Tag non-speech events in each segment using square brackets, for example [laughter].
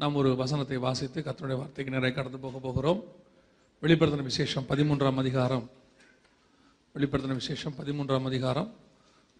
நாம் ஒரு வசனத்தை வாசித்து கத்தனுடைய வார்த்தைக்கு நிறைய கடந்து போக போகிறோம். வெளிப்படுத்தின விசேஷம் பதிமூன்றாம் அதிகாரம். வெளிப்படுத்தின விசேஷம் பதிமூன்றாம் அதிகாரம்.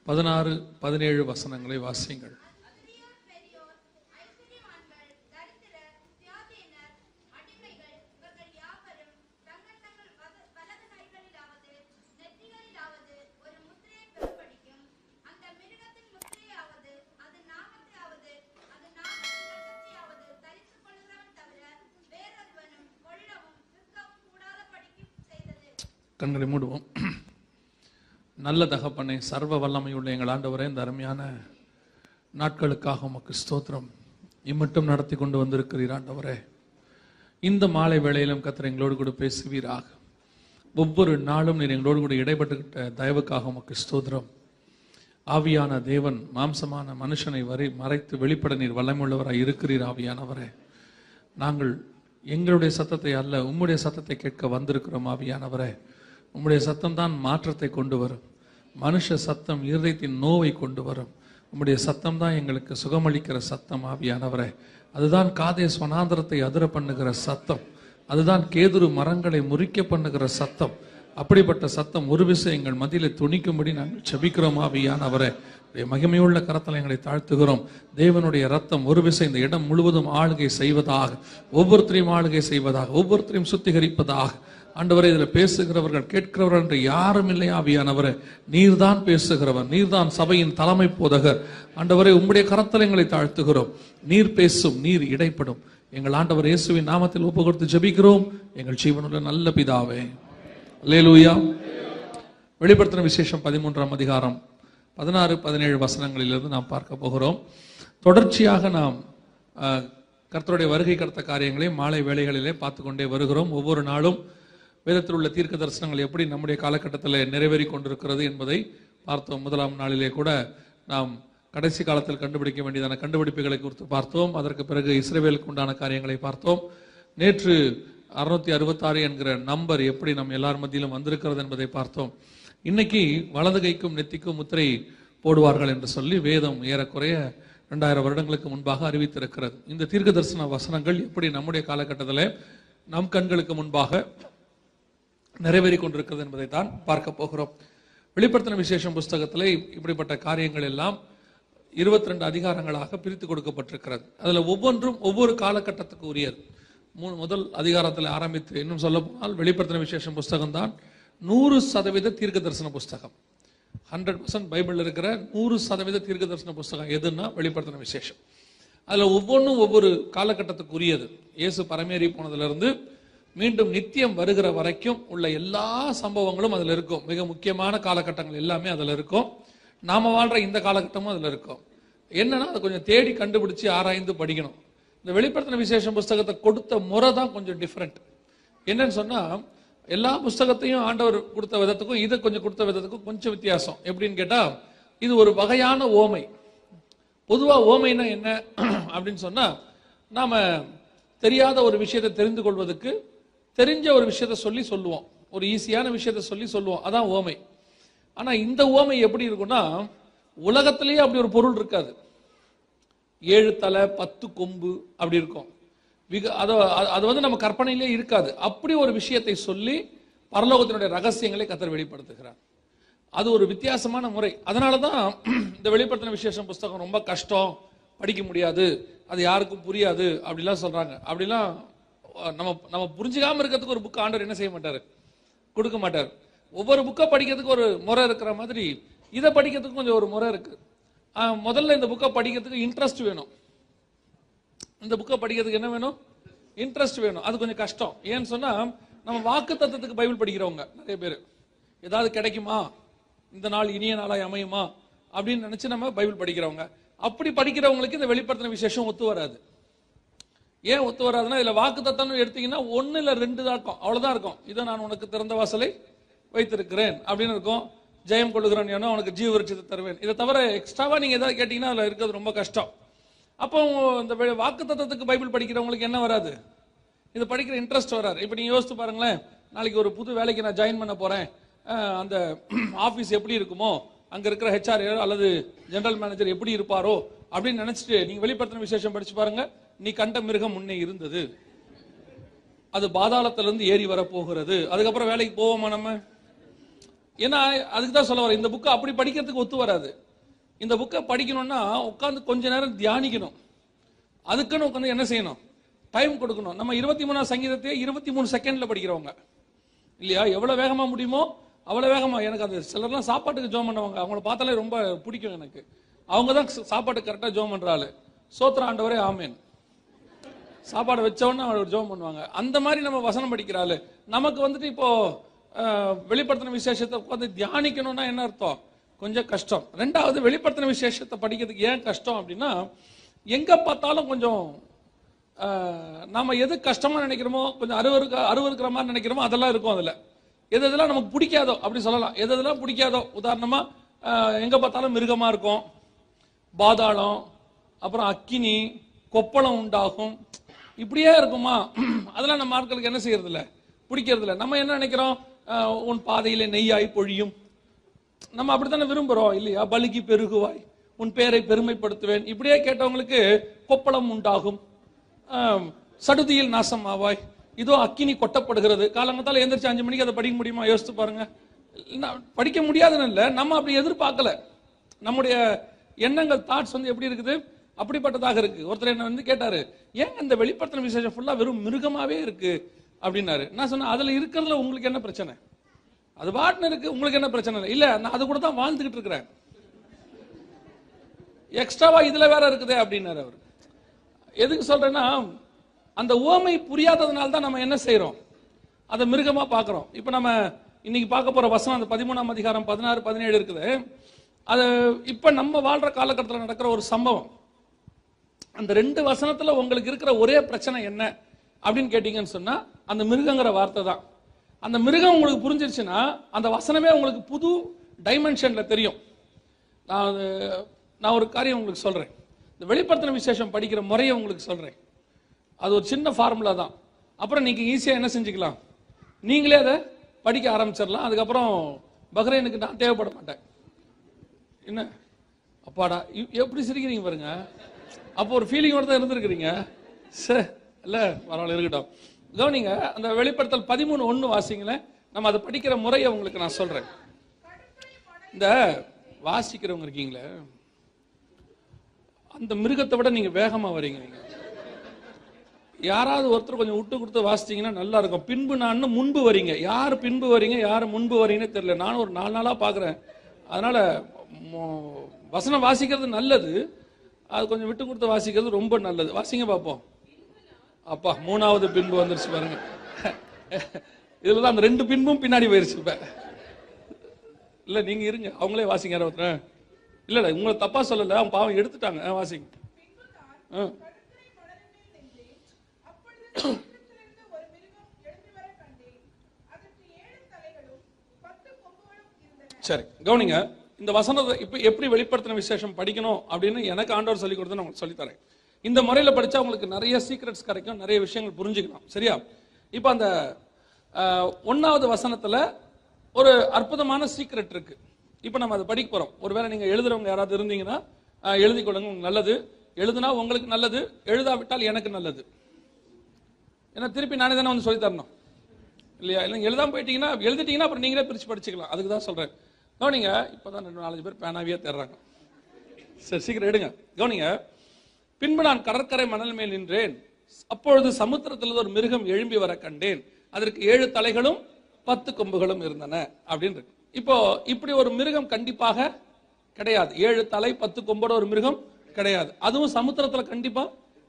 பதினாறு பதினேழு வசனங்களை வாசியுங்கள் அதிரியோர் பெரியோர் ஐஸ்வர்யவான்கள் தரித்திரர் சுயாதீனர் அடிமைகள் இவர்கள் யாவரும் தங்கள் தங்கள் வத- வலது கைகளிலாவது நெற்றிகளிலாவது ஒரு முத்திரையை பெறும்படிக்கும் அந்த மிருகத்தின் முத்திரையாவது அது நாமத்தையாவது அது நாமத்தின் இரத்தத்தையாவது தரித்துக் கொள்கிறவன் தவிர வேறொருவனும் கொள்ளவும் விற்கவும் கூடாதபடிக்கும் செய்தது கண்களை மூடுவோம். [clears throat] நல்ல தகப்பனை சர்வ வல்லமையுள்ள எங்கள் ஆண்டவரே இந்த அருமையான நாட்களுக்காக உமக்கு ஸ்தோத்திரம். இம்மட்டும் நடத்தி கொண்டு வந்திருக்கிறீர் ஆண்டவரே. இந்த மாலை வேளையிலும் கத்திர எங்களோடு கூட பேசுவீராக. ஒவ்வொரு நாளும் நீர் எங்களோடு கூட இடைப்பட்டுக்கிட்ட தயவுக்காக உமக்கு ஸ்தோத்திரம். ஆவியான தேவன் மாம்சமான மனுஷனை வரை மறைத்து வெளிப்பட நீர் வல்லமுள்ளவராய் இருக்கிறீர் ஆவியானவரே. நாங்கள் எங்களுடைய சத்தத்தை அல்ல உம்முடைய சத்தத்தை கேட்க வந்திருக்கிறோம் ஆவியானவரே. உம்முடைய சத்தம் தான் மாற்றத்தை கொண்டு வரும். மனுஷ சத்தம் இருதயத்தின் நோவை கொண்டு வரும். உம்முடைய சத்தம் தான் எங்களுக்கு சுகமளிக்கிற சத்தம் ஆவியானவரே. அதுதான் காதே வனாந்தரத்தை அதிர பண்ணுகிற சத்தம். அதுதான் கேதுரு மரங்களை முறிக்க பண்ணுகிற சத்தம். அப்படிப்பட்ட சத்தம் ஒரு விசை எங்கள் மத்தியிலே துணிக்கும்படி நாங்கள் செபிக்கிறோம் ஆவியானவரே. மகிமையுள்ள கரத்தில் எங்களை தாழ்த்துகிறோம். தேவனுடைய ரத்தம் ஒரு விசை இந்த இடம் முழுவதும் ஆளுகை செய்வதாக ஒவ்வொருத்தரையும் ஆளுகை செய்வதாக ஒவ்வொருத்தரையும் சுத்திகரிப்பதாக ஆண்டவரை இதில் பேசுகிறவர்கள் கேட்கிறவர்கள் என்று யாரும் இல்லை ஆவியானவரை. நீர்தான் பேசுகிறவர் நீர்தான் சபையின் தலைமை போதகர். ஆண்டவரை உம்முடைய கரத்தில் எங்களை தாழ்த்துகிறோம். நீர் பேசும் நீர் இடைப்படும். எங்கள் ஆண்டவர் இயேசுவின் நாமத்தில் ஒப்பு கொடுத்து ஜெபிக்கிறோம். எங்கள் ஜீவனுள்ள நல்ல பிதாவே. லேலூயா வெளிப்படுத்தின விசேஷம் பதிமூன்றாம் அதிகாரம் பதினாறு பதினேழு வசனங்களிலிருந்து நாம் பார்க்க போகிறோம். தொடர்ச்சியாக நாம் கர்த்தருடைய வருகை கடத்த காரியங்களை மாலை வேளைகளிலே பார்த்து கொண்டே வருகிறோம். ஒவ்வொரு நாளும் வேதத்தில் உள்ள தீர்க்க தரிசனங்கள் எப்படி நம்முடைய காலகட்டத்தில் நிறைவேறி கொண்டிருக்கிறது என்பதை பார்த்தோம். முதலாம் நாளிலே கூட நாம் கடைசி காலத்தில் கண்டுபிடிக்க வேண்டியதான கண்டுபிடிப்புகளை குறித்து பார்த்தோம். அதற்கு பிறகு இஸ்ரேவேலுக்கு உண்டான காரியங்களை பார்த்தோம். நேற்று அறுநூத்தி அறுபத்தாறு என்கிற நம்பர் எப்படி நம் எல்லார் மத்தியிலும் வந்திருக்கிறது என்பதை பார்த்தோம். இன்னைக்கு வலது கைக்கும் நெத்திக்கும் முத்திரை போடுவார்கள் என்று சொல்லி வேதம் ஏறக்குறைய ரெண்டாயிரம் வருடங்களுக்கு முன்பாக அறிவித்திருக்கிறது. இந்த தீர்க்க தரிசன வசனங்கள் எப்படி நம்முடைய காலகட்டத்தில் நம் கண்களுக்கு முன்பாக நிறைவேறி கொண்டிருக்கிறது என்பதை தான் பார்க்க போகிறோம். வெளிப்படுத்தின விசேஷம் புஸ்தகத்தில் இப்படிப்பட்ட காரியங்கள் எல்லாம் இருபத்தி ரெண்டு அதிகாரங்களாக பிரித்து கொடுக்கப்பட்டிருக்கிறது. அதில் ஒவ்வொன்றும் ஒவ்வொரு காலகட்டத்துக்கு உரியது. மூணு முதல் அதிகாரத்தில் ஆரம்பித்து இன்னும் சொல்ல போனால் வெளிப்படுத்தின விசேஷம் புஸ்தகம் தான் நூறு சதவீத தீர்க்க தரிசன புஸ்தகம். ஹண்ட்ரட் பர்சன்ட் பைபிள் இருக்கிற நூறு சதவீத தீர்க்க தரிசன புஸ்தகம் எதுன்னா வெளிப்படுத்தின விசேஷம். அதில் ஒவ்வொன்றும் ஒவ்வொரு காலகட்டத்துக்கு உரியது. இயேசு பரமேறி போனதுலேருந்து மீண்டும் நித்தியம் வருகிற வரைக்கும் உள்ள எல்லா சம்பவங்களும் அதில் இருக்கும். மிக முக்கியமான காலகட்டங்கள் எல்லாமே அதில் இருக்கும். நாம் வாழ்கிற இந்த காலகட்டமும் அதில் இருக்கும். என்னன்னா அதை கொஞ்சம் தேடி கண்டுபிடிச்சு ஆராய்ந்து படிக்கணும். இந்த வெளிப்படுத்தின விசேஷம் புஸ்தகத்தை கொடுத்த முறை தான் கொஞ்சம் டிஃப்ரெண்ட் என்னன்னு சொன்னால் எல்லா புஸ்தகத்தையும் ஆண்டவர் கொடுத்த விதத்துக்கும் இதை கொஞ்சம் கொடுத்த விதத்துக்கும் கொஞ்சம் வித்தியாசம். எப்படின்னு கேட்டால் இது ஒரு வகையான ஓமை. பொதுவாக ஓமைனா என்ன? [clears throat] அப்படின்னு சொன்னால் நாம் தெரியாத ஒரு விஷயத்தை தெரிந்து கொள்வதற்கு தெரிஞ்ச ஒரு விஷயத்த சொல்லி சொல்லுவோம். ஒரு ஈஸியான விஷயத்த சொல்லி சொல்லுவோம். அதான் ஓமை. ஆனா இந்த ஓமை எப்படி இருக்கும்னா உலகத்திலேயே அப்படி ஒரு பொருள் இருக்காது. ஏழு தலை பத்து கொம்பு அப்படி இருக்கும். விக அது அது வந்து நம்ம கற்பனையிலே இருக்காது. அப்படி ஒரு விஷயத்தை சொல்லி பரலோகத்தினுடைய ரகசியங்களை கத்தர் வெளிப்படுத்துகிறார். அது ஒரு வித்தியாசமான முறை. அதனால தான் இந்த வெளிப்படுத்தின விசேஷம் புஸ்தகம் ரொம்ப கஷ்டம். படிக்க முடியாது. அது யாருக்கும் புரியாது. அப்படிலாம் சொல்றாங்க. அப்படிலாம் நம்ம நம்ம புரிஞ்சுக்காம இருக்கிறதுக்கு ஒரு புக் ஆண்டவர் என்ன செய்ய மாட்டாரு? கொடுக்க மாட்டார். ஒவ்வொரு புக்கை படிக்கிறதுக்கு ஒரு முறை இருக்கிற மாதிரி இதை படிக்கிறதுக்கு கொஞ்சம் ஒரு முறை இருக்கு. ஆஹ், முதல்ல இந்த புக்கை படிக்கிறதுக்கு இன்ட்ரெஸ்ட் வேணும். இந்த புக்கை படிக்கிறதுக்கு என்ன வேணும்? இன்ட்ரெஸ்ட் வேணும். அது கொஞ்சம் கஷ்டம். ஏன்னு சொன்னா நம்ம வாக்கு தத்துவத்துக்கு பைபிள் படிக்கிறவங்க நிறைய பேர். ஏதாவது கிடைக்குமா? இந்த நாள் இனிய நாளாய் அமையுமா? அப்படின்னு நினைச்சு நம்ம பைபிள் படிக்கிறவங்க. அப்படி படிக்கிறவங்களுக்கு இந்த வெளிப்படுத்தின விசேஷம் ஒத்து வராது. ஏன் ஒத்து வராதுன்னா இதில் வாக்கு தத்தம் எடுத்தீங்கன்னா ஒன்று இல்லை ரெண்டு தான் இருக்கும். அவ்வளோதான் இருக்கும். இதை நான் உனக்கு திறந்த வாசலை வைத்திருக்கிறேன். அப்படின்னு இருக்கும். ஜெயம் கொள்ளுகிறேன் ஏன்னா உனக்கு ஜீவ விருட்சத்தை தருவேன். இதை தவிர எக்ஸ்ட்ராவாக நீங்கள் எதாவது கேட்டிங்கன்னா அதில் இருக்கிறது ரொம்ப கஷ்டம். அப்போ இந்த வாக்கு தத்தத்துக்கு பைபிள் படிக்கிறவங்களுக்கு என்ன வராது? இது படிக்கிற இன்ட்ரெஸ்ட் வராது. இப்போ நீங்கள் யோசித்து பாருங்களேன். நாளைக்கு ஒரு புது வேலைக்கு நான் ஜாயின் பண்ண போகிறேன் அந்த [clears throat] ஆஃபீஸ் எப்படி இருக்குமோ அங்கே இருக்கிற ஹெச்ஆர் அல்லது ஜெனரல் மேனேஜர் எப்படி இருப்பாரோ அப்படின்னு நினச்சிட்டு நீங்கள் வெளிப்படுத்தின விசேஷம் படிச்சு பாருங்கள் நீ கண்ட மிருகம் முன்னே இருந்தது. அது பாதாளத்திலிருந்து ஏறி வர போகிறது அதுக்கப்புறம் வேலைக்கு போவோமா நம்ம? ஏன்னா அதுக்கு தான் சொல்ல வரேன். இந்த புக்கை அப்படி படிக்கிறதுக்கு ஒத்து வராது. இந்த புக்கை படிக்கணும்னா உட்காந்து கொஞ்ச நேரம் தியானிக்கணும். அதுக்குன்னு உட்காந்து என்ன செய்யணும்? டைம் கொடுக்கணும். நம்ம இருபத்தி மூணாம் சங்கீதத்தையே இருபத்தி மூணு செகண்ட்ல படிக்கிறவங்க. இல்லையா? எவ்வளவு வேகமா முடியுமோ அவ்வளவு வேகமா. எனக்கு அது சிலர்லாம் சாப்பாட்டுக்கு ஜோம் பண்ணுவாங்க. அவங்கள பார்த்தாலே ரொம்ப பிடிக்கும் எனக்கு. அவங்க தான் சாப்பாட்டுக்கு கரெக்டாக ஜோம் பண்ற ஆளு. சோத்திர ஆண்டவரே ஆமேன். சாப்பாடு வச்சவொன்னே அவர் ஜோம் பண்ணுவாங்க. அந்த மாதிரி நம்ம வசனம் படிக்கிறாள். நமக்கு வந்துட்டு இப்போ வெளிப்படுத்தின விசேஷத்தை உட்காந்து தியானிக்கணும்னா என்ன அர்த்தம்? கொஞ்சம் கஷ்டம். ரெண்டாவது வெளிப்படுத்தின விசேஷத்தை படிக்கிறதுக்கு ஏன் கஷ்டம் அப்படின்னா எங்கே பார்த்தாலும் கொஞ்சம் நம்ம எது கஷ்டமாக நினைக்கிறோமோ கொஞ்சம் அருவருக்க அருவருக்கிற மாதிரி நினைக்கிறோமோ அதெல்லாம் இருக்கும் அதில். எது எதெல்லாம் நமக்கு பிடிக்காதோ அப்படி சொல்லலாம். எது எதெல்லாம் பிடிக்காதோ உதாரணமாக எங்கே பார்த்தாலும் மிருகமாக இருக்கும். பாதாளம் அப்புறம் அக்கினி கொப்பளம் உண்டாகும். இப்படியே இருக்குமா? அதெல்லாம் நம்ம ஆட்களுக்கு என்ன செய்யறது பிடிக்கிறதில்ல. பிடிக்கிறது நம்ம என்ன நினைக்கிறோம்? உன் பாதையிலே நெய்யாய் பொழியும். நம்ம அப்படித்தானே விரும்புகிறோம் இல்லையா? பலுகி பெருகுவாய். உன் பேரை பெருமைப்படுத்துவேன். இப்படியே கேட்டவங்களுக்கு கொப்பளம் உண்டாகும். சடுதியில் நாசம் ஆவாய் இதோ அக்கினி கொட்டப்படுகிறது. காலங்கத்தால் எந்திரிச்சு அஞ்சு மணிக்கு அதை படிக்க முடியுமா? யோசித்து பாருங்க. நான் படிக்க முடியாதுன்னு இல்லை. நம்ம அப்படி எதிர்பார்க்கல. நம்முடைய எண்ணங்கள் தாட்ஸ் வந்து எப்படி இருக்குது? அப்படிப்பட்டதாக இருக்கு. ஒருத்தர் என்ன வந்து கேட்டாரு ஏன் அந்த வெளிப்படுத்தின விசேஷம் ஃபுல்லா வெறும் மிருகமாவே இருக்கு? அப்படின்னாரு. நான் சொன்னேன் அதுல இருக்கிறதுல உங்களுக்கு என்ன பிரச்சனை? அது பாட்டுன்னு இருக்கு உங்களுக்கு என்ன பிரச்சனை இல்லை? இல்ல நான் அது கூட தான் வாழ்ந்துகிட்டு இருக்கிறேன். எக்ஸ்ட்ராவா இதுல வேற இருக்குதே அப்படின்னாரு அவர். எதுக்கு சொல்றேன்னா அந்த ஓமை புரியாததுனால தான் நம்ம என்ன செய்யறோம் அதை மிருகமா பாக்குறோம் இப்போ நம்ம இன்னைக்கு பார்க்க போற வசனம் அந்த பதிமூணாம் அதிகாரம் பதினாறு பதினேழு இருக்குது. அது இப்ப நம்ம வாழ்ற காலகட்டத்தில் நடக்கிற ஒரு சம்பவம். அந்த ரெண்டு வசனத்துல உங்களுக்கு இருக்கிற ஒரே பிரச்சனை என்ன அப்படின்னு கேட்டீங்கன்னு சொன்னா அந்த மிருகங்கிற வார்த்தை தான். அந்த மிருகம் உங்களுக்கு புரிஞ்சிருச்சுன்னா அந்த வசனமே உங்களுக்கு புது டைமென்ஷன்ல தெரியும். நான் அது- நான் ஒரு காரியம் உங்களுக்கு சொல்றேன். இந்த வெளிப்படுத்தின விசேஷம் படிக்கிற முறையை உங்களுக்கு சொல்றேன். அது ஒரு சின்ன ஃபார்முலா தான். அப்புறம் நீங்க ஈஸியா என்ன செஞ்சுக்கலாம்? நீங்களே அதை படிக்க ஆரம்பிச்சிடலாம். அதுக்கப்புறம் பக்ரைனுக்கு நான் தேவைப்பட மாட்டேன். என்ன? அப்பாடா எப்படி சிரிக்கிறீங்க பாருங்க. அப்போ ஒரு ஃபீலிங்கோட தான் இருந்திருக்கிறீங்க. சே இல்ல பரவாயில்ல இருக்கட்டும். கவனிங்க அந்த வெளிப்படுத்தல் பதிமூணு ஒண்ணு வாசிங்களேன் நம்ம அதை படிக்கிற முறையை உங்களுக்கு நான் சொல்றேன். இந்த வாசிக்கிறவங்க இருக்கீங்களே அந்த மிருகத்தை விட நீங்க வேகமா வரீங்க நீங்க. யாராவது ஒருத்தர் கொஞ்சம் விட்டு கொடுத்து வாசிச்சீங்கன்னா நல்லா இருக்கும். பின்பு நான் முன்பு வரீங்க. யார் பின்பு வரீங்க யார் முன்பு வரீங்கன்னு தெரியல. நானும் ஒரு நாலு நாளாக பார்க்குறேன் அதனால மோ- வசனம் வாசிக்கிறது நல்லது. அது கொஞ்சம் விட்டு கொடுத்து வாசிக்கிறது ரொம்ப நல்லது. வாசிங்க பார்ப்போம் அப்பா மூணாவது பின்பு வந்துருச்சு பாருங்க. இதுல தான் அந்த ரெண்டு பின்பும் பின்னாடி போயிருச்சு இப்ப. இல்ல நீங்க இருங்க. அவங்களே வாசிங்க ஒருத்தர். இல்ல இல்ல உங்களை தப்பா சொல்லல. அவங்க பாவம் எடுத்துட்டாங்க. வாசிங்க. ஆ. சரி கவனிங்க. இந்த வசனத்தை இப்போ எப்படி வெளிப்படுத்தின விசேஷம் படிக்கணும் அப்படின்னு எனக்கு ஆண்டவர் சொல்லி கொடுத்து நான் உங்களுக்கு சொல்லித் தரேன். இந்த முறையில படிச்சா உங்களுக்கு நிறைய சீக்ரெட்ஸ் கிடைக்கும் நிறைய விஷயங்கள் புரிஞ்சுக்கலாம். சரியா? இப்போ அந்த ஒன்றாவது வசனத்தில் வசனத்துல ஒரு அற்புதமான சீக்ரெட் இருக்கு. இப்போ நம்ம அதை படிக்க போகிறோம் ஒருவேளை நீங்கள் எழுதுறவங்க யாராவது இருந்தீங்கன்னா எழுதி கொடுங்க கொள்ளுங்க உங்களுக்கு நல்லது. எழுதுனா உங்களுக்கு நல்லது எழுதாவிட்டால் எனக்கு நல்லது. ஏன்னா திருப்பி நானே தானே வந்து சொல்லி தரணும். இல்லையா? இல்லை எழுதாம போயிட்டீங்கன்னா எழுதிட்டீங்கன்னா அப்புறம் நீங்களே பிரிச்சு படிச்சுக்கலாம். அதுக்கு தான் சொல்றேன். கவனிங்க இப்பதான் ரெண்டு நாலஞ்சு பேர் பேனாவியே தேடுறாங்க. சரி சீக்கிரம் எடுங்க. கவனிங்க பின்பு நான் கடற்கரை மணல் மேல் நின்றேன். அப்பொழுது சமுத்திரத்தில் ஒரு மிருகம் எழும்பி வர கண்டேன். அதற்கு ஏழு தலைகளும் பத்து கொம்புகளும் இருந்தன அப்படின்னு இருக்கு. இப்போ இப்படி ஒரு மிருகம் கண்டிப்பாக கிடையாது. ஏழு தலை பத்து கொம்போட ஒரு மிருகம் கிடையாது. அதுவும் சமுத்திரத்துல கண்டிப்பா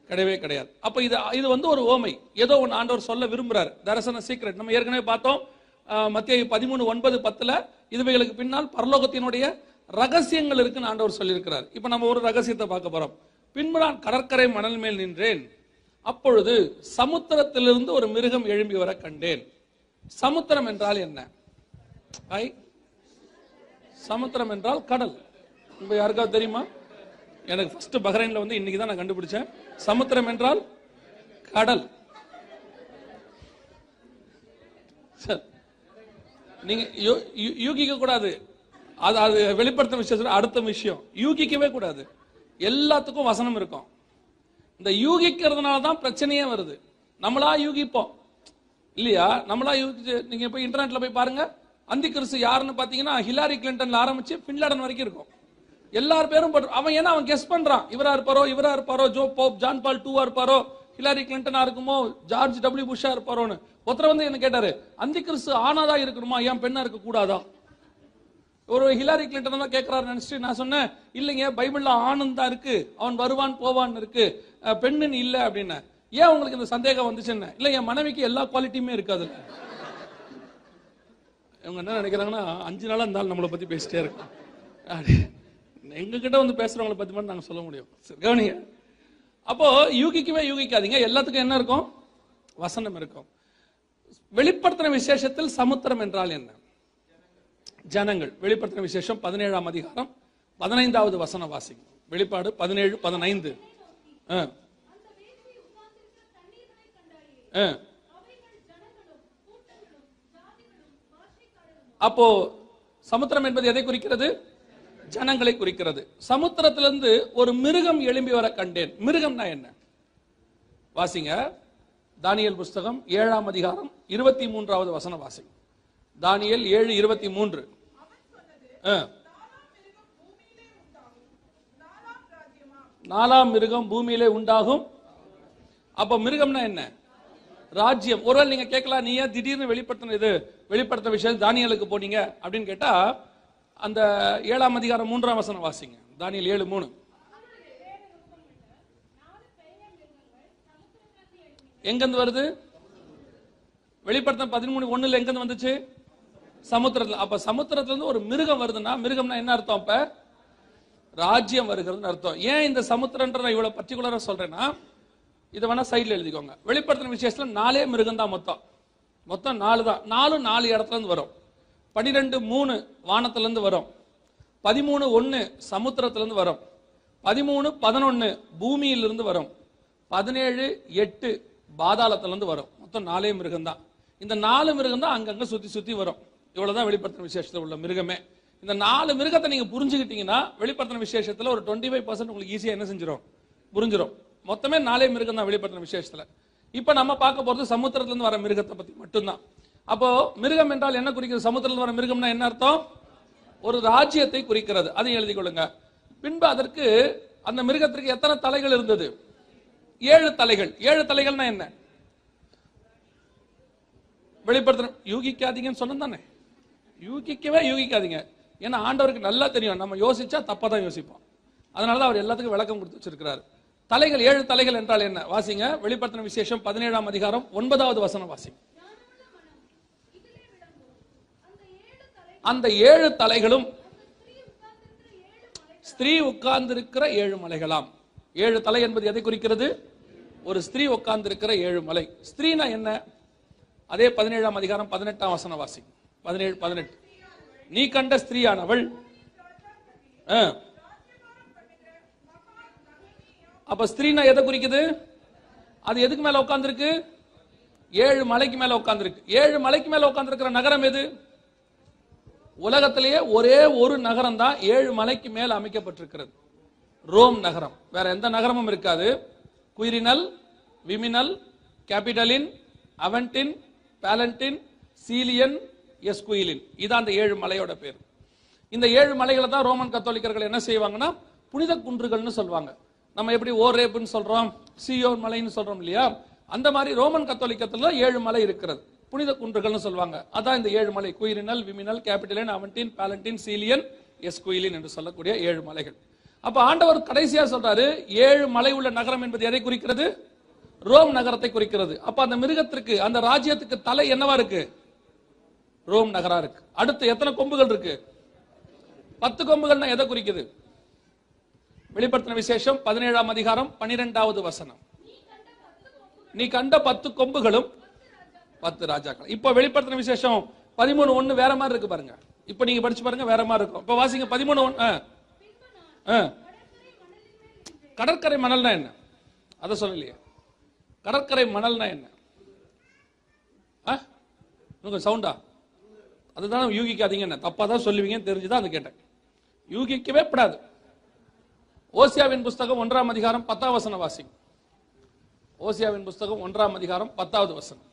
கிடையவே கிடையாது. அப்ப இது இது வந்து ஒரு ஓமை. ஏதோ ஒன்று ஆண்டவர் சொல்ல விரும்புறாரு. தரிசன சீக்ரெட் நம்ம ஏற்கனவே பார்த்தோம். மத்திய பதிமூணு ஒன்பது பத்துல இதுவைகளுக்கு பின்னால் பரலோகத்தினுடைய ரகசியங்கள் இருக்குன்னு ஆண்டவர் சொல்லியிருக்கிறார். இப்ப நம்ம ஒரு ரகசியத்தை பார்க்க போறோம். பின்பு நான் கடற்கரை மணல் மேல் நின்றேன். அப்பொழுது சமுத்திரத்திலிருந்து ஒரு மிருகம் எழும்பி வர கண்டேன். சமுத்திரம் என்றால் என்ன? ஐ சமுத்திரம் என்றால் கடல். உங்க யாருக்காவது தெரியுமா? எனக்கு ஃபர்ஸ்ட் பஹ்ரைன்ல வந்து இன்னைக்கு தான் நான் கண்டுபிடிச்சேன். சமுத்திரம் என்றால் கடல். சரி. நீங்க யூ- யூ- யூகிக்க கூடாது. அது அது வெளிப்படுத்த விஷயம் அடுத்த விஷயம். யூகிக்கவே கூடாது. எல்லாத்துக்கும் வசனம் இருக்கும். இந்த யூகிக்கிறதுனால தான் பிரச்சனையே வருது. நம்மளா யூகிப்போம். இல்லையா? நம்மளா யூகிச்சு நீங்க போய் இன்டர்நெட்ல போய் பாருங்க. அந்தி கிறிஸ்து யாருன்னு பாத்தீங்கன்னா ஹிலாரி கிளின்டன்ல ஆரம்பிச்சு பின்லாடன் வரைக்கும் இருக்கும். எல்லார் பேரும் அவன் ஏன்னா அவன் கெஸ் பண்றான். இவரா இருப்பாரோ இவரா இருப்பாரோ ஜோ போப் ஜான் பால் டூவா இருப்பாரோ ஹிலாரி கிளின்டனா இருக்குமோ ஜார்ஜ் டபிள்யூ புஷ்ஷா இருப்பாரோன்னு. ஒருத்தர் வந்து என்ன கேட்டாரு அந்தி கிறிஸ்து ஆனாதா இருக்கணுமா? ஏன் பெண்ணா இருக்க கூடாதா? ஒரு ஹிலாரி கிளின்டன் தான் கேட்கிறாரு நினைச்சிட்டு நான் சொன்னேன் இல்லைங்க பைபிள்ல ஆணும் தான் இருக்கு. அவன் வருவான் போவான் இருக்கு. பெண்ணுன்னு இல்லை அப்படின்னு. ஏன் உங்களுக்கு இந்த சந்தேகம் வந்துச்சுன்னு? இல்லை என் மனைவிக்கு எல்லா குவாலிட்டியுமே இருக்கு அதுல இவங்க என்ன நினைக்கிறாங்கன்னா அஞ்சு நாளா இருந்தாலும் நம்மளை பத்தி பேசிட்டே இருக்கும் எங்ககிட்ட வந்து பேசுகிறவங்கள பத்தி மட்டும் நாங்க சொல்ல முடியும். சரி, கவனிங்க. அப்போ யூகிக்குமே யூகிக்காதீங்க. எல்லாத்துக்கும் என்ன இருக்கும்? வசனம் இருக்கும். வெளிப்படுத்தின விசேஷத்தில் சமுத்திரம் என்றால் என்ன? ஜனங்கள். வெளிப்படுத்தின விசேஷம் பதினேழாம் அதிகாரம் பதினைந்தாவது வசன வாசிங்க வெளிப்பாடு பதினேழு பதினைந்து. ஆ. அப்போ சமுத்திரம் என்பது எதை குறிக்கிறது? ஜனங்களை குறிக்கிறது. சமுத்திரத்திலிருந்து ஒரு மிருகம் எழும்பி வர கண்டேன். மிருகம்னா என்ன? வாசிங்க. தானியல் புஸ்தகம் ஏழாம் அதிகாரம் இருபத்தி மூன்றாவது வசன வாசி தானியல் ஏழு இருபத்தி மூன்று ஆ. நாலாம் மிருகம் பூமியிலே உண்டாகும். அப்ப மிருகம்னா என்ன? ராஜ்யம். ஒருவேளை நீங்க கேட்கலாம் நீ ஏன் திடீர்னு வெளிப்படுத்தின இது வெளிப்படுத்த விஷயம் தானியலுக்கு போனீங்க? அப்படின்னு கேட்டா அந்த ஏழாம் அதிகாரம் மூன்றாம் வசனம் வாசிங்க. தானியல் ஏழு மூணு. எங்கிருந்து வருது? வெளிப்படுத்த பதிமூணு ஒண்ணுல எங்கிருந்து வந்துச்சு? சமுத்திரத்துல. அப்ப சமுத்திரத்துல இருந்து ஒரு மிருகம் வருதுன்னா மிருகம்னா என்ன அர்த்தம் அப்ப? ராஜ்யம் வருகிறதுன்னு அர்த்தம். ஏன் இந்த சமுத்திரன்ற நான் இவ்வளவு பர்டிகுலரா சொல்றேன்னா இதை வேணா சைட்ல எழுதிக்கோங்க. வெளிப்படுத்தின விசேஷத்துல நாலே மிருகம் தான் மொத்தம். மொத்தம் நாலு தான். நாலும் நாலு இடத்துல இருந்து வரும். பன்னிரெண்டு மூணு வானத்துல இருந்து வரும். பதிமூணு ஒன்னு சமுத்திரத்துல இருந்து வரும். பதிமூணு பதினொன்னு பூமியிலிருந்து வரும். பதினேழு எட்டு பாதாளத்துலேருந்து வரும். மொத்தம் நாலே மிருகம் தான் இந்த நாலு மிருகம் தான் சுற்றி சுற்றி சுத்தி வரும். இவ்வளோதான் வெளிப்படுத்தின விசேஷத்தில் உள்ள மிருகமே. இந்த நாலு மிருகத்தை நீங்கள் புரிஞ்சுக்கிட்டீங்கன்னா வெளிப்படுத்தின விசேஷத்தில் ஒரு டுவெண்ட்டி ஃபைவ் பர்சன்ட் உங்களுக்கு ஈஸியாக என்ன செஞ்சிடும் புரிஞ்சிடும் மொத்தமே நாலே மிருகம் தான் வெளிப்படுத்தின விசேஷத்தில். இப்போ நம்ம பார்க்க போகிறது சமுத்திரத்துலேருந்து வர மிருகத்தை பற்றி மட்டும்தான். அப்போ மிருகம் என்றால் என்ன குறிக்கிறது? சமுத்திரத்தில் வர மிருகம்னா என்ன அர்த்தம்? ஒரு ராஜ்யத்தை குறிக்கிறது. அதையும் எழுதிக் கொள்ளுங்க. பின்பு அதற்கு அந்த மிருகத்திற்கு எத்தனை தலைகள் இருந்தது? ஏழு தலைகள். ஏழு தலைகள்னா என்ன? வெளிப்படுத்தணும். யூகிக்காதீங்கன்னு சொன்னதானே யூகிக்கவே யூகிக்காதீங்க. ஏன்னா ஆண்டவருக்கு நல்லா தெரியும். நம்ம யோசிச்சா தப்பா தான் யோசிப்போம். அதனாலதான் அவர் எல்லாத்துக்கும் விளக்கம் கொடுத்து வச்சிருக்கிறார். தலைகள் ஏழு தலைகள் என்றால் என்ன? வாசிங்க. வெளிப்படுத்தின விசேஷம் பதினேழாம் அதிகாரம் ஒன்பதாவது வசனம் வாசிங்க. அந்த ஏழு தலைகளும் ஸ்திரீ ஸ்திரீ உட்கார்ந்திருக்கிற ஏழு மலைகளாம். ஏழு தலை என்பது எதை குறிக்கிறது? ஒரு ஸ்திரீ உட்கார்ந்திருக்கிற ஏழு மலை. ஸ்திரீனா என்ன? அதே பதினேழாம் அதிகாரம் பதினெட்டாம் வசன வாசி. பதினேழு பதினெட்டு. நீ கண்ட ஸ்திரீயானவள் ஆ. அப்ப ஸ்திரீனா எதை குறிக்குது? அது எதுக்கு மேல உட்கார்ந்துருக்கு ஏழு மலைக்கு மேல உட்கார்ந்துருக்கு ஏழு மலைக்கு மேல உட்கார்ந்திருக்கிற நகரம் எது? உலகத்திலேயே ஒரே ஒரு நகரம் தான் ஏழு மலைக்கு மேல அமைக்கப்பட்டிருக்கிறது. ரோம் நகரம். வேற எந்த நகரமும் இருக்காது. குயிரினல் விமினல் கேபிட்டலின் அவென்டின் பேலண்டின் சீலியன் எஸ்குயிலின். இதான் அந்த ஏழு மலையோட பேர். இந்த ஏழு மலைகளை தான் ரோமன் கத்தோலிக்கர்கள் என்ன செய்வாங்கன்னா புனித குன்றுகள்னு சொல்லுவாங்க நம்ம எப்படி ஓரேப்புன்னு சொல்றோம் சியோன் மலைன்னு சொல்றோம் இல்லையா? அந்த மாதிரி ரோமன் கத்தோலிக்கத்தில் ஏழு மலை இருக்கிறது. புனித குன்றுகள்னு சொல்லுவாங்க அதான் இந்த ஏழு மலை. குயிரினல் விமினல் கேபிட்டலின் அவன்டின் பேலண்டின் சீலியன் எஸ்குயிலின் என்று சொல்லக்கூடிய ஏழு மலைகள். அப்ப ஆண்டவர் கடைசியா சொல்றாரு ஏழு மலை உள்ள நகரம் என்பது எதை குறிக்கிறது? ரோம் நகரத்தை குறிக்கிறது. அப்ப அந்த மிருகத்திற்கு அந்த ராஜ்யத்துக்கு தலை என்னவா இருக்கு? ரோம் நகரா இருக்கு. அடுத்து எத்தனை கொம்புகள் இருக்கு? பத்து கொம்புகள்னா எதை குறிக்குது? வெளிப்படுத்தின விசேஷம் பதினேழாம் அதிகாரம் பனிரெண்டாவது வசனம். நீ கண்ட பத்து கொம்புகளும் பத்து ராஜாக்கள். இப்ப வெளிப்படுத்தின விசேஷம் பதிமூணு ஒண்ணு வேற மாதிரி இருக்கு பாருங்க. இப்ப நீங்க படிச்சு பாருங்க வேற மாதிரி இருக்கும். இப்ப வாசிங்க பதிமூணு ஒன்னு கடற்கரை மணல்னா என்ன? அத சொல்லலையே. கடற்கரை மணல்னா என்ன? உங்க சவுண்டா அதுதான் யூகிக்காதீங்க என்ன? தப்பா தான் சொல்லுவீங்கன்னு தெரிஞ்சுதான் அது கேட்டேன். யூகிக்கவே படாது. ஓசியாவின் புஸ்தகம் ஒன்றாம் அதிகாரம் பத்தாம் வசன வாசி. ஓசியாவின் புஸ்தகம் ஒன்றாம் அதிகாரம் பத்தாவது வசனம்.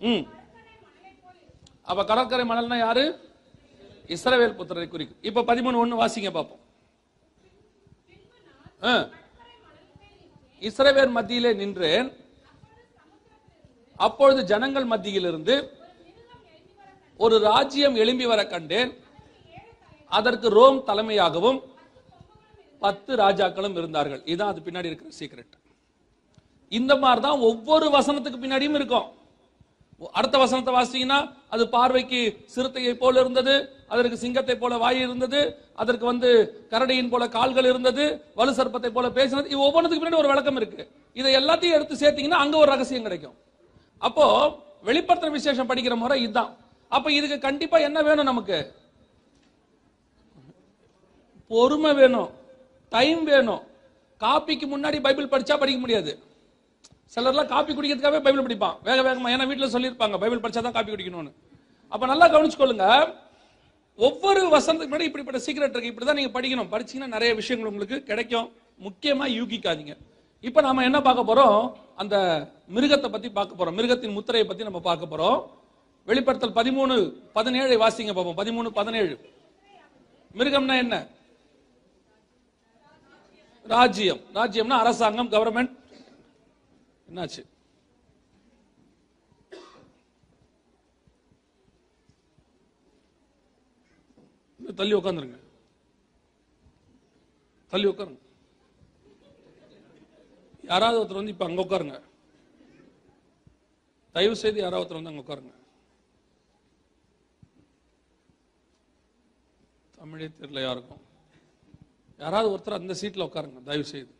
ம். அப்ப கடற்கரை மணல்னா யாரு? இஸ்ரவேல் புத்திரரை குறிக்கும். இப்ப பதிமூணு ஒண்ணு வாசிங்க பார்ப்போம் இஸ்ரவேல் மத்தியிலே நின்றேன். அப்பொழுது ஜனங்கள் மத்தியிலிருந்து ஒரு ராஜ்யம் எழும்பி வர கண்டேன். அதற்கு ரோம் தலைமையாகவும் பத்து ராஜாக்களும் இருந்தார்கள். இதுதான் அது பின்னாடி இருக்கிற சீக்ரெட் இந்த மாதிரி தான் ஒவ்வொரு வசனத்துக்கு பின்னாடியும் இருக்கும். அடுத்த வசனத்தை வாசிச்சீங்கன்னா அது பார்வைக்கு சிறுத்தையை போல இருந்தது அதற்கு சிங்கத்தை போல வாய் இருந்தது அதற்கு வந்து கரடியின் போல கால்கள் இருந்தது வலு சர்ப்பத்தை போல பேசினது இது ஒவ்வொன்றுக்கு பின்னாடி ஒரு விளக்கம் இருக்கு. இதை எல்லாத்தையும் எடுத்து சேர்த்தீங்கன்னா அங்க ஒரு ரகசியம் கிடைக்கும். அப்போ வெளிப்படுத்துற விசேஷம் படிக்கிற முறை இதுதான். அப்ப இதுக்கு கண்டிப்பா என்ன வேணும் நமக்கு? பொறுமை வேணும் டைம் வேணும். காப்பிக்கு முன்னாடி பைபிள் படிச்சா படிக்க முடியாது. சிலர்லாம் காப்பி குடிக்கிறதுக்காகவே பைபிள் படிப்பான். வேக வேகமாக ஏன்னா வீட்டில் சொல்லியிருப்பாங்க பைபிள் படிச்சா தான் காப்பி குடிக்கணும்னு. அப்ப நல்லா கவனிச்சுக்கொள்ளுங்க. ஒவ்வொரு வசனத்துக்கு முன்னாடி இப்படிப்பட்ட சீக்கிரட் இருக்கு. இப்படிதான் நீங்க படிக்கணும். படிச்சீங்கன்னா நிறைய விஷயங்கள் உங்களுக்கு கிடைக்கும். முக்கியமா யூகிக்காதீங்க. இப்ப நாம என்ன பார்க்க போறோம்? அந்த மிருகத்தை பத்தி பார்க்க போறோம். மிருகத்தின் முத்திரையை பத்தி நம்ம பார்க்க போறோம். வெளிப்படுத்தல் பதிமூணு பதினேழை வாசிங்க பார்ப்போம் பதிமூணு பதினேழு. மிருகம்னா என்ன? ராஜ்யம். ராஜ்யம்னா அரசாங்கம் கவர்மெண்ட் என்னாச்சு தள்ளி உட்காந்துருங்க தள்ளி உட்காருங்க யாராவது ஒருத்தர் வந்து இப்ப அங்க உட்காருங்க தயவு செய்து யாராவது ஒருத்தர் வந்து அங்க உட்காருங்க தமிழே தெரியல யாருக்கும் யாராவது ஒருத்தர் அந்த சீட்ல உட்காருங்க தயவு செய்து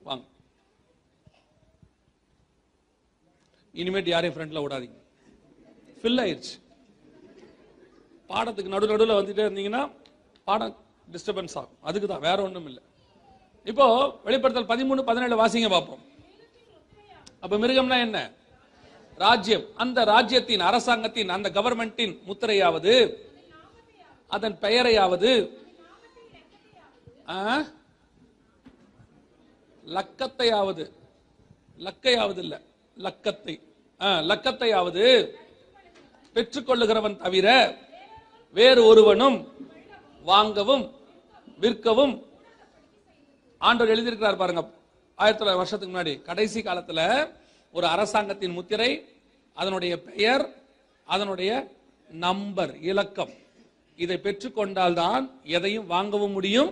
வாங்க இனிமேட்டு யாரையும் ஃப்ரெண்ட்ல விடாதீங்க ஃபில் ஆயிடுச்சு பாடத்துக்கு நடு நடுவில் வந்துட்டே இருந்தீங்கன்னா பாடம் டிஸ்டர்பன்ஸ் ஆகும். அதுக்கு தான் வேற ஒன்றும் இல்லை. இப்போ வெளிப்படுத்தல் பதிமூணு பதினேழு வாசிங்க பார்ப்போம். அப்ப மிருகம்னா என்ன? ராஜ்யம். அந்த ராஜ்யத்தின் அரசாங்கத்தின் அந்த கவர்மெண்டின் முத்திரையாவது அதன் பெயரையாவது லக்கத்தையாவது. லக்கையாவது இல்ல. லக்கத்தை. லக்கத்தையாவது பெற்றுக்கொள்ளுகிறவன் தவிர வேறு ஒருவனும் வாங்கவும் விற்கவும் ஆண்டவர் எழுதியிருக்கிறார் பாருங்க. ஆயிரத்தி தொள்ளாயிரம் வருஷத்துக்கு முன்னாடி. கடைசி காலத்துல ஒரு அரசாங்கத்தின் முத்திரை அதனுடைய பெயர் அதனுடைய நம்பர் இலக்கம். இதை பெற்றுக்கொண்டால் தான் எதையும் வாங்கவும் முடியும்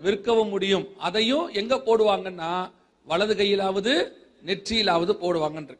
விற்கவும் முடியும். அதையும் எங்க போடுவாங்கன்னா வலது கையிலாவது நெற்றியிலாவது போடுவாங்கன்ற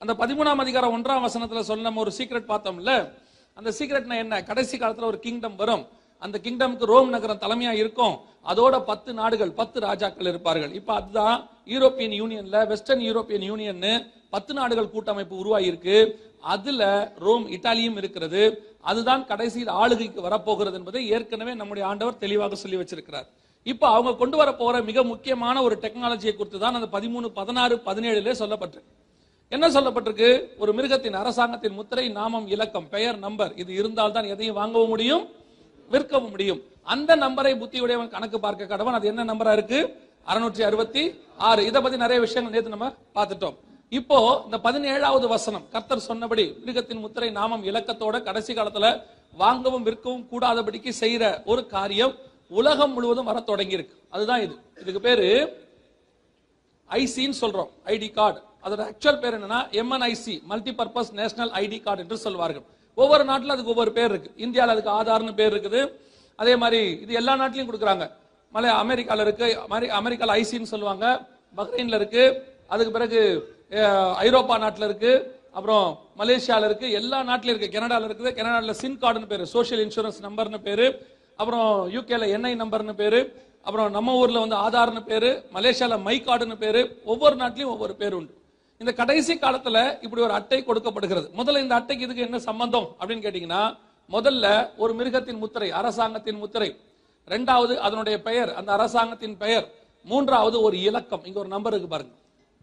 அந்த பதிமூணாம் அதிகாரம் ஒன்றாம் வசனத்துல சொன்ன ஒரு சீக்ரெட் பார்த்தோம்ல? அந்த சீக்ரெட்னா என்ன? கடைசி காலத்துல ஒரு கிங்டம் வரும். அந்த கிங்டம்க்கு ரோம் நகரம் தலைமையா இருக்கும். அதோட பத்து நாடுகள் பத்து ராஜாக்கள் இருப்பார்கள். இப்ப அதுதான் யூரோப்பியன் யூனியன்ல வெஸ்டர்ன் யூரோப்பியன் யூனியன் பத்து நாடுகள் கூட்டமைப்பு உருவாகியிருக்கு அதுல ரோம் இத்தாலியும் இருக்கிறது. அதுதான் கடைசியில் ஆளுகைக்கு வரப்போகிறது என்பதை ஏற்கனவே நம்முடைய ஆண்டவர் தெளிவாக சொல்லி வச்சிருக்கிறார். இப்ப அவங்க கொண்டு வர போற மிக முக்கியமான ஒரு டெக்னாலஜியை குறித்து தான் அந்த பதிமூணு பதினாறு பதினேழுல சொல்லப்பட்டிருக்கு. என்ன சொல்லப்பட்டிருக்கு? ஒரு மிருகத்தின் அரசாங்கத்தின் முத்திரை நாமம் இலக்கம் பெயர் நம்பர் இது இருந்தால் தான் எதையும் வாங்கவும் முடியும் விற்கவும் முடியும். அந்த நம்பரை புத்தியுடையவன் கணக்கு பார்க்க கடவன். அது என்ன நம்பரா இருக்கு? அறுநூற்றி அறுபத்தி ஆறு. இதை பத்தி நிறைய விஷயங்கள் நேற்று நம்ம பார்த்துட்டோம். இப்போ இந்த பதினேழாவது வசனம் கர்த்தர் சொன்னபடி மிருகத்தின் முத்திரை நாமம் இலக்கத்தோட கடைசி காலத்துல வாங்கவும் விற்கவும் கூடாதபடிக்கு செய்யற ஒரு காரியம் உலகம் முழுவதும் வர தொடங்கி இருக்கு அதுதான் இது. இதுக்கு பேரு ஐசின்னு சொல்றோம். ID card. அதோட ஆக்சுவல் பேர் என்னன்னா MNIC multi purpose national ID card என்று சொல்வார்கள். ஒவ்வொரு நாட்டிலும் அதுக்கு ஒவ்வொரு பேர் இருக்கு. இந்தியாவில் அதுக்கு ஆதார்னு பேர் இருக்குது. அதே மாதிரி இது எல்லா நாட்டிலையும் கொடுக்குறாங்க. மலை அமெரிக்காவில் இருக்கு. அமெரிக்காவில் ஐசின்னு சொல்லுவாங்க. பஹ்ரைன்ல இருக்கு. அதுக்கு பிறகு ஐரோப்பா நாட்டில் இருக்கு. அப்புறம் மலேசியாவில் இருக்கு. எல்லா நாட்டிலும் இருக்கு. கனடாவில் இருக்குது. கனடாவில் சின் கார்டுன்னு பேரு. சோஷியல் இன்சூரன்ஸ் நம்பர்னு பேரு. அப்புறம் யூகேல என்ஐ நம்பர்னு பேரு. அப்புறம் நம்ம ஊரில் வந்து ஆதார்னு பேரு. மலேசியாவில் மை கார்டுன்னு பேரு. ஒவ்வொரு நாட்டிலையும் ஒவ்வொரு பேர் உண்டு. இந்த கடைசி காலத்துல இப்படி ஒரு அட்டை கொடுக்கப்படுகிறது. முதல்ல இந்த அட்டைக்கு இதுக்கு என்ன சம்பந்தம் அப்படின்னு கேட்டீங்கன்னா முதல்ல ஒரு மிருகத்தின் முத்திரை அரசாங்கத்தின் முத்திரை. ரெண்டாவது அதனுடைய பெயர் அந்த அரசாங்கத்தின் பெயர். மூன்றாவது ஒரு இலக்கம். இங்க ஒரு நம்பர் இருக்கு பாருங்க.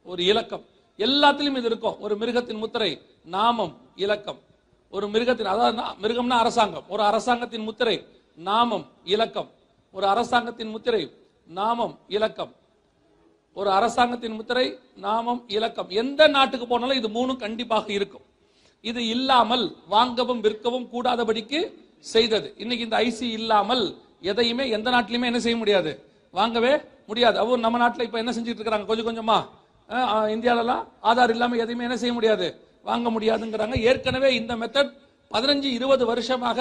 ஒரு இலக்கம். எல்லாத்திலும் இது இருக்கும். ஒரு மிருகத்தின் முத்திரை நாமம் இலக்கம். ஒரு மிருகத்தின் அதாவது மிருகம்னா அரசாங்கம். ஒரு அரசாங்கத்தின் முத்திரை நாமம் இலக்கம். ஒரு அரசாங்கத்தின் முத்திரை நாமம் இலக்கம். ஒரு அரசாங்கத்தின் முத்திரை நாமம் இலக்கம். எந்த நாட்டுக்கு போனாலும் இது மூணும் கண்டிப்பாக இருக்கும். இது இல்லாமல் வாங்கவும் விற்கவும் கூடாதபடிக்கு செய்தது. இன்னைக்கு இந்த ஐசி இல்லாமல் எதையுமே எந்த நாட்டிலுமே என்ன செய்ய முடியாது. வாங்கவே முடியாது. அவங்க நம்ம நாட்டில் இப்ப என்ன செஞ்சுட்டு இருக்கிறாங்க கொஞ்சம் கொஞ்சமா. இந்தியாவிலலாம் ஆதார் இல்லாம எதையுமே என்ன செய்ய முடியாது. வாங்க முடியாதுங்கிறாங்க. ஏற்கனவே இந்த மெத்தட் பதினஞ்சு இருபது வருஷமாக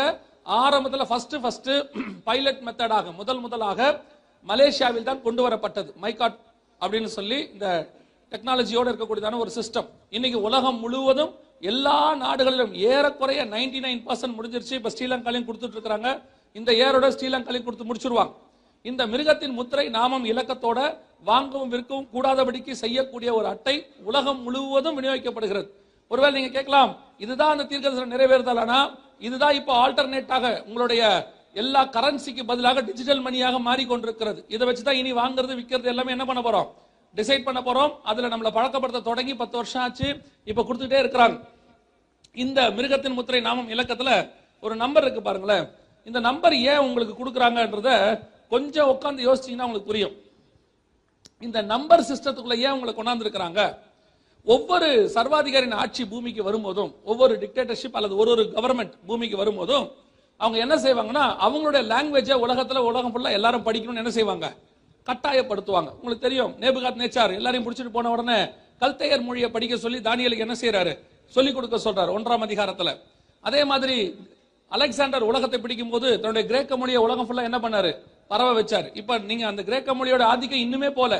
ஆரம்பத்தில் ஃபர்ஸ்ட் ஃபர்ஸ்ட் பைலட் மெத்தடாக முதல் முதலாக மலேசியாவில் தான் கொண்டு வரப்பட்டது. மைகாட் அப்படின்னு சொல்லி இந்த டெக்னாலஜியோடு இருக்கக்கூடியதான ஒரு சிஸ்டம் இன்னைக்கு உலகம் முழுவதும் எல்லா நாடுகளிலும் ஏறக்குறைய 99% நைன் பர்சன்ட் முடிஞ்சிருச்சு. இப்போ ஸ்ரீலங்காலையும் கொடுத்துட்டு இருக்காங்க இந்த ஏரோட ஸ்ரீலங்காலையும் கொடுத்து முடிச்சிருவாங்க. இந்த மிருகத்தின் முத்திரை நாமம் இலக்கத்தோட வாங்கவும் விற்கவும் கூடாதபடிக்கு செய்யக்கூடிய ஒரு அட்டை உலகம் முழுவதும் விநியோகிக்கப்படுகிறது. ஒருவேளை நீங்க கேட்கலாம் இதுதான் அந்த தீர்க்கதரிசனம் நிறைவேறுதலானா இதுதான் இப்போ ஆல்டர்னேட்டாக உங்களுடைய எல்லா கரன்சிக்கு பதிலாக டிஜிட்டல் மணியாக மாறிக்கொண்டிருக்கிறது. இதை வச்சு தான் இனி வாங்குறது விற்கிறது எல்லாமே என்ன பண்ண போறோம்? டிசைட் பண்ண போறோம். அதுல நம்மளை பழக்கப்படுத்த தொடங்கி பத்து வருஷம் ஆச்சு. இப்ப கொடுத்துட்டே இருக்கிறாங்க. இந்த மிருகத்தின் முத்திரை நாமம் இலக்கத்துல ஒரு நம்பர் இருக்கு பாருங்களேன். இந்த நம்பர் ஏன் உங்களுக்கு கொடுக்குறாங்கன்றத கொஞ்சம் உட்காந்து யோசிச்சீங்கன்னா உங்களுக்கு புரியும். இந்த நம்பர் சிஸ்டத்துக்குள்ள ஏன் உங்களை கொண்டாந்து இருக்கிறாங்க ஒவ்வொரு சர்வாதிகாரியின் ஆட்சி பூமிக்கு வரும்போதும் ஒவ்வொரு டிக்டேட்டர்ஷிப் அல்லது ஒரு ஒரு கவர்மெண்ட் பூமிக்கு வரும்போதும் அவங்க என்ன செய்வாங்கன்னா அவங்களுடைய லாங்குவேஜை உலகத்தில் உலகம் ஃபுல்லாக எல்லாரும் படிக்கணும்னு என்ன செய்வாங்க? கட்டாயப்படுத்துவாங்க. உங்களுக்கு தெரியும் நேபுகாத் நேச்சார் எல்லாரையும் பிடிச்சிட்டு போன உடனே கல்தையர் மொழியை படிக்க சொல்லி தானியலுக்கு என்ன செய்யறாரு சொல்லி கொடுக்க சொல்றாரு ஒன்றாம் அதிகாரத்துல. அதே மாதிரி அலெக்சாண்டர் உலகத்தை பிடிக்கும் போது தன்னுடைய கிரேக்க மொழியை உலகம் ஃபுல்லா என்ன பண்ணாரு? பரவ வச்சார். இப்ப நீங்க அந்த கிரேக்க மொழியோட ஆதிக்கம் இன்னுமே போல.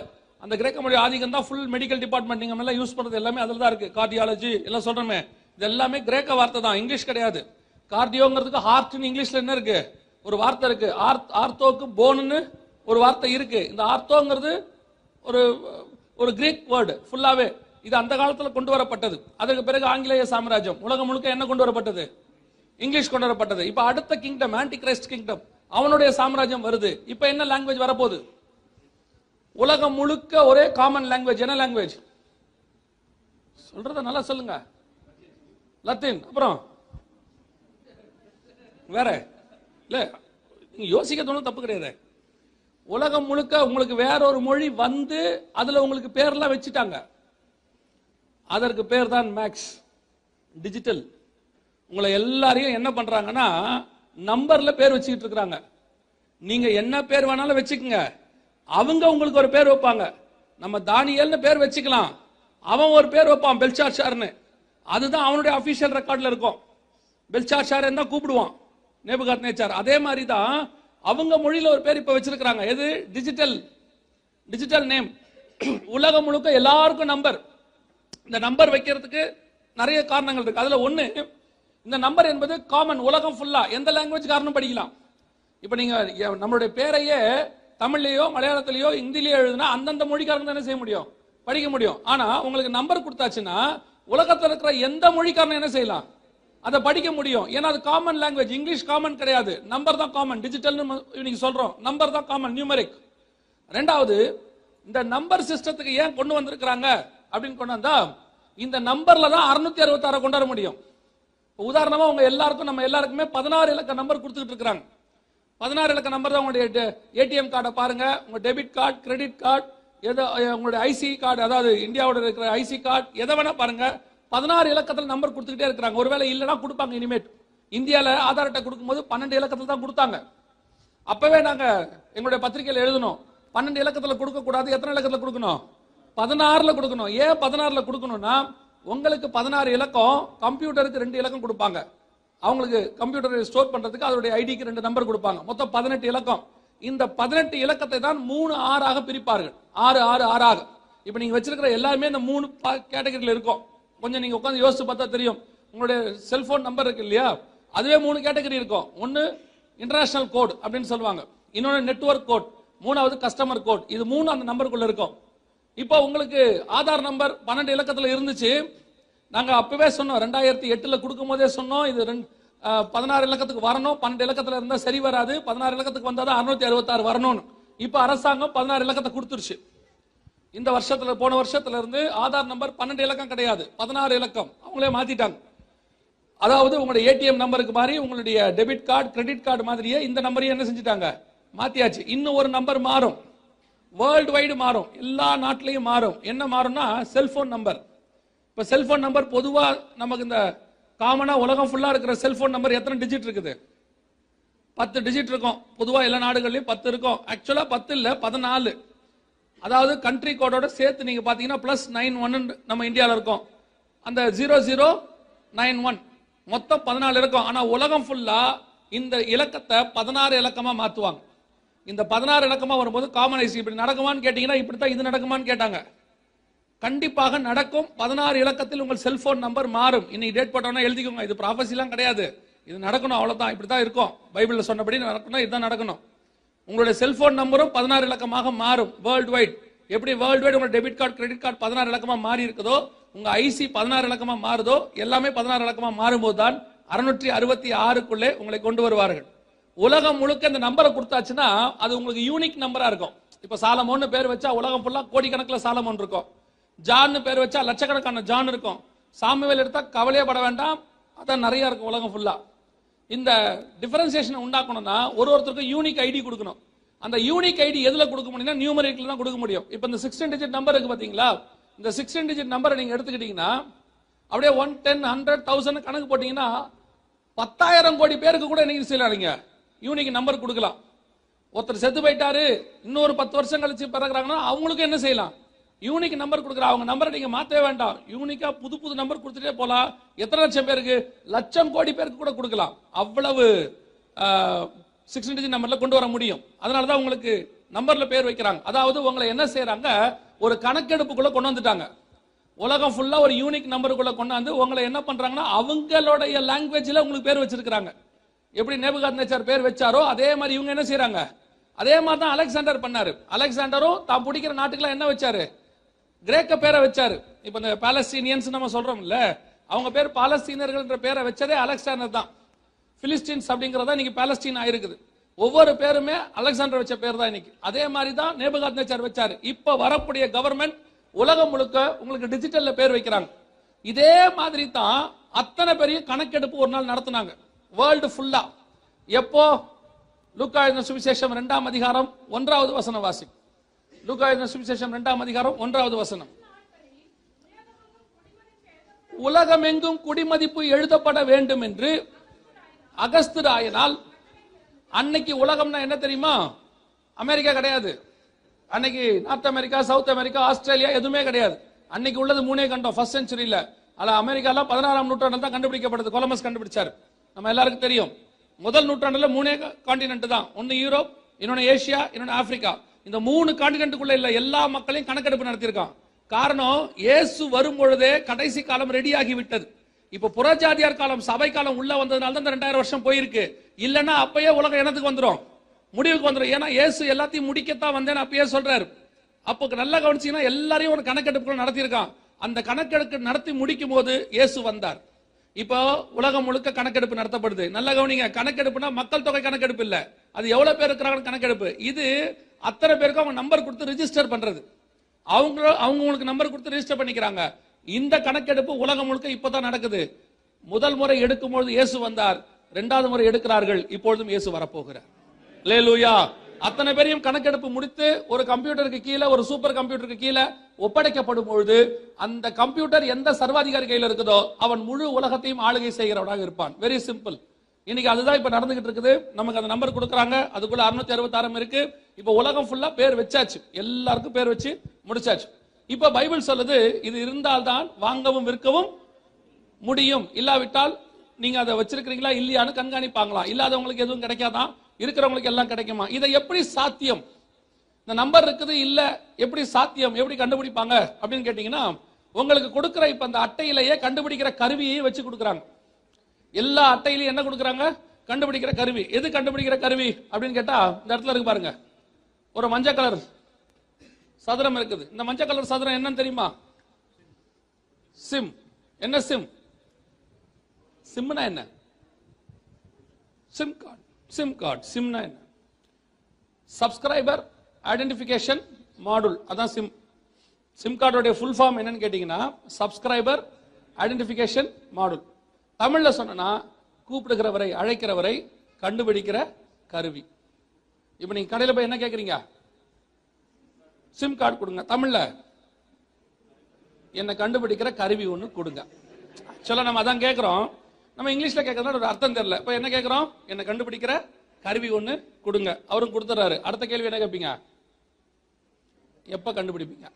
அந்த கிரேக்க மொழி ஆதிக்கம் தான் ஃபுல் மெடிக்கல் டிபார்ட்மெண்ட் நீங்க எல்லாம் யூஸ் பண்றது எல்லாமே அதுல தான் இருக்கு. கார்டியாலஜி எல்லாம் சொல்றோமே. இது எல்லாமே கிரேக்க வார்த்தை தான் இங்கிலீஷ் கிடையாது. கார்டியோங்கிறதுக்கு ஹார்ட்னு இங்கிலீஷ்ல என்ன இருக்கு? ஒரு வார்த்தை இருக்கு. ஆர்த் ஆர்த்தோக்கு போன்னு ஒரு வார்த்தை இருக்கு. இந்த ஆர்த்தோங்கிறது ஒரு ஒரு கிரீக் வேர்டு ஃபுல்லாவே இது அந்த காலத்தில் கொண்டு வரப்பட்டது. அதற்கு பிறகு ஆங்கிலேய சாம்ராஜ்யம். உலகம் முழுக்க என்ன கொண்டு வரப்பட்டது? இங்கிலீஷ் கொண்டு வரப்பட்டது. இப்போ அடுத்த கிங்டம் ஆன்டி கிரைஸ்ட் கிங்டம் அவனுடைய சாம்ராஜ்யம் வருது. இப்போ என்ன லாங்குவேஜ் வரப்போகுது? உலகம் முழுக்க ஒரே காமன் லாங்குவேஜ் என்ன லாங்குவேஜ் சொல்றத நல்லா சொல்லுங்க. லத்தீன் அப்புறம்? வேற. இல்லை நீங்கள் யோசிக்க தோணும் தப்பு கிடையாது. உலகம் முழுக்க உங்களுக்கு வேற ஒரு மொழி வந்து அதுல உங்களுக்கு பேர்லாம் வச்சுட்டாங்க. அதற்கு பேர் தான் மேக்ஸ் டிஜிட்டல் உங்களை எல்லாரையும் என்ன பண்றாங்கன்னா நம்பர்ல பேர் வச்சுக்கிட்டு இருக்கிறாங்க. நீங்க என்ன பேர் வேணாலும் வச்சுக்கோங்க. அவங்க உங்களுக்கு ஒரு பேர் வைப்பாங்க. நம்ம தானியல்னு பேர் வச்சுக்கலாம். அவன் ஒரு பேர் வைப்பான் பெல்சார் ஷார்னு அதுதான் அவனுடைய அபிஷியல் ரெக்கார்டில் இருக்கும். பெல்சார் சார் தான் கூப்பிடுவான். நேபுகாத் நேச்சார் அதே மாதிரி தான் அவங்க மொழியில ஒரு பேர் இப்ப வச்சிருக்கிறாங்க. எது? டிஜிட்டல் டிஜிட்டல் நேம் உலகம் முழுக்க எல்லாருக்கும் நம்பர் இந்த நம்பர் வைக்கிறதுக்கு நிறைய காரணங்கள் இருக்கு. அதுல ஒண்ணு இந்த நம்பர் என்பது காமன் உலகம் ஃபுல்லா எந்த லாங்குவேஜ் காரணம் படிக்கலாம். இப்போ நீங்க நம்மளுடைய பேரையே தமிழ்லையோ மலையாளத்திலேயோ இந்திலயோ எழுதுனா அந்தந்த மொழிக்காரங்க தானே என்ன செய்ய முடியும். படிக்க முடியும். ஆனா உங்களுக்கு நம்பர் கொடுத்தாச்சுன்னா உலகத்தில் இருக்கிற எந்த மொழிக்காரனும் என்ன செய்யலாம்? அதை படிக்க முடியும். ஏன்னா அது காமன் லாங்குவேஜ் இங்கிலீஷ் காமன் கிடையாது. நம்பர் தான் காமன் டிஜிட்டல்னு இன்னைக்கு சொல்றோம். நம்பர் தான் காமன் நியூமரிக் ரெண்டாவது இந்த நம்பர் சிஸ்டத்துக்கு ஏன் கொண்டு வந்திருக்கிறாங்க? அப்படின்னு கொண்டு வந்தா இந்த நம்பர்ல தான் அறுநூத்தி அறுபத்தாறு கொண்டு வர முடியும். உதாரணமா உங்க எல்லாருக்கும் நம்ம எல்லாருக்குமே பதினாறு இலக்க நம்பர் கொடுத்துட்டு இருக்கிறாங்க. பதினாறு இலக்க நம்பர் தான் உங்களுடைய ஏடிஎம் கார்டை பாருங்க. உங்க டெபிட் கார்டு கிரெடிட் கார்டு எதோ உங்களுடைய ஐசி கார்டு அதாவது இந்தியாவோட இருக்கிற ஐசி கார்டு எதை வேணா பாருங்க. பதினாறு இலக்கத்தில் நம்பர் கொடுத்துக்கிட்டே இருக்கிறாங்க. ஒருவேளை இல்லைன்னா கொடுப்பாங்க இனிமேட் இந்தியாவில் ஆதார் அட்டை கொடுக்கும்போது பன்னெண்டு இலக்கத்தில் தான் கொடுத்தாங்க. அப்பவே நாங்கள் எங்களுடைய பத்திரிகையில் எழுதணும். பன்னெண்டு இலக்கத்தில் கொடுக்கக்கூடாது. எத்தனை இலக்கத்தில் கொடுக்கணும்? பதினாறில் கொடுக்கணும். ஏன் பதினாறில் கொடுக்கணும்னா உங்களுக்கு பதினாறு இலக்கம் கம்ப்யூட்டருக்கு ரெண்டு இலக்கம் கொடுப்பாங்க. அவங்களுக்கு கம்ப்யூட்டர் ஸ்டோர் பண்ணுறதுக்கு அதோடைய ஐடிக்கு ரெண்டு நம்பர் கொடுப்பாங்க. மொத்தம் பதினெட்டு இலக்கம். இந்த பதினெட்டு இலக்கத்தை தான் மூணு ஆறாக பிரிப்பார்கள். ஆறு ஆறு ஆறாக. இப்போ நீங்கள் வச்சிருக்கிற எல்லாமே இந்த மூணு கேட்டகரியில் இருக்கும். கொஞ்சம் நீங்க உட்காந்து யோசிச்சு பார்த்தா தெரியும். உங்களுடைய செல்போன் நம்பர் இருக்கு இல்லையா? அதுவே மூணு கேட்டகரி இருக்கும். ஒன்னு இன்டர்நேஷனல் கோட் அப்படின்னு சொல்லுவாங்க. இன்னொன்று நெட்வொர்க் கோட் மூணாவது கஸ்டமர் கோட் இது மூணு அந்த நம்பருக்குள்ள இருக்கும். இப்போ உங்களுக்கு ஆதார் நம்பர் பன்னெண்டு இலக்கத்தில் இருந்துச்சு. நாங்கள் அப்பவே சொன்னோம். ரெண்டாயிரத்தி எட்டில் கொடுக்கும் போதே சொன்னோம். இது ரெண்டு பதினாறு இலக்கத்துக்கு வரணும். பன்னெண்டு இலக்கத்தில் இருந்தால் சரி வராது. பதினாறு இலக்கத்துக்கு வந்தால் தான் அறுநூத்தி அறுபத்தாறு வரணும்னு. இப்போ அரசாங்கம் பதினாறு இலக்கத்தை கொடுத்துருச்சு. இந்த வருஷத்துல போன வருஷத்துல இருந்து ஆதார் நம்பர் பன்னெண்டு இலக்கம் கிடையாது. பதினாறு இலக்கம். அவங்களே மாத்திட்டாங்க. அதாவது உங்களுடைய ஏடிஎம் நம்பருக்கு மாதிரி உங்களுடைய டெபிட் கார்டு கிரெடிட் கார்டு மாதிரியே இந்த நம்பரையும் என்ன செஞ்சுட்டாங்க? மாத்தியாச்சு. இன்னும் ஒரு நம்பர் மாறும். வேர்ல்டு வைடு மாறும். எல்லா நாட்டிலையும் மாறும். என்ன மாறும்னா செல்போன் நம்பர் இப்போ செல்போன் நம்பர் பொதுவாக நமக்கு இந்த காமனாக உலகம் ஃபுல்லாக இருக்கிற செல்போன் நம்பர் எத்தனை டிஜிட் இருக்குது? பத்து டிஜிட் இருக்கும். பொதுவாக எல்லா நாடுகள்லையும் பத்து இருக்கும். ஆக்சுவலாக பத்து இல்லை பதினாலு. அதாவது கண்ட்ரி கோடோட சேர்த்து நீங்க பாத்தீங்கன்னா பிளஸ் நைன் ஒன் நம்ம இந்தியாவில் இருக்கோம். அந்த ஜீரோ ஜீரோ நைன் ஒன் மொத்தம் பதினாலு இருக்கும். ஆனா உலகம் ஃபுல்லா இந்த இலக்கத்தை பதினாறு இலக்கமா மாத்துவாங்க. இந்த பதினாறு இலக்கமா வரும்போது காமனைஸ் இப்படி நடக்குமான்னு கேட்டீங்கன்னா இப்படித்தான் இது நடக்குமான்னு கேட்டாங்க. கண்டிப்பாக நடக்கும். பதினாறு இலக்கத்தில் உங்கள் செல்போன் நம்பர் மாறும். இன்னைக்கு டேட் போட்டோம்னா எழுதிக்கோங்க. இது ப்ராஃபஸிலாம் கிடையாது. இது நடக்கணும் அவ்வளோதான் இப்படி தான் இருக்கும். பைபிளில் சொன்னபடி நடக்கணும் இதுதான் நடக்கணும். உங்களுடைய செல்போன் நம்பரும் பதினாறு இலக்கமாக மாறும். வேர்ல்டு வைட் எப்படி வேர்ல்டு வைட் உங்களோட டெபிட் கார்டு கிரெடிட் கார்டு பதினாறு இலக்கமாக மாறி இருக்குதோ உங்க ஐசி பதினாறு இலக்கமாக மாறுதோ எல்லாமே பதினாறு இலக்கமாக மாறும்போது தான் அறுநூற்றி அறுபத்தி ஆறுக்குள்ளே உங்களை கொண்டு வருவார்கள். உலகம் முழுக்க இந்த நம்பரை கொடுத்தாச்சுன்னா அது உங்களுக்கு யூனிக் நம்பரா இருக்கும். இப்ப சாலமோன்னு பேர் வச்சா உலகம் ஃபுல்லா கோடிக்கணக்கில் சாலமோன் இருக்கும். ஜான்னு பேர் வச்சா லட்சக்கணக்கான ஜான் இருக்கும். சாமுவேல் எடுத்தா கவலையே பட வேண்டாம். அதான் நிறைய இருக்கும் உலகம் ஃபுல்லா இந்த டிஃபரன்சியேஷனை உண்டாக்கணும்னா ஒரு ஒருத்தருக்கும் யூனிக் ஐடி கொடுக்கணும். அந்த யூனிக் ஐடி எதில் கொடுக்க முடியும்னா நியூமரிக்ல தான் கொடுக்க முடியும். இப்போ இந்த சிக்ஸ்டீன் டிஜிட் நம்பர் இருக்கு பார்த்தீங்களா இந்த சிக்ஸ்டீன் டிஜிட் நம்பரை நீங்கள் எடுத்துக்கிட்டீங்கன்னா அப்படியே ஒன் டென் ஹண்ட்ரட் தௌசண்ட் கணக்கு போட்டிங்கன்னா பத்தாயிரம் கோடி பேருக்கு கூட இன்னைக்கு செய்யலாம் நீங்கள் யூனிக் நம்பர் கொடுக்கலாம். ஒருத்தர் செத்து போயிட்டாரு இன்னொரு பத்து வருஷம் கழிச்சு பிறகுறாங்கன்னா அவங்களுக்கு என்ன செய்யலாம்? யூனிக் நம்பர் கொடுக்குற அவங்க நம்பரை நீங்க மாத்தவே வேண்டாம். யூனிக்கா புது புது நம்பர் கொடுத்துட்டே போலாம். எத்தனை லட்சம் பேருக்கு? லட்சம் கோடி பேருக்கு கூட கொடுக்கலாம். அவ்வளவு சிக்ஸ்டி டிஜிட் நம்பர்ல கொண்டு வர முடியும். அதனால தான் உங்களுக்கு நம்பர்ல பேர் வைக்கிறாங்க. அதாவது உங்களை என்ன செய்யறாங்க ஒரு கணக்கெடுப்புக்குள்ள கொண்டு வந்துட்டாங்க. உலகம் ஃபுல்லா ஒரு யூனிக் நம்பருக்குள்ள கொண்டாந்து உங்களை என்ன பண்றாங்கன்னா அவங்களுடைய லாங்குவேஜ்ல உங்களுக்கு பேர் வச்சிருக்காங்க எப்படி நேபுகாத் நேச்சர் பேர் வச்சாரோ அதே மாதிரி இவங்க என்ன செய்யறாங்க அதே மாதிரி தான் அலெக்சாண்டர் பண்ணாரு. அலெக்சாண்டரும் தான் பிடிக்கிற நாட்டுக்கெல்லாம் என்ன வச்சாரு? கிரேக்க பேரை வச்சாரு. இப்ப இந்த பாலஸ்தீனியன்ஸ் நம்ம சொல்றோம் இல்ல அவங்க பேர் பாலஸ்தீனர்கள்ன்ற பேரை வச்சதே அலெக்சாண்டர் தான். பிலிஸ்டீன்ஸ் அப்படிங்கறத இன்னைக்கு பாலஸ்தீன் ஆயிருக்குது. ஒவ்வொரு பேருமே அலெக்சாண்டர் வச்ச பேர் தான் இன்னைக்கு. அதே மாதிரி தான் நேபகாத் நேச்சார் வச்சாரு. இப்ப வரக்கூடிய கவர்மெண்ட் உலகம் முழுக்க உங்களுக்கு டிஜிட்டல்ல பேர் வைக்கிறாங்க. இதே மாதிரி தான் அத்தனை பெரிய கணக்கெடுப்பு ஒரு நாள் நடத்தினாங்க. வேர்ல்டு ஃபுல்லா எப்போ? லூக்கா சுவிசேஷம் இரண்டாம் அதிகாரம் ஒன்றாவது வசன வாசி லூக்கா சுவிசேஷம் இரண்டாம் அதிகாரம் ஒன்றாவது வசனம். உலகமெங்கும் குடிமதிப்பு எழுதப்பட வேண்டும் என்று அகஸ்துராயனால் அன்னைக்கு உலகம்னா என்ன தெரியுமா? அமெரிக்கா கிடையாது. அன்னைக்கு North America South America Australia எதுவுமே கிடையாது. அன்னைக்கு உள்ளது மூணே கண்டம் ஃபர்ஸ்ட் செஞ்சுரியில் அதில் அமெரிக்காலாம் பதினாறாம் நூற்றாண்டில் தான் கண்டுபிடிக்கப்படுது. கொலம்பஸ் கண்டுபிடிச்சார். நம்ம எல்லாருக்கும் தெரியும். முதல் நூற்றாண்டுல மூணே காண்டினென்ட் தான். ஒன்று யூரோப் இன்னொன்று ஏசியா இன்னொன்று ஆப்பிரிக்கா. இந்த மூணு காண்டினென்ட்டுக்குள்ள இல்ல எல்லா மக்களையும் கணக்கெடுப்பு நடத்தியிருக்கான். காரணம் இயேசு வரும் பொழுதே கடைசி காலம் ரெடியாகி விட்டது இப்ப புறஜாதியார் காலம் சபை காலம் உள்ள வந்ததுனால தான் இந்த ரெண்டாயிரம் வருஷம் போயிருக்கு. இல்லைன்னா அப்பயே உலகம் எனத்துக்கு வந்துடும் முடிவுக்கு வந்துடும் ஏன்னா இயேசு எல்லாத்தையும் முடிக்கத்தான் வந்தேன்னு அப்பயே சொல்றாரு. அப்போ நல்லா கவனிச்சீங்கன்னா எல்லாரையும் ஒரு கணக்கெடுப்புகள் நடத்தியிருக்கான். அந்த கணக்கெடுப்பு நடத்தி முடிக்கும் போது இயேசு வந்தார். இப்போ உலகம் முழுக்க கணக்கெடுப்பு நடத்தப்படுது. நல்ல கவனிங்க கணக்கெடுப்புனா மக்கள் தொகை கணக்கெடுப்பு இல்ல. அது எவ்வளவு பேர் இருக்கிறாங்க கணக்கெடுப்பு. இது அத்தனை பேருக்கு அவங்க நம்பர் கொடுத்து ரிஜிஸ்டர் பண்றது. அவங்க அவங்க உங்களுக்கு நம்பர் கொடுத்து ரிஜிஸ்டர் பண்ணிக்கிறாங்க. இந்த கணக்கெடுப்பு உலகம் முழுக்க இப்பதான் நடக்குது. முதல் முறை எடுக்கும்பொழுது இயேசு வந்தார். இரண்டாவது முறை எடுக்கிறார்கள். இப்பொழுதும் இயேசு வரப்போகிறார். லேலூயா அத்தனை பேரையும் கணக்கெடுப்பு முடித்து ஒரு கம்ப்யூட்டருக்கு கீழே ஒரு சூப்பர் கம்ப்யூட்டருக்கு கீழே ஒப்படைக்கப்படும் பொழுது அந்த கம்ப்யூட்டர் எந்த சர்வாதிகாரி கையில் இருக்குதோ அவன் முழு உலகத்தையும் ஆளுகை செய்கிறவனாக இருப்பான். வெரி சிம்பிள் இன்னைக்கு அதுதான் இப்ப நடந்துகிட்டு இருக்குது. நமக்கு அந்த நம்பர் கொடுக்குறாங்க. அதுக்குள்ள அறுநூத்தி அறுபத்தாறு இருக்கு. இப்ப உலகம் ஃபுல்லா பேர் வச்சாச்சு. எல்லாருக்கும் பேர் வச்சு முடிச்சாச்சு. இப்ப பைபிள் சொல்லுது இது இருந்தால்தான் வாங்கவும் விற்கவும் முடியும். இல்லாவிட்டால் நீங்க அதை வச்சிருக்கிறீங்களா இல்லையான்னு கண்காணிப்பாங்களாம் இல்லாதவங்களுக்கு எதுவும் கிடைக்காதான் இருக்கிறவங்களுக்கு எல்லாம் கிடைக்குமா? இதை எப்படி சாத்தியம்? இந்த நம்பர் இருக்குது இல்ல எப்படி சாத்தியம்? எப்படி கண்டுபிடிப்பாங்க? அப்படின்னு கேட்டீங்கன்னா உங்களுக்கு கொடுக்கிற இப்ப அந்த அட்டையிலேயே கண்டுபிடிக்கிற கருவியை வச்சு கொடுக்குறாங்க. எல்லா அட்டையிலையும் என்ன கொடுக்குறாங்க? கண்டுபிடிக்கிற கருவி. எது கண்டுபிடிக்கிற கருவி? அப்படின்னு கேட்டா இந்த இடத்துல இருக்கு பாருங்க. ஒரு மஞ்சள் கலர் சதுரம் இருக்குது. இந்த மஞ்சள் கலர் சதுரம் என்னன்னு தெரியுமா? சிம். என்ன சிம்? சிம்னா என்ன? SIM card. SIM card. சிம்னா என்ன? சப்ஸ்கிரைபர் ஐடென்டிஃபிகேஷன் மாடுல் அதான் சிம். சிம் கார்டோடைய ஃபுல் ஃபார்ம் என்னன்னு கேட்டீங்கன்னா சப்ஸ்கிரைபர் ஐடென்டிஃபிகேஷன் மாடுல் தமிழ்ல சொன்னா கூப்பிடுகிறவரை அழைக்கிறவரை கண்டுபிடிக்கிற கருவி. இப்ப நீங்க கடையில் போய் என்ன கேக்குறீங்க? சிம் கார்டு கொடுங்க. தமிழ்ல என்னை கண்டுபிடிக்கிற கருவி ஒண்ணு கொடுங்க. சொல்ல நம்ம அதான் கேட்குறோம் நம்ம இங்கிலீஷ்ல கேட்கறதுனால ஒரு அர்த்தம் தெரியல. இப்ப என்ன கேட்குறோம் என்னை கண்டுபிடிக்கிற கருவி ஒண்ணு கொடுங்க. அவரும் கொடுத்துறாரு. அடுத்த கேள்வி என்ன கேட்பீங்க எப்ப கண்டுபிடிப்பீங்க?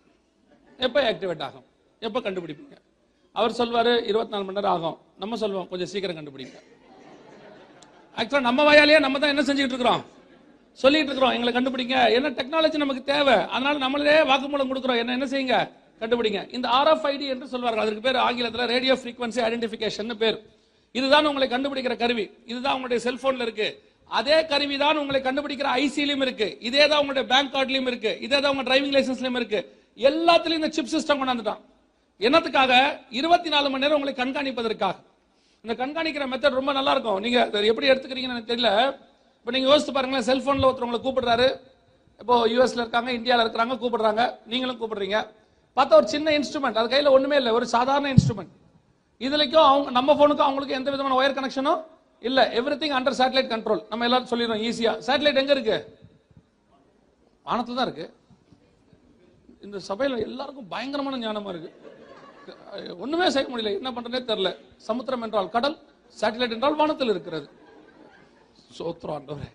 எப்ப ஆக்டிவேட் ஆகும்? எப்ப கண்டுபிடிப்பீங்க? அவர் சொல்வாரு இருபத்தி நாலு மணி நேரம் ஆகும். நம்ம சொல்லுவோம் கொஞ்சம் சீக்கிரம் கண்டுபிடிங்க. ஆக்சுவலா நம்ம வாயாலேயே நம்ம தான் என்ன செஞ்சுட்டு இருக்கிறோம்? சொல்லிட்டு இருக்கிறோம் எங்களை கண்டுபிடிங்க. என்ன டெக்னாலஜி நமக்கு தேவை? அதனால நம்மளே வாக்குமூலம் கொடுக்குறோம். என்ன என்ன செய்யுங்க? கண்டுபிடிங்க. இந்த RFID என்று சொல்வார்கள். அதற்கு பேர் ஆங்கிலத்துல ரேடியோ ஃப்ரீக்வன்சி ஐடென்டிஃபிகேஷன் பேர். இதுதான் உங்களை கண்டுபிடிக்கிற கருவி. இதுதான் உங்களுடைய செல்போன்ல இருக்கு. அதே கருவி தான் உங்களை கண்டுபிடிக்கிற ஐசிலையும் இருக்கு. இதே தான் உங்களுடைய பேங்க் கார்டுலயும் இருக்கு. இதே தான் உங்க டிரைவிங் லைசன்ஸ்லயும் இருக்கு. எல்லாத்துலயும் இந்த சிப் சிஸ்டம் கொண்டாந்துட்டான். என்னத்துக்காக? இருபத்தி நாலு மணி நேரம் உங்களை கண்காணிப்பதற்காக. இந்த கண்காணிக்கிற மெத்தட் ரொம்ப நல்லா இருக்கும் நீங்க எப்படி எடுத்துக்கிறீங்கன்னு எனக்கு தெரியல. இப்போ நீங்க யோசிச்சு பாருங்களேன் செல்போன்ல ஒருத்தர் உங்களை கூப்பிடுறாரு. இப்போ யூஎஸ்ல இருக்காங்க இந்தியாவில் இருக்கிறாங்க கூப்பிடுறாங்க. நீங்களும் கூப்பிடுறீங்க. பார்த்தா ஒரு சின்ன இன்ஸ்ட்ருமெண்ட் அது கையில் ஒன்றுமே இல்லை. ஒரு சாதாரண இன்ஸ்ட்ருமெண்ட் இதுலக்கும் அவங்க நம்ம ஃபோனுக்கும் அவங்களுக்கு எந்த விதமான ஒயர் கனெக்ஷனும் இல்லை. Everything under satellite control நம்ம எல்லாரும் சொல்லிடுறோம் ஈஸியா சேட்டலைட் எங்க இருக்கு? வானத்துல தான் இருக்கு. இந்த சபையில் எல்லாருக்கும் பயங்கரமான ஞானமா இருக்கு. ஒண்ணுமே செய்ய முடியல. என்ன பண்றதே தெரியல. சமுத்திரம் என்றால் கடல் சேட்டலைட் என்றால் வானத்தில் இருக்கிறது. சோத்ரோ ஆண்டவரே.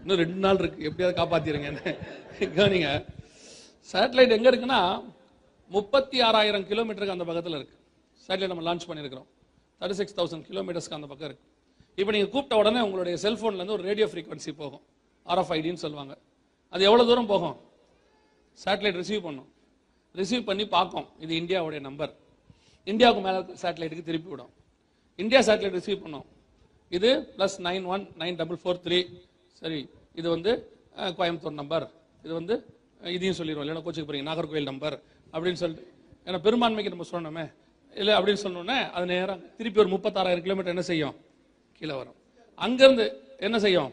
இன்னும் ரெண்டு நாள் இருக்கு. எப்படியாவது காப்பாத்திருங்க என்ன? கவனிங்க. சேட்டலைட் எங்க இருக்குன்னா முப்பத்தி ஆறாயிரம் கிலோமீட்டருக்கு அந்த பக்கத்தில் இருக்கு. சேட்டலைட் நம்ம லான்ச் பண்ணியிருக்கிறோம். தேர்ட்டி சிக்ஸ் தௌசண்ட் கிலோமீட்டர்ஸ்க்கு அந்த பக்கம் இருக்கு. இப்போ நீங்கள் கூப்பிட்ட உடனே உங்களுடைய செல்ஃபோன்லேருந்து ஒரு ரேடியோ ஃப்ரீக்வன்சி போகும். ஆர்எஃப்ஐடின்னு சொல்லுவாங்க. அது எவ்வளோ தூரம் போகும்? சேட்டலைட் ரிசீவ் பண்ணும். ரிசீவ் பண்ணி பார்க்கும் இது இந்தியாவுடைய நம்பர். இந்தியாவுக்கு மேலே சேட்டலைட்டுக்கு திருப்பி விடும். இந்தியா சேட்டலைட் ரிசீவ் பண்ணும். இது plus nine one nine double four three சரி இது வந்து கோயம்புத்தூர் நம்பர் இது வந்து இதையும் சொல்லிடுவோம். இல்லைன்னா கோச்சுக்கு போகிறீங்க நாகர்கோவில் நம்பர் அப்படின்னு சொல்லிட்டு. ஏன்னா பெரும்பான்மைக்கு நம்ம சொல்லணுமே. இல்லை அப்படின்னு சொன்னோன்னே அது நேரம் திருப்பி ஒரு முப்பத்தாறாயிரம் கிலோமீட்டர் என்ன செய்யும்? கீழே வரும். அங்கேருந்து என்ன செய்யும்?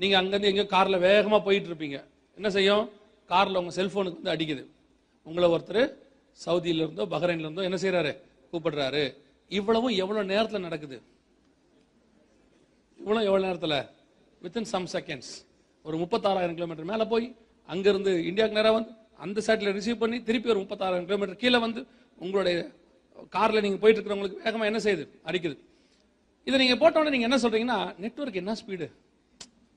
நீங்கள் அங்கேருந்து எங்கேயோ காரில் வேகமாக போயிட்டு இருப்பீங்க. என்ன செய்யும்? காரில் உங்கள் செல்ஃபோனுக்கு வந்து அடிக்குது. உங்களை ஒருத்தர் சவுதியில இருந்தோ பஹ்ரைன்ல இருந்தோ என்ன செய்யறாரு கூப்பிடுறாரு. இவ்வளவும் எவ்வளவு நேரத்தில் நடக்குது? இவ்வளவு எவ்வளவு நேரத்தில்? வித்தின் சம் செகண்ட்ஸ் ஒரு முப்பத்தாறாயிரம் கிலோமீட்டர் மேல போய் அங்கிருந்து இந்தியாவுக்கு நேராக வந்து அந்த சைட்டில் ரிசீவ் பண்ணி திருப்பி ஒரு முப்பத்தாறாயிரம் கிலோமீட்டர் கீழே வந்து உங்களுடைய கார்ல நீங்க போயிட்டு இருக்கிறவங்களுக்கு வேகமா என்ன செய்யுது? அடிக்குது. இதை நீங்க போட்ட நீங்கள் நீங்க என்ன சொல்றீங்கன்னா நெட்வொர்க் என்ன ஸ்பீடு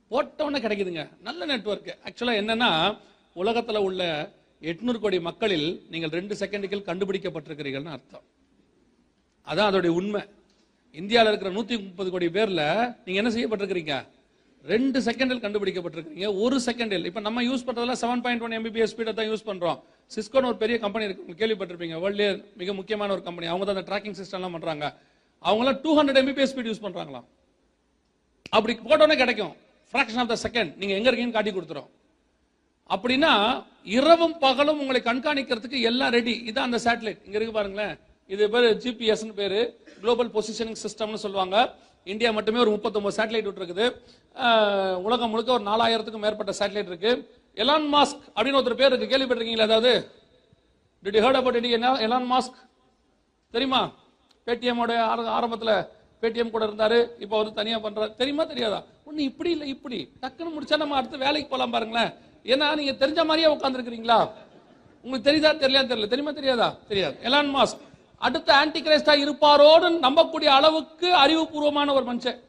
போட்ட கிடைக்குதுங்க. நல்ல நெட்ஒர்க் ஆக்சுவலா என்னன்னா உலகத்துல உள்ள எட்நூறு கோடி மக்களில் நீங்கள் ரெண்டு செகண்டுகள் கண்டுபிடிக்கப்பட்டிருக்கிறீர்கள்னு அர்த்தம். அதான் அதோடைய உண்மை. இந்தியாவில் இருக்கிற நூத்தி முப்பது கோடி பேர்ல நீங்க என்ன செய்யப்பட்டிருக்கிறீங்க? ரெண்டு செகண்டில் கண்டுபிடிக்கப்பட்டிருக்கீங்க ஒரு செகண்டில். இப்ப நம்ம யூஸ் பண்றதுல செவன் பாயிண்ட் ஒன் எம்பிபிஎஸ் ஸ்பீடை தான் யூஸ் பண்றோம். சிஸ்கோன்னு ஒரு பெரிய கம்பெனி இருக்கு. கேள்விப்பட்டிருப்பீங்க. வேர்ல்டு மிக முக்கியமான ஒரு கம்பெனி அவங்க தான் அந்த ட்ராக்கிங் சிஸ்டம்லாம் பண்றாங்க. அவங்களாம் two hundred MBPS speed use பண்றாங்களாம். அப்படி போட்டோன்னே கிடைக்கும். ஃபிராக்ஷன் ஆஃப் த செகண்ட் நீங்க எங்க இருக்கீங்கன்னு காட்டி கொடுத்துரும். அப்படின்னா இரவும் பகலும் உங்களை கண்காணிக்கிறதுக்கு எல்லாம் ரெடி இதான் அந்த சேட்டலைட் இங்க இருக்கு பாருங்களேன். இது பேர் ஜிபிஎஸ் பேரு. குளோபல் பொசிஷனிங் சிஸ்டம்னு சொல்லுவாங்க. இந்தியா மட்டுமே ஒரு 39 சேட்டலைட் விட்டுருக்குது. உலகம் முழுக்க ஒரு நாலாயிரத்துக்கும் மேற்பட்ட சேட்டலைட் இருக்கு. எலான் மாஸ்க் அப்படின்னு ஒருத்தர் பேர் இருக்கு. கேள்விப்பட்டிருக்கீங்களா அதாவது? Did you heard about it Elon Musk தெரியுமா? பேடிஎம்மோட ஆரம்பத்தில் பேடிஎம் கூட இருந்தாரு. இப்போ அவர் தனியாக பண்ணுறாரு தெரியுமா? தெரியாதா? ஒன்று இப்படி இல்லை இப்படி. டக்குன்னு முடிச்சா நம்ம அடுத்து வேலைக்கு போகலாம் பாருங்களேன். ஏன்னா நீங்க தெரிஞ்ச மாதிரியே உட்காந்துருக்கீங்களா உங்களுக்கு தெரியுதா தெரியலையா தெரியல. தெரியுமா தெரியாதா? தெரியாது. எலான் மாஸ் அடுத்த ஆன்டி கிரைஸ்டா இருப்பாரோடு நம்பக்கூடிய அளவுக்கு அறிவுபூர்வமான ஒரு மனுஷன்.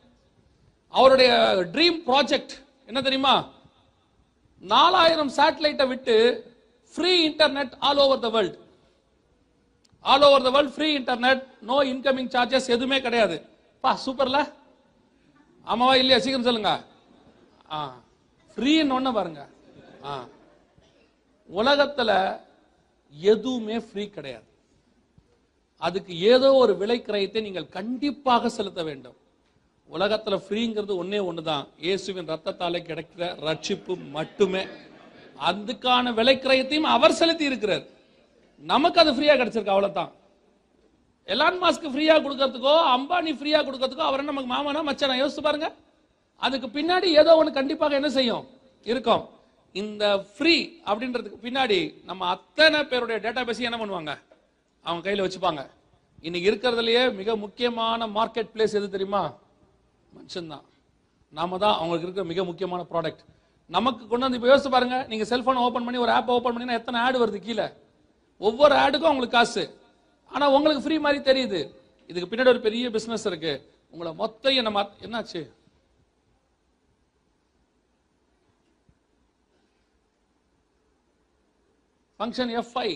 அவருடைய ட்ரீம் ப்ராஜெக்ட் என்ன தெரியுமா? நாலாயிரம் சேட்டலைட்டை விட்டு free internet all over the world all over the world free internet no incoming charges எதுவுமே கிடையாது. பா சூப்பர்ல ஆமாவா இல்லையா? சீக்கிரம் சொல்லுங்க. ஆ ஃப்ரீன்னு ஒன்று பாருங்க. உலகத்துல எதுவுமே ஃப்ரீ கிடையாது. அதுக்கு ஏதோ ஒரு விலை கிரயத்தை நீங்கள் கண்டிப்பாக செலுத்த வேண்டும். உலகத்துல ஃப்ரீங்கிறது ஒன்னே ஒண்ணுதான். இயேசுவின் ரத்தத்தாலே கிடைக்கிற ரட்சிப்பு மட்டுமே. அதுக்கான விலை கிரயத்தையும் அவர் செலுத்தி இருக்கிறார். நமக்கு அது ஃப்ரீயா கிடைச்சிருக்கு அவ்வளவுதான். எலான் மாஸ்க்கு ஃப்ரீயா கொடுக்கறதுக்கோ அம்பானி ஃப்ரீயா கொடுக்கறதுக்கோ அவர் நமக்கு மாமனா மச்சானா யோசிச்சு பாருங்க. அதுக்கு பின்னாடி ஏதோ ஒன்று கண்டிப்பாக என்ன செய்யும்? இருக்கும். இந்த ஃப்ரீ அப்படின்றதுக்கு பின்னாடி நம்ம அத்தனை பேருடைய டேட்டா பேஸையும் என்ன பண்ணுவாங்க? அவங்க கையில் வச்சுப்பாங்க. இன்னைக்கு இருக்கிறதுலையே மிக முக்கியமான மார்க்கெட் பிளேஸ் எது தெரியுமா? மனுஷன்தான். நாம தான் அவங்களுக்கு இருக்கிற மிக முக்கியமான ப்ராடக்ட் நமக்கு கொண்டு வந்து இப்போ யோசிச்சு பாருங்க. நீங்க செல்போன் ஓபன் பண்ணி ஒரு ஆப் ஓபன் பண்ணீங்கன்னா எத்தனை ஆடு வருது கீழே? ஒவ்வொரு ஆடுக்கும் உங்களுக்கு காசு. ஆனா உங்களுக்கு ஃப்ரீ மாதிரி தெரியுது. இதுக்கு பின்னாடி ஒரு பெரிய பிசினஸ் இருக்கு. உங்களை மொத்தம் என்ன மாத்- என்னாச்சு? ஃபங்க்ஷன் எஃப்ஐ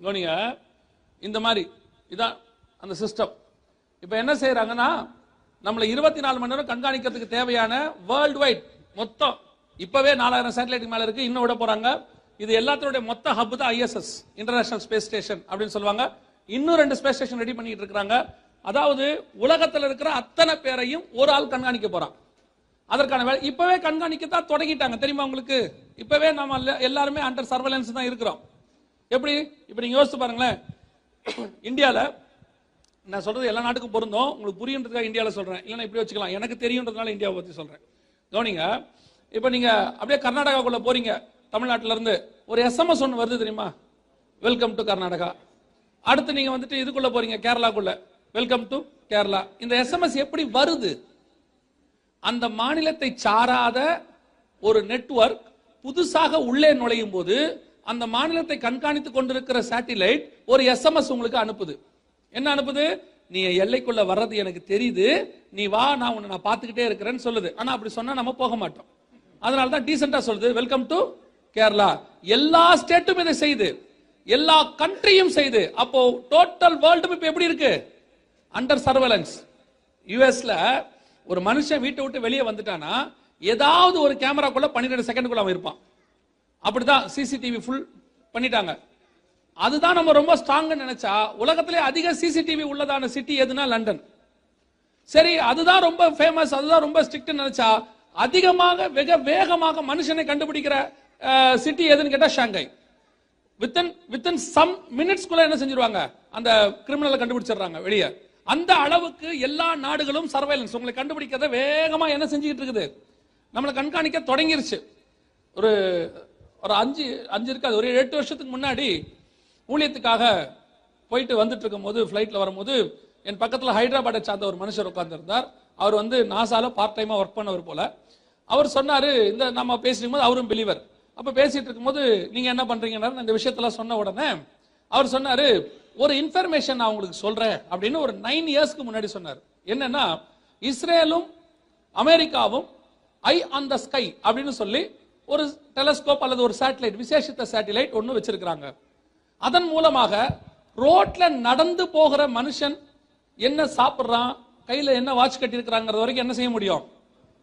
கவனிங்க இந்த மாதிரி இதான் அந்த சிஸ்டம் இப்போ என்ன செய்யறாங்கன்னா நம்மளை இருபத்தி நாலு மணி நேரம் கண்காணிக்கிறதுக்கு தேவையான வேர்ல்டு வைட் மொத்தம் இப்பவே நாலாயிரம் சேட்டலைட் மேல இருக்கு இன்னும் விட போறாங்க. இது எல்லாத்தோட மொத்த ஹப் தான் ஐஎஸ்எஸ் இன்டர்நேஷனல் ஸ்பேஸ் ஸ்டேஷன் அப்படின்னு சொல்லுவாங்க. இன்னும் ரெண்டு ஸ்பேஸ் ஸ்டேஷன் ரெடி பண்ணிட்டு இருக்கிறாங்க. அதாவது உலகத்துல இருக்கிற அத்தனை பேரையும் ஒரு ஆள் கண்காணிக்க போறான். அதற்கான வேலை. இப்பவே கண்காணிக்கத்தான் தொடங்கிட்டாங்க. தெரியுமா உங்களுக்கு? இப்பவே நம்ம எல்லாருமே அண்டர் சர்வலன்ஸ் தான் இருக்கிறோம். எப்படி? இப்ப நீங்க யோசிச்சு பாருங்களேன். இந்தியாவில் நான் சொல்றது எல்லா நாட்டுக்கும் பொருந்தும். உங்களுக்கு புரியுன்றதுக்காக இந்தியாவில் சொல்றேன். இல்லைன்னா இப்படி வச்சுக்கலாம். எனக்கு தெரியுன்றதுனால இந்தியாவை பத்தி சொல்றேன். கவனிங்க. இப்போ நீங்க அப்படியே கர்நாடகாக்குள்ள போறீங்க. தமிழ்நாட்டில இருந்து ஒரு எஸ்எம்எஸ் ஒன்று வருது தெரியுமா? Welcome to Karnataka. அடுத்து நீங்க வந்துட்டு இதுக்குள்ள போறீங்க கேரளாக்குள்ள. Welcome to Kerala. இந்த எஸ்எம்எஸ் எப்படி வருது? அந்த மாநிலத்தை சாராத ஒரு நெட்வொர்க் புதுசாக உள்ளே நுழையும் போது அந்த மாநிலத்தை கண்காணித்துக் கொண்டிருக்கிற சேட்டிலைட் ஒரு எஸ்எம்எஸ் உங்களுக்கு அனுப்புது. என்ன அனுப்புது? நீ எல்லைக்குள்ள வர்றது எனக்கு தெரியுது. நீ வா நான் உன்னை நான் பார்த்துக்கிட்டே இருக்கிறேன்னு சொல்லுது. ஆனா அப்படி சொன்னா நம்ம போக மாட்டோம். அதனால தான் டீசெண்டா சொல்லுது. வெல்கம் டு கேரளா எல்லா ஸ்டேட்டும் இதை செய்யுது. எல்லா கண்ட்ரியும் செய்யுது. அப்போ டோட்டல் வேர்ல்டும் இப்போ எப்படி இருக்கு? அண்டர் சர்வேலன்ஸ் யூஎஸ்ல ஒரு மனுஷன் வீட்டை விட்டு வெளியே வந்துட்டானா ஏதாவது ஒரு கேமராக்குள்ள பன்னிரெண்டு செகண்டுக்குள்ள அவன் இருப்பான். அப்படிதான் சிசிடிவி ஃபுல் பண்ணிட்டாங்க. அதுதான் நம்ம ரொம்ப ஸ்ட்ராங் நினைச்சா உலகத்திலே அதிக சிசிடிவி உள்ளதான சிட்டி எதுனா லண்டன். சரி அதுதான் ரொம்ப ஃபேமஸ் அதுதான் ரொம்ப ஸ்ட்ரிக்ட் நினைச்சா அதிகமாக வெக வேகமாக மனுஷனை கண்டுபிடிக்கிற சிட்டி எதுன்னு கேட்டா ஷாங்காய். வித்தின் வித்தின் சம் மினிட்ஸ்குள்ள என்ன செஞ்சிருவாங்க? அந்த கிரிமினலை கண்டுபிடிச்சிடுறாங்க வெளியே. அந்த அளவுக்கு எல்லா நாடுகளும் சர்வைலன்ஸ் உங்களை கண்டுபிடிக்கிறத வேகமாக என்ன செஞ்சுக்கிட்டு இருக்குது? நம்மளை கண்காணிக்க தொடங்கிருச்சு. ஒரு ஒரு அஞ்சு அஞ்சு இருக்காது ஒரு எட்டு வருஷத்துக்கு முன்னாடி ஊழியத்துக்காக போயிட்டு வந்துட்டு இருக்கும்போது ஃப்ளைட்டில் வரும்போது என் பக்கத்தில் ஹைதராபாத்தை சார்ந்த ஒரு மனுஷர் உட்காந்துருந்தார் அவர் வந்து நாசால பார்ட் டைமாக ஒர்க் பண்ணவர் போல. அவர் சொன்னார் இந்த நம்ம பேசிட்டு போது அவரும் பிலீவர் அப்போ பேசிட்டு இருக்கும்போது நீங்கள் என்ன பண்ணுறீங்கன்னா இந்த விஷயத்தெல்லாம் சொன்ன உடனே அவர் சொன்னார் ஒரு இன்ஃபர்மேஷன் நான் உங்களுக்கு சொல்றேன் அப்படின்னு ஒரு நைன் இயர்ஸ்க்கு முன்னாடி சொன்னார். என்னன்னா இஸ்ரேலும் அமெரிக்காவும் ஐ ஆன் த ஸ்கை அப்படின்னு சொல்லி ஒரு டெலஸ்கோப் அல்லது ஒரு சேட்டலைட் விசேஷித்த சேட்டலைட் ஒன்று வச்சிருக்கிறாங்க. அதன் மூலமாக ரோட்ல நடந்து போகிற மனுஷன் என்ன சாப்பிட்றான்? கையில என்ன வாட்ச் கட்டியிருக்கிறாங்கிறது வரைக்கும் என்ன செய்ய முடியும்?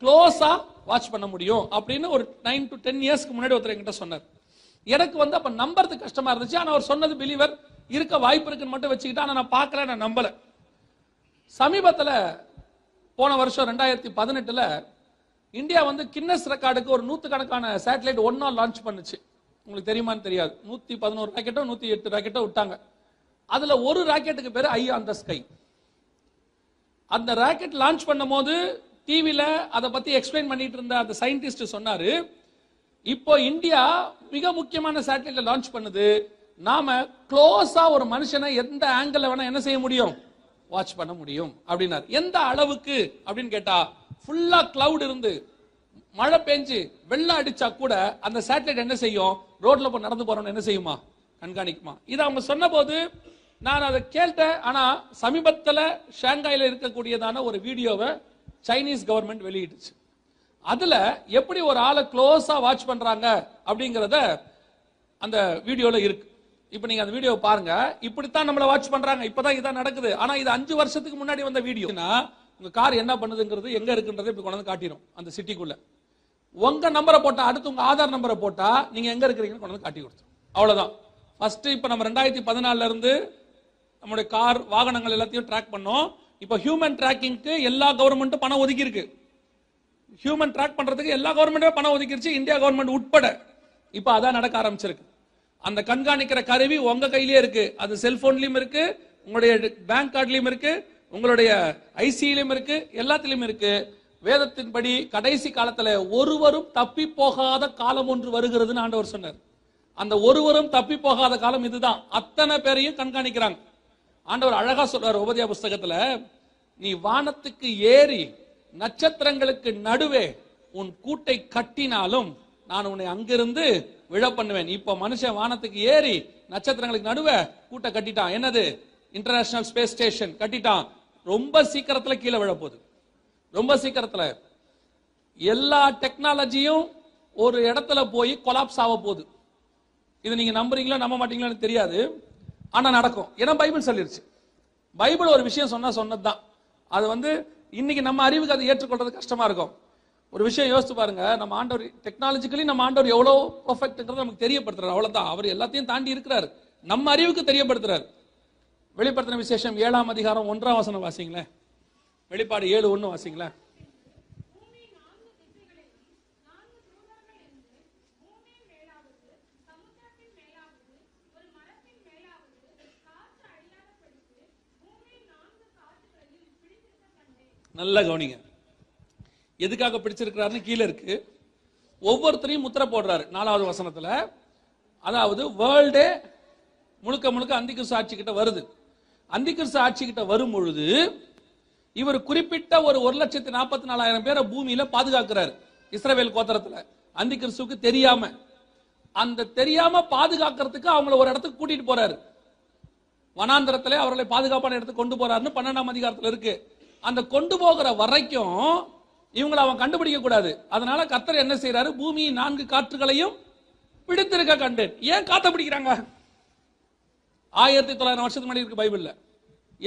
க்ளோஸா வாட்ச் பண்ண முடியும் அப்படின்னு ஒரு நைன் டு டென் இயர்ஸ்க்கு முன்னாடி ஒருத்தர் என்கிட்ட சொன்னார். எனக்கு வந்து அப்ப நம்புறது கஷ்டமா இருந்துச்சு. ஆனா அவர் சொன்னது பிலீவர் இருக்க வாய்ப்பு இருக்குன்னு மட்டும் வச்சுக்கிட்டா ஆனால் நான் பார்க்கல நான் நம்பல. சமீபத்தில் போன வருஷம் ரெண்டாயிரத்தி பதினெட்டில் இந்தியா வந்து கின்னஸ் ரெக்கார்டுக்கு ஒரு நூற்றுக்கணக்கான சேட்டலைட் ஒன்றா லான்ச் பண்ணுச்சு. உங்களுக்கு தெரியுமான்னு தெரியாது. நூற்றி பதினோரு ராக்கெட்டோ நூற்றி எட்டு ராக்கெட்டோ விட்டாங்க. அதில் ஒரு ராக்கெட்டுக்கு பேர் ஐ ஆன் த ஸ்கை. அந்த ராக்கெட் லான்ச் பண்ணும்போது டிவியில் அதை பற்றி எக்ஸ்பிளைன் பண்ணிட்டு இருந்த அந்த சயின்டிஸ்ட் சொன்னார் இப்போ இந்தியா மிக முக்கியமான சேட்டலைட்டை லான்ச் பண்ணுது. நாம க்ளோஸா ஒரு மனுஷனை எந்த ஆங்கிள் வேணா என்ன செய்ய முடியும்? வாட்ச் பண்ண முடியும் அப்படின்னாரு. எந்த அளவுக்கு? அப்படின்னு கேட்டா ஃபுல்லா கிளவுட் இருந்து மழை பெஞ்சு வெள்ளம் அடிச்சா கூட அந்த சேட்டலைட் என்ன செய்யும்? ரோட்ல போய் நடந்து போறவன் என்ன செய்யுமா? கண்காணிக்குமா. இதை அவங்க சொன்னபோது நான் அதை கேட்டேன் ஆனா சமீபத்துல ஷாங்காயில இருக்கக்கூடியதான ஒரு வீடியோவை சைனீஸ் கவர்மெண்ட் வெளியிட்டுச்சு. அதுல எப்படி ஒரு ஆளை க்ளோஸா வாட்ச் பண்றாங்க அப்படிங்கிறத அந்த வீடியோல இருக்கு. இப்போ நீங்க அந்த வீடியோ பாருங்க. இப்படித்தான் நம்மளை வாட்ச் பண்றாங்க. இப்பதான் இதான் நடக்குது. ஆனா இது அஞ்சு வருஷத்துக்கு முன்னாடி வந்த வீடியோனா உங்க கார் என்ன பண்ணுதுங்கிறது எங்க இருக்குன்றதை இப்படி கொண்டாந்து காட்டிடும் அந்த சிட்டிக்குள்ள உங்க நம்பரை போட்டா அடுத்து உங்க ஆதார் நம்பரை போட்டா நீங்க எங்க இருக்கிறீங்கன்னு கொண்டு வந்து காட்டி கொடுத்துரும். அவ்வளவுதான். ஃபர்ஸ்ட் இப்போ நம்ம ரெண்டாயிரத்தி பதினாலுல இருந்து நம்மளுடைய கார் வாகனங்கள் எல்லாத்தையும் ட்ராக் பண்ணோம். இப்போ ஹியூமன் ட்ராக்கிங்க்கு எல்லா கவர்மெண்ட்டும் பணம் ஒதுக்கி இருக்கு ஹியூமன் ட்ராக் பண்றதுக்கு எல்லா கவர்மெண்ட்டும் பணம் ஒதுக்கிருச்சு. இந்தியா கவர்மெண்ட் உட்பட. இப்போ அதான் நடக்க ஆரம்பிச்சிருக்கு. அந்த கண்காணிக்கிற கருவி உங்க கையிலே இருக்கு. அது செல்போன்லயும் இருக்கு உங்களுடைய பேங்க் கார்டுலயும் இருக்கு உங்களுடைய ஐசியிலும் இருக்கு எல்லாத்திலும் இருக்கு. வேதத்தின்படி கடைசி காலத்துல ஒருவரும் தப்பி போகாத காலம் ஒன்று வருகிறதுன்னு ஆண்டவர் சொன்னார். அந்த ஒருவரும் தப்பி போகாத காலம் இதுதான். அத்தனை பேரையும் கண்காணிக்கிறாங்க. ஆண்டவர் அழகா சொல்றாரு உபதியா புஸ்தகத்துல நீ வானத்துக்கு ஏறி நட்சத்திரங்களுக்கு நடுவே உன் கூட்டை கட்டினாலும் நான் உன்னை அங்கிருந்து விழ பண்ணுவேன். இப்ப மனுஷன் வானத்துக்கு ஏறி நட்சத்திரங்களுக்கு நடுவே கூட்ட கட்டிட்டான். என்னது? இன்டர்நேஷனல் ஸ்பேஸ் ஸ்டேஷன் கட்டிட்டான். ரொம்ப சீக்கிரத்துல கீழே விழ போகுது. ரொம்ப சீக்கிரத்துல. எல்லா டெக்னாலஜியும் ஒரு இடத்துல போய் கொலாப்ஸ் ஆக போகுது. இது நீங்க நம்புறீங்களோ நம்ப மாட்டீங்களோன்னு தெரியாது. ஆனா நடக்கும். ஏன்னா பைபிள் சொல்லிருச்சு. பைபிள் ஒரு விஷயம் சொன்னா சொன்னதுதான். அது வந்து இன்னைக்கு நம்ம அறிவுக்கு அதை ஏற்றுக்கொள்றது கஷ்டமா இருக்கும். ஒரு விஷயம் யோசிச்சு பாருங்க நம்ம ஆண்டவர் டெக்னாலஜிக்கலி நம்ம ஆண்டவர் எவ்வளவு பர்ஃபெக்ட்ங்கிறத நமக்கு தெரியப்படுத்துறாரு. அவ்வளவுதான். அவர் எல்லாத்தையும் தாண்டி இருக்கிறாரு. நம்ம அறிவுக்கு தெரியப்படுத்துறாரு. வெளிப்படுத்தின விசேஷம் ஏழாம் அதிகாரம் ஒன்றாம் வசனம் வாசிங்களேன். வெளிப்பாடு ஏழு ஒன்று வாசிங்களேன். நல்லா கவனிங்க. எதுக்காக பிடிச்சிருக்கிறாருன்னு கீழே இருக்கு. ஒவ்வொருத்தரையும் முத்திரை போடுறாரு நாலாவது வசனத்துல. அதாவது வேர்ல்டே முழுக்க முழுக்க அந்திகிறிஸ்து ஆட்சி கிட்ட வருது. அந்திகிறிஸ்து ஆட்சி கிட்ட வரும் பொழுது இவர் குறிப்பிட்ட ஒரு ஒரு லட்சத்தி நாற்பத்தி நாலாயிரம் பேரை பூமியில பாதுகாக்கிறார் இஸ்ரேவேல் கோத்திரத்துல. அந்திகிறிஸ்துவுக்கு தெரியாம. அந்த தெரியாம பாதுகாக்கிறதுக்கு அவங்கள ஒரு இடத்துக்கு கூட்டிட்டு போறாரு. வனாந்திரத்திலே அவர்களை பாதுகாப்பான இடத்துக்கு கொண்டு போறாருன்னு பன்னெண்டாம் அதிகாரத்தில் இருக்கு. அந்த கொண்டு போகிற வரைக்கும் இவங்களை அவன் கண்டுபிடிக்க கூடாது. அதனால கத்தர் என்ன செய்யறாரு பூமியின் நான்கு காற்றுகளையும் பிடித்திருக்க கண்டேன். ஏன் காத்த பிடிக்கிறாங்க? ஆயிரத்தி தொள்ளாயிரம் வருஷத்துக்கு முன்னாடி இருக்கு பைபிள்ல.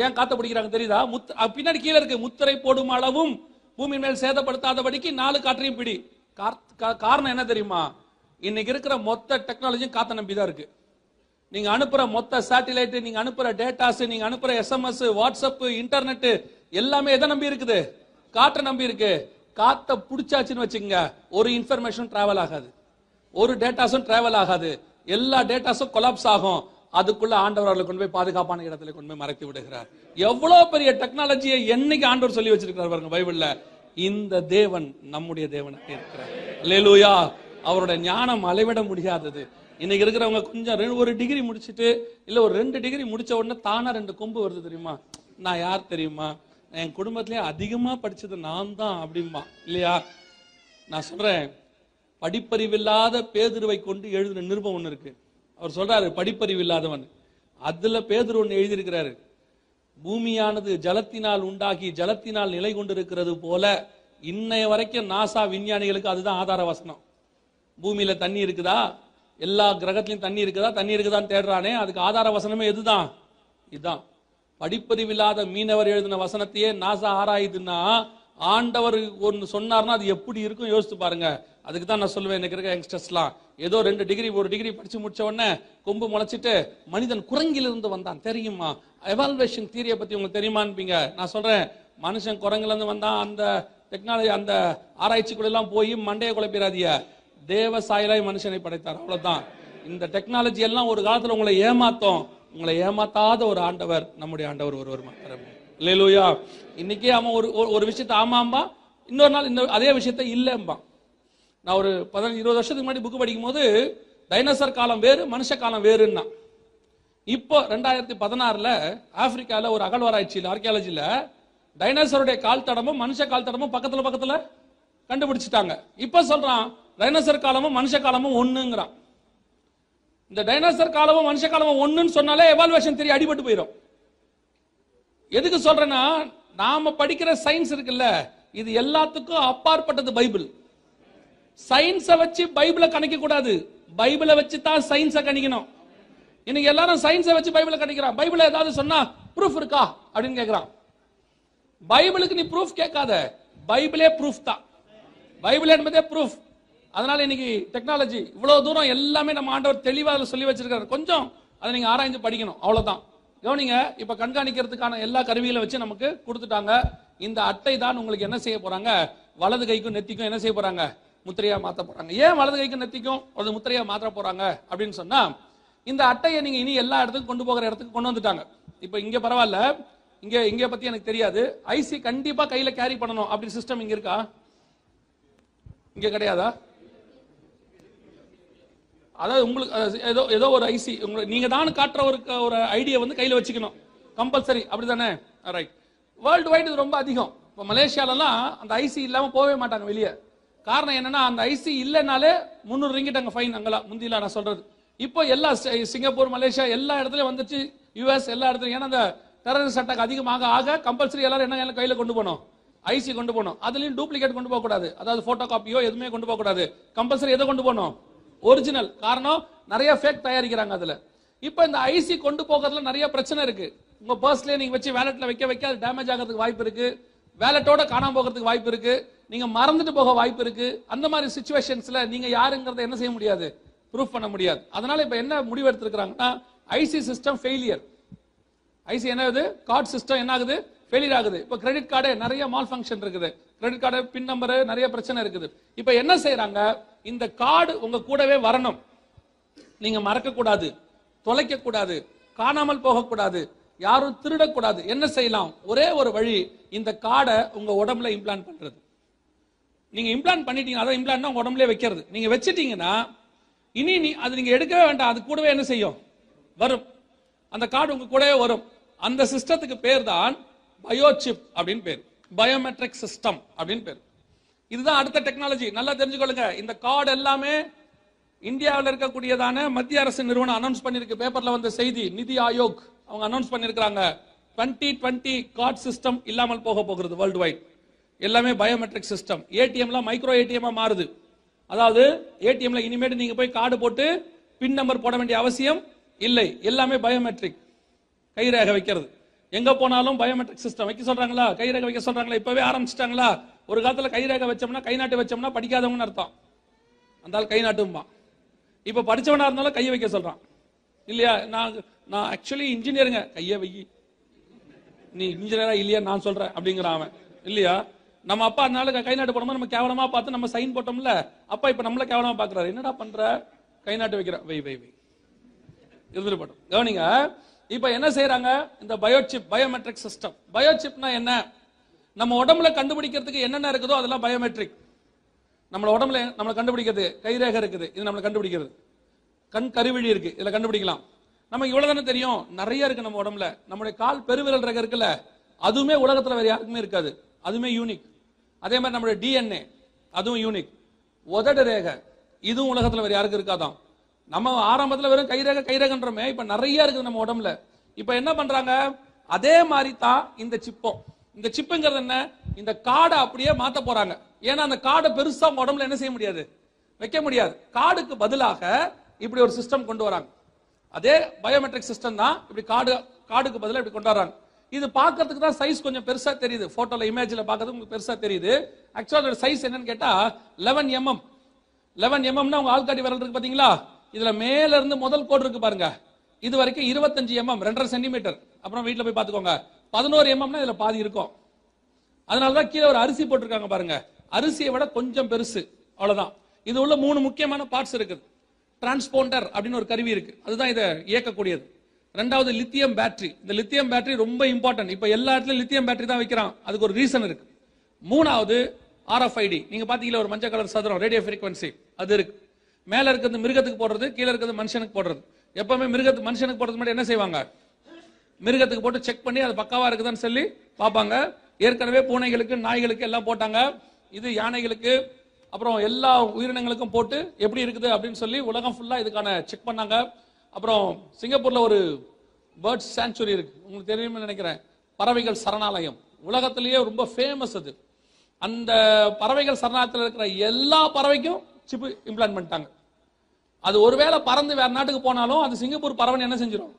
ஏன் காத்த பிடிக்கிறாங்க தெரியுதா? முத் பின்னாடி கீழே இருக்கு. முத்திரை போடும் அளவும் பூமி மேல் சேதப்படுத்தாதபடிக்கு நாலு காற்றையும் பிடி. காரணம் என்ன தெரியுமா? இன்னைக்கு இருக்கிற மொத்த டெக்னாலஜியும் காத்த நம்பி தான் இருக்கு. நீங்க அனுப்புற மொத்த சேட்டிலைட் நீங்க அனுப்புற டேட்டாஸ் நீங்க அனுப்புற எஸ்எம்எஸ் வாட்ஸ்அப் இன்டர்நெட் எல்லாமே எதை நம்பி இருக்குது? காற்றை நம்பி இருக்கு. காத்த பிடிச்சாச்சுன்னு வச்சுங்க ஒரு இன்ஃபர்மேஷன் டிராவல் ஆகாது. ஒரு டேட்டாஸும் டிராவல் ஆகாது. எல்லா டேட்டாஸும் கொலாப்ஸ் ஆகும். அதுக்குள்ள ஆண்டவர் அவர்களை கொண்டு போய் பாதுகாப்பான இடத்துல கொண்டு போய் மறைத்து விடுகிறார். எவ்வளவு பெரிய டெக்னாலஜியை என்னைக்கு ஆண்டவர் சொல்லி வச்சிருக்கிறார் பாருங்க பைபிள்ல? இந்த தேவன் நம்முடைய தேவனாக இருக்கிறார் லேலூயா அவருடைய ஞானம் அளவிட முடியாதது. இன்னைக்கு இருக்கிறவங்க கொஞ்சம் ஒரு டிகிரி முடிச்சிட்டு இல்ல ஒரு ரெண்டு டிகிரி முடிச்ச உடனே தானா ரெண்டு கொம்பு வருது தெரியுமா? நான் யார் தெரியுமா? என் குடும்பத்திலே அதிகமாக படித்தது நான் தான் அப்படிம்பா. இல்லையா? நான் சொல்கிறேன் படிப்பறிவில்லாத பேதுருவை கொண்டு எழுதின நிருபம் ஒன்று இருக்கு. அவர் சொல்றாரு படிப்பறிவு இல்லாதவன் அதுல பேதுரு ஒன்று எழுதியிருக்கிறாரு. பூமியானது ஜலத்தினால் உண்டாகி ஜலத்தினால் நிலை கொண்டிருக்கிறது போல இன்னைய வரைக்கும் நாசா விஞ்ஞானிகளுக்கு அதுதான் ஆதார வசனம். பூமியில தண்ணி இருக்குதா? எல்லா கிரகத்திலையும் தண்ணி இருக்குதா? தண்ணி இருக்குதான்னு தேடுறானே அதுக்கு ஆதார வசனமே எதுதான்? இதுதான் படிப்பறிவில்லாத மீனவர் எழுதின வசனத்தையே நாசா ஆராயுதுன்னா ஆண்டவர் ஒன்று சொன்னார்னா அது எப்படி இருக்கும்? யோசித்து பாருங்க. அதுக்கு தான் நான் சொல்லுவேன் எனக்கு இருக்க யங்ஸ்டர்ஸ்லாம் ஏதோ ரெண்டு டிகிரி ஒரு டிகிரி படிச்சு முடிச்ச உடனே கொம்பு முளைச்சிட்டு மனிதன் குரங்கிலிருந்து வந்தான். தெரியுமா? எவால்வேஷன் தீரியை பத்தி உங்களுக்கு தெரியுமான்பீங்க நான் சொல்றேன் மனுஷன் குரங்கிலிருந்து வந்தான் அந்த டெக்னாலஜி அந்த ஆராய்ச்சிக்குள்ள எல்லாம் போய் மண்டையை குழப்பிடாதிய தேவ சாயலாய் மனுஷனை படைத்தார். அவ்வளவுதான். இந்த டெக்னாலஜி எல்லாம் ஒரு காலத்துல உங்களை ஏமாத்தோம். உங்களை ஏமாத்தாத ஒரு ஆண்டவர் நம்முடைய ஆண்டவர் ஒருவர் மாத்திரமே. இல்லையா இன்னைக்கே அவன் ஒரு ஒரு- விஷயத்தை விஷயத்த ஆமாம்பா இன்னொரு நாள் இந்த அதே விஷயத்த இல்லைம்பா. நான் ஒரு பதினஞ்சு இருபது வருஷத்துக்கு முன்னாடி புக் படிக்கும் போது டைனோசர் காலம் வேறு மனுஷ காலம் வேறுன்னா. இப்போ ரெண்டாயிரத்தி பதினாறுல ஆப்பிரிக்காவில் ஒரு அகழ்வாராய்ச்சியில் ஆர்கியாலஜியில் டைனோசருடைய கால் தடமும் மனுஷ கால் தடமும் பக்கத்தில் பக்கத்தில் கண்டுபிடிச்சிட்டாங்க. இப்போ சொல்கிறான் டைனோசர் காலமும் மனுஷ காலமும் ஒன்றுங்கிறான் இந்த டைனோசர் காலமும் மனுஷ காலமும் ஒன்றுன்னு சொன்னாலே எவால்வேஷன் தெரிய அடிபட்டு போயிடும் எதுக்கு சொல்றேன்னா நாம படிக்கிற சயின்ஸ் இருக்குல்ல இது எல்லாத்துக்கும் அப்பாற்பட்டது பைபிள். சயின்ஸை வச்சு பைபிளை கணிக்க கூடாது. பைபிளை வச்சு தான் சயின்ஸை கணிக்கணும். இன்னைக்கு எல்லாரும் சயின்ஸை வச்சு பைபிளை கணிக்கிறான். பைபிளை ஏதாவது சொன்னா ப்ரூஃப் இருக்கா? அப்படின்னு கேட்கிறான் பைபிளுக்கு நீ ப்ரூஃப் கேட்காத. பைபிளே ப்ரூஃப் தான். பைபிள் என்பதே ப்ரூஃப் அதனால இன்னைக்கு டெக்னாலஜி இவ்வளவு தூரம் எல்லாமே நம்ம ஆண்டவர் தெளிவாக சொல்லி வச்சிருக்காரு. கொஞ்சம் அதை நீங்க ஆராய்ந்து படிக்கணும். அவ்வளவுதான். கவனிங்க இப்ப கண்காணிக்கிறதுக்கான எல்லா கருவிகளை வச்சு நமக்கு கொடுத்துட்டாங்க. இந்த அட்டை தான் உங்களுக்கு என்ன செய்ய போறாங்க? வலது கைக்கும் நெத்திக்கும் என்ன செய்ய போறாங்க? முத்திரையா மாத்த போறாங்க. ஏன் வலது கைக்கும் நெத்திக்கும் ஒரு முத்திரையா மாத்த போறாங்க? அப்படின்னு சொன்னா இந்த அட்டையை நீங்க இனி எல்லா இடத்துக்கும் கொண்டு போகிற இடத்துக்கு கொண்டு வந்துட்டாங்க. இப்ப இங்க பரவாயில்ல. இங்க இங்க பத்தி எனக்கு தெரியாது. ஐசி கண்டிப்பா கையில கேரி பண்ணணும். அப்படி சிஸ்டம் இங்க இருக்கா? இங்க கிடையாதா? அதாவது உங்களுக்கு ஏதோ ஏதோ ஒரு ஐசி உங்களுக்கு நீங்க தான் காட்டுற ஒரு ஒரு ஐடியா வந்து கையில வச்சுக்கணும். கம்பல்சரி அப்படிதானே? ரைட் வேர்ல்டு வைடு இது ரொம்ப அதிகம். இப்போ மலேசியாலலாம் அந்த ஐசி இல்லாமல் போகவே மாட்டாங்க வெளியே. காரணம் என்னன்னா அந்த ஐசி இல்லைனாலே முந்நூறு ரிங்கிட் ஃபைன் அங்கெல்லாம். முந்திலாம் நான் சொல்றது. இப்போ எல்லா சிங்கப்பூர் மலேசியா எல்லா இடத்துலையும் வந்துச்சு யூஎஸ் எல்லா இடத்துலையும். ஏன்னா அந்த டெரரிஸ்ட் அட்டாக் அதிகமாக ஆக கம்பல்சரி எல்லாரும் என்ன கையில் கொண்டு போகணும் ஐசி கொண்டு போகணும் அதுலேயும் டூப்ளிகேட் கொண்டு போகக்கூடாது. அதாவது ஃபோட்டோ காப்பியோ எதுவுமே கொண்டு போகக்கூடாது. கம்பல்சரி எதை கொண்டு போகணும் ஒரிஜினல் காரணம் நிறைய ஃபேக் தயாரிக்கிறாங்க அதுல. இப்போ இந்த ஐசி கொண்டு போகிறதுல நிறைய பிரச்சனை இருக்கு. உங்க பர்ஸ்லயே நீங்க வச்சு வேலெட்டில் வைக்க வைக்க அது டேமேஜ் ஆகிறதுக்கு வாய்ப்பு இருக்கு. வேலெட்டோட காணாம போகிறதுக்கு வாய்ப்பு இருக்கு. நீங்க மறந்துட்டு போக வாய்ப்பு இருக்கு. அந்த மாதிரி சுச்சுவேஷன்ஸ்ல நீங்க யாருங்கிறத என்ன செய்ய முடியாது? ப்ரூஃப் பண்ண முடியாது. அதனால இப்ப என்ன முடிவு எடுத்திருக்கிறாங்கன்னா ஐசி சிஸ்டம் ஃபெயிலியர் ஐசி என்ன ஆகுது? கார்டு சிஸ்டம் என்ன ஆகுது? ஃபெயிலியர் ஆகுது. இப்போ கிரெடிட் கார்டு நிறைய மால் ஃபங்க்ஷன் இருக்குது. கிரெடிட் கார்டு பின் நம்பரு நிறைய பிரச்சனை இருக்குது. இப்போ என்ன செய்கிறாங்க இந்த கார்டு உங்க கூடவே வரணும். நீங்க மறக்க கூடாது தொலைக்க கூடாது காணாமல் போகக்கூடாது யாரும் திருடக்கூடாது. என்ன செய்யலாம்? ஒரே ஒரு வழி இந்த கார்டை உங்க உடம்புல இம்ப்ளான் பண்றது. நீங்க இம்ப்ளான் பண்ணிட்டீங்க அதான் இம்ப்ளான்ட்னா உங்க உடம்புல வைக்கிறது. நீங்க வச்சிட்டீங்கன்னா இனி நீ அது நீங்க எடுக்கவே வேண்டாம் அது கூடவே என்ன செய்யும்? வரும். அந்த கார்டு உங்க கூடவே வரும். அந்த சிஸ்டத்துக்கு பேர் தான் பயோசிப் அப்படின்னு பேர். பயோமெட்ரிக் சிஸ்டம் அப்படின்னு பேர். இதுதான் அடுத்த டெக்னாலஜி நல்லா தெரிஞ்சுக்கொள்ளுங்க. இந்த கார்டு எல்லாமே இந்தியாவில் இருக்கக்கூடியதான மத்திய அரசு நிறுவனம் அனௌன்ஸ் பண்ணிருக்கு. பேப்பர்ல வந்த செய்தி நிதி ஆயோக் அவங்க அனௌன்ஸ் பண்ணிருக்காங்க 2020 டுவெண்ட்டி கார்டு சிஸ்டம் இல்லாமல் போக போகிறது வேர்ல்டு வைட் எல்லாமே பயோமெட்ரிக் சிஸ்டம் ஏடிஎம்லாம் மைக்ரோ ஏடிஎம்மா மாறுது. அதாவது ஏடிஎம்ல இனிமேட்டு நீங்க போய் கார்டு போட்டு பின் நம்பர் போட வேண்டிய அவசியம் இல்லை. எல்லாமே பயோமெட்ரிக் கைரேகை வைக்கிறது. எங்க போனாலும் பயோமெட்ரிக் சிஸ்டம் வைக்க சொல்றாங்களா? கைரேகை வைக்க சொல்றாங்களா? இப்பவே ஆரம்பிச்சிட்டாங்களா? ஒரு காலத்தில் கைரேகை வச்சோம்னா கை நாட்டு வச்சோம்னா படிக்காதவங்கன்னு அர்த்தம். அந்த ஆள் கை நாட்டும்பான் இப்போ படித்தவனாக இருந்தாலும் கையை வைக்க சொல்கிறான் இல்லையா? நான் நான் ஆக்சுவலி இன்ஜினியருங்க கையை வை. நீ இன்ஜினியரா இல்லையா? நான் சொல்கிறேன் அப்படிங்கிறான் அவன். இல்லையா? நம்ம அப்பா அதனால கை நாட்டு போடும்போது நம்ம கேவலமாக பார்த்து நம்ம சைன் போட்டோம்ல அப்பா இப்போ நம்மள கேவலமாக பார்க்குறாரு. என்னடா பண்ணுற கை நாட்டு வைக்கிற. வை வை வை. இருந்துட்டு போட்டோம். கவனிங்க. இப்போ என்ன செய்கிறாங்க இந்த பயோசிப் பயோமெட்ரிக் சிஸ்டம் பயோசிப்னா என்ன? நம்ம உடம்புல கண்டுபிடிக்கிறதுக்கு என்னென்ன இருக்குதோ அதெல்லாம் பயோமெட்ரிக் நம்மள உடம்புல நம்மளை கண்டுபிடிக்கிறது கைரேகை இருக்குது. இது நம்மளை கண்டுபிடிக்கிறது. கண் கருவிழி இருக்கு. இதுல கண்டுபிடிக்கலாம். நமக்கு இவ்வளவு தானே தெரியும். நிறைய இருக்கு நம்ம உடம்புல. நம்முடைய கால் பெருவிரல் ரகம் இருக்குல்ல அதுவுமே உலகத்துல வேற யாருக்குமே இருக்காது. அதுவுமே யூனிக் அதே மாதிரி நம்மளுடைய டிஎன்ஏ அதுவும் யூனிக் உதடு ரேகை இதுவும் உலகத்துல வேற யாருக்கும் இருக்காதான் நம்ம ஆரம்பத்துல வெறும் கைரேகை கைரேகன்றமே. இப்ப நிறைய இருக்குது நம்ம உடம்புல. இப்ப என்ன பண்றாங்க? அதே மாதிரி தான் இந்த சிப்பம். இந்த சிப்புங்கிறது என்ன? இந்த காடை அப்படியே மாத்த போறாங்க. ஏன்னா அந்த காடை பெருசா உடம்புல என்ன செய்ய முடியாது? வைக்க முடியாது. காடுக்கு பதிலாக இப்படி ஒரு சிஸ்டம் கொண்டு வராங்க. அதே பயோமெட்ரிக் சிஸ்டம் தான் இப்படி காடு காடுக்கு பதிலாக இப்படி கொண்டு வராங்க. இது பார்க்கறதுக்கு தான் சைஸ் கொஞ்சம் பெருசா தெரியுது. போட்டோல இமேஜ்ல பார்க்கறது உங்களுக்கு பெருசா தெரியுது. ஆக்சுவலா அதோட சைஸ் என்னன்னு கேட்டா 11 எம்எம் 11 எம்எம்னா உங்க ஆள்காட்டி விரல் இருக்கு பாத்தீங்களா? இதுல மேல இருந்து முதல் கோடு இருக்கு பாருங்க. இது வரைக்கும் 25 எம்எம் ரெண்டரை சென்டிமீட்டர் அப்புறம் வீட்டில் போய் பார்த்துக்கோங்க. பதினோரு எம்எம்னா இதுல பாதி இருக்கும். அதனாலதான் கீழே ஒரு அரிசி போட்டிருக்காங்க பாருங்க. அரிசியை விட கொஞ்சம் பெருசு. அவ்வளவுதான். இது உள்ள மூணு முக்கியமான பார்ட்ஸ் இருக்குது. டிரான்ஸ்போண்டர் அப்படின்னு ஒரு கருவி இருக்கு. அதுதான் இதை இயக்கக்கூடியது. ரெண்டாவது லித்தியம் பேட்டரி இந்த லித்தியம் பேட்டரி ரொம்ப இம்பார்ட்டன்ட் இப்போ எல்லா இடத்துலயும் லித்தியம் பேட்டரி தான் வைக்கிறான். அதுக்கு ஒரு ரீசன் இருக்கு. மூணாவது ஆர்எஃப்ஐடி நீங்க பாத்தீங்களா ஒரு மஞ்சள் கலர் சதுரம் ரேடியோ ஃப்ரீக்வன்சி அது இருக்கு. மேல இருக்கிறது மிருகத்துக்கு போடுறது கீழே இருக்கிறது மனுஷனுக்கு போடுறது. எப்பவுமே மிருகத்துக்கு மனுஷனுக்கு போடுறது மட்டும் என்ன செய்வாங்க? மிருகத்துக்கு போட்டு செக் பண்ணி அது பக்காவா இருக்குதான்னு சொல்லி பார்ப்பாங்க. ஏற்கனவே பூனைகளுக்கு நாய்களுக்கு எல்லாம் போட்டாங்க. இது யானைகளுக்கு அப்புறம் எல்லா உயிரினங்களுக்கும் போட்டு எப்படி இருக்குது அப்படின்னு சொல்லி உலகம் ஃபுல்லாக இதுக்கான செக் பண்ணாங்க. அப்புறம் சிங்கப்பூரில் ஒரு பேர்ட்ஸ் சாங்சுரி இருக்கு. உங்களுக்கு தெரியும்னு நினைக்கிறேன். பறவைகள் சரணாலயம். உலகத்திலேயே ரொம்ப ஃபேமஸ் அது. அந்த பறவைகள் சரணாலயத்தில் இருக்கிற எல்லா பறவைக்கும் சிப்பு இம்ப்ளான்ட் பண்ணிட்டாங்க. அது ஒருவேளை பறந்து வேற நாட்டுக்கு போனாலும் அது சிங்கப்பூர் பறவைன்னு என்ன செஞ்சிடும்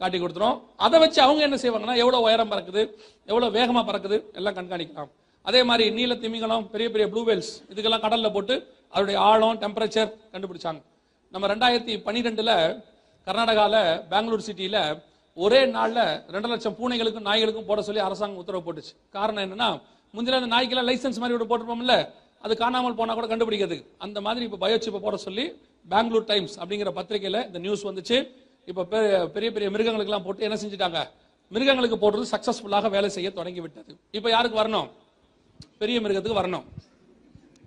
காட்டி கொடுத்துரும் அதை வச்சு அவங்க என்ன செய்வாங்கன்னா எவ்வளோ உயரம் பறக்குது எவ்வளோ வேகமாக பறக்குது எல்லாம் கண்காணிக்கலாம். அதே மாதிரி நீல திமிங்கலம் பெரிய பெரிய ப்ளூவேல்ஸ் இதுக்கெல்லாம் கடலில் போட்டு அதோடைய ஆழம் டெம்பரேச்சர் கண்டுபிடிச்சாங்க. நம்ம ரெண்டாயிரத்தி பன்னிரெண்டில் கர்நாடகாவில் பெங்களூர் சிட்டியில் ஒரே நாளில் ரெண்டு லட்சம் பூனைகளுக்கும் நாய்களுக்கும் போட சொல்லி அரசாங்கம் உத்தரவு போட்டுச்சு. காரணம் என்னன்னா முந்தில அந்த நாய்க்கெல்லாம் லைசன்ஸ் மாதிரி விட்டு போட்டிருப்போம்ல அது காணாமல் போனால் கூட கண்டுபிடிக்கிறதுக்கு. அந்த மாதிரி இப்போ பயோச்சிப்பை போட சொல்லி பெங்களூர் டைம்ஸ் அப்படிங்கிற பத்திரிகையில் இந்த நியூஸ் வந்துச்சு. இப்போ பெ- பெரிய பெரிய மிருகங்களுக்கெல்லாம் போட்டு என்ன செஞ்சுட்டாங்க? மிருகங்களுக்கு போடுறது சக்சஸ்ஃபுல்லாக வேலை செய்ய தொடங்கி விட்டது இப்போ யாருக்கு வரணும்? பெரிய மிருகத்துக்கு வரணும்.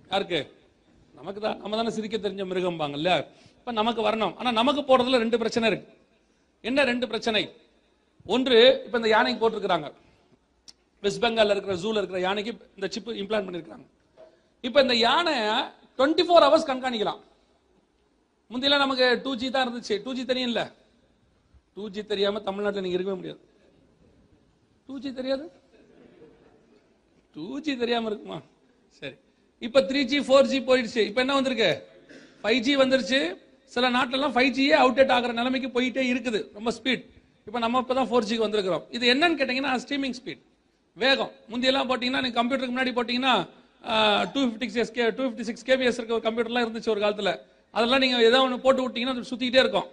யாருக்கு? நமக்கு தான் நம்ம தானே சிரிக்க தெரிஞ்ச மிருகம்பாங்கல்ல? இப்போ நமக்கு வரணும். ஆனால் நமக்கு போடுறதுல ரெண்டு பிரச்சனை இருக்கு. என்ன ரெண்டு பிரச்சனை? ஒன்று இப்போ இந்த யானைக்கு போட்டிருக்கிறாங்க. வெஸ்ட் பெங்காலில் இருக்கிற ஜூல இருக்கிற யானைக்கு இந்த சிப் இம்ப்ளான்ட் பண்ணியிருக்காங்க இப்போ இந்த யானை டுவெண்ட்டி ஃபோர் ஹவர்ஸ் கண்காணிக்கலாம். முந்தையெல்லாம் நமக்கு டூ ஜி தான் இருந்துச்சு. டூ ஜி தெரியும் இல்லை டூ ஜி தெரியாம தமிழ்நாட்டில் நீங்க இருக்கவே முடியாது. டூ ஜி தெரியாது? டூ ஜி தெரியாம இருக்குமா? சரி. இப்ப த்ரீ ஜி ஃபோர் ஜி போயிடுச்சு. இப்ப என்ன வந்திருக்கு? ஃபைவ் ஜி வந்துருச்சு. சில நாட்டிலலாம் ஃபைவ் ஜியே அவுடேட் ஆகிற நிலைமைக்கு போயிட்டே இருக்குது. ரொம்ப ஸ்பீட் இப்போ நம்ம இப்போ தான் ஃபோர் ஜிக்கு வந்திருக்கிறோம். இது என்னன்னு கேட்டிங்கன்னா ஸ்ட்ரீமிங் ஸ்பீட் வேகம். முந்தியெல்லாம் போட்டிங்கன்னா நீங்கள் கம்ப்யூட்டருக்கு முன்னாடி போட்டிங்கன்னா two fifty six K two fifty six KBPS இருக்க ஒரு கம்ப்யூட்டர்லாம் இருந்துச்சு ஒரு காலத்தில். அதெல்லாம் நீங்கள் எதாவது ஒன்று போட்டு விட்டிங்கன்னா அது சுற்றிக்கிட்டே இருக்கும்.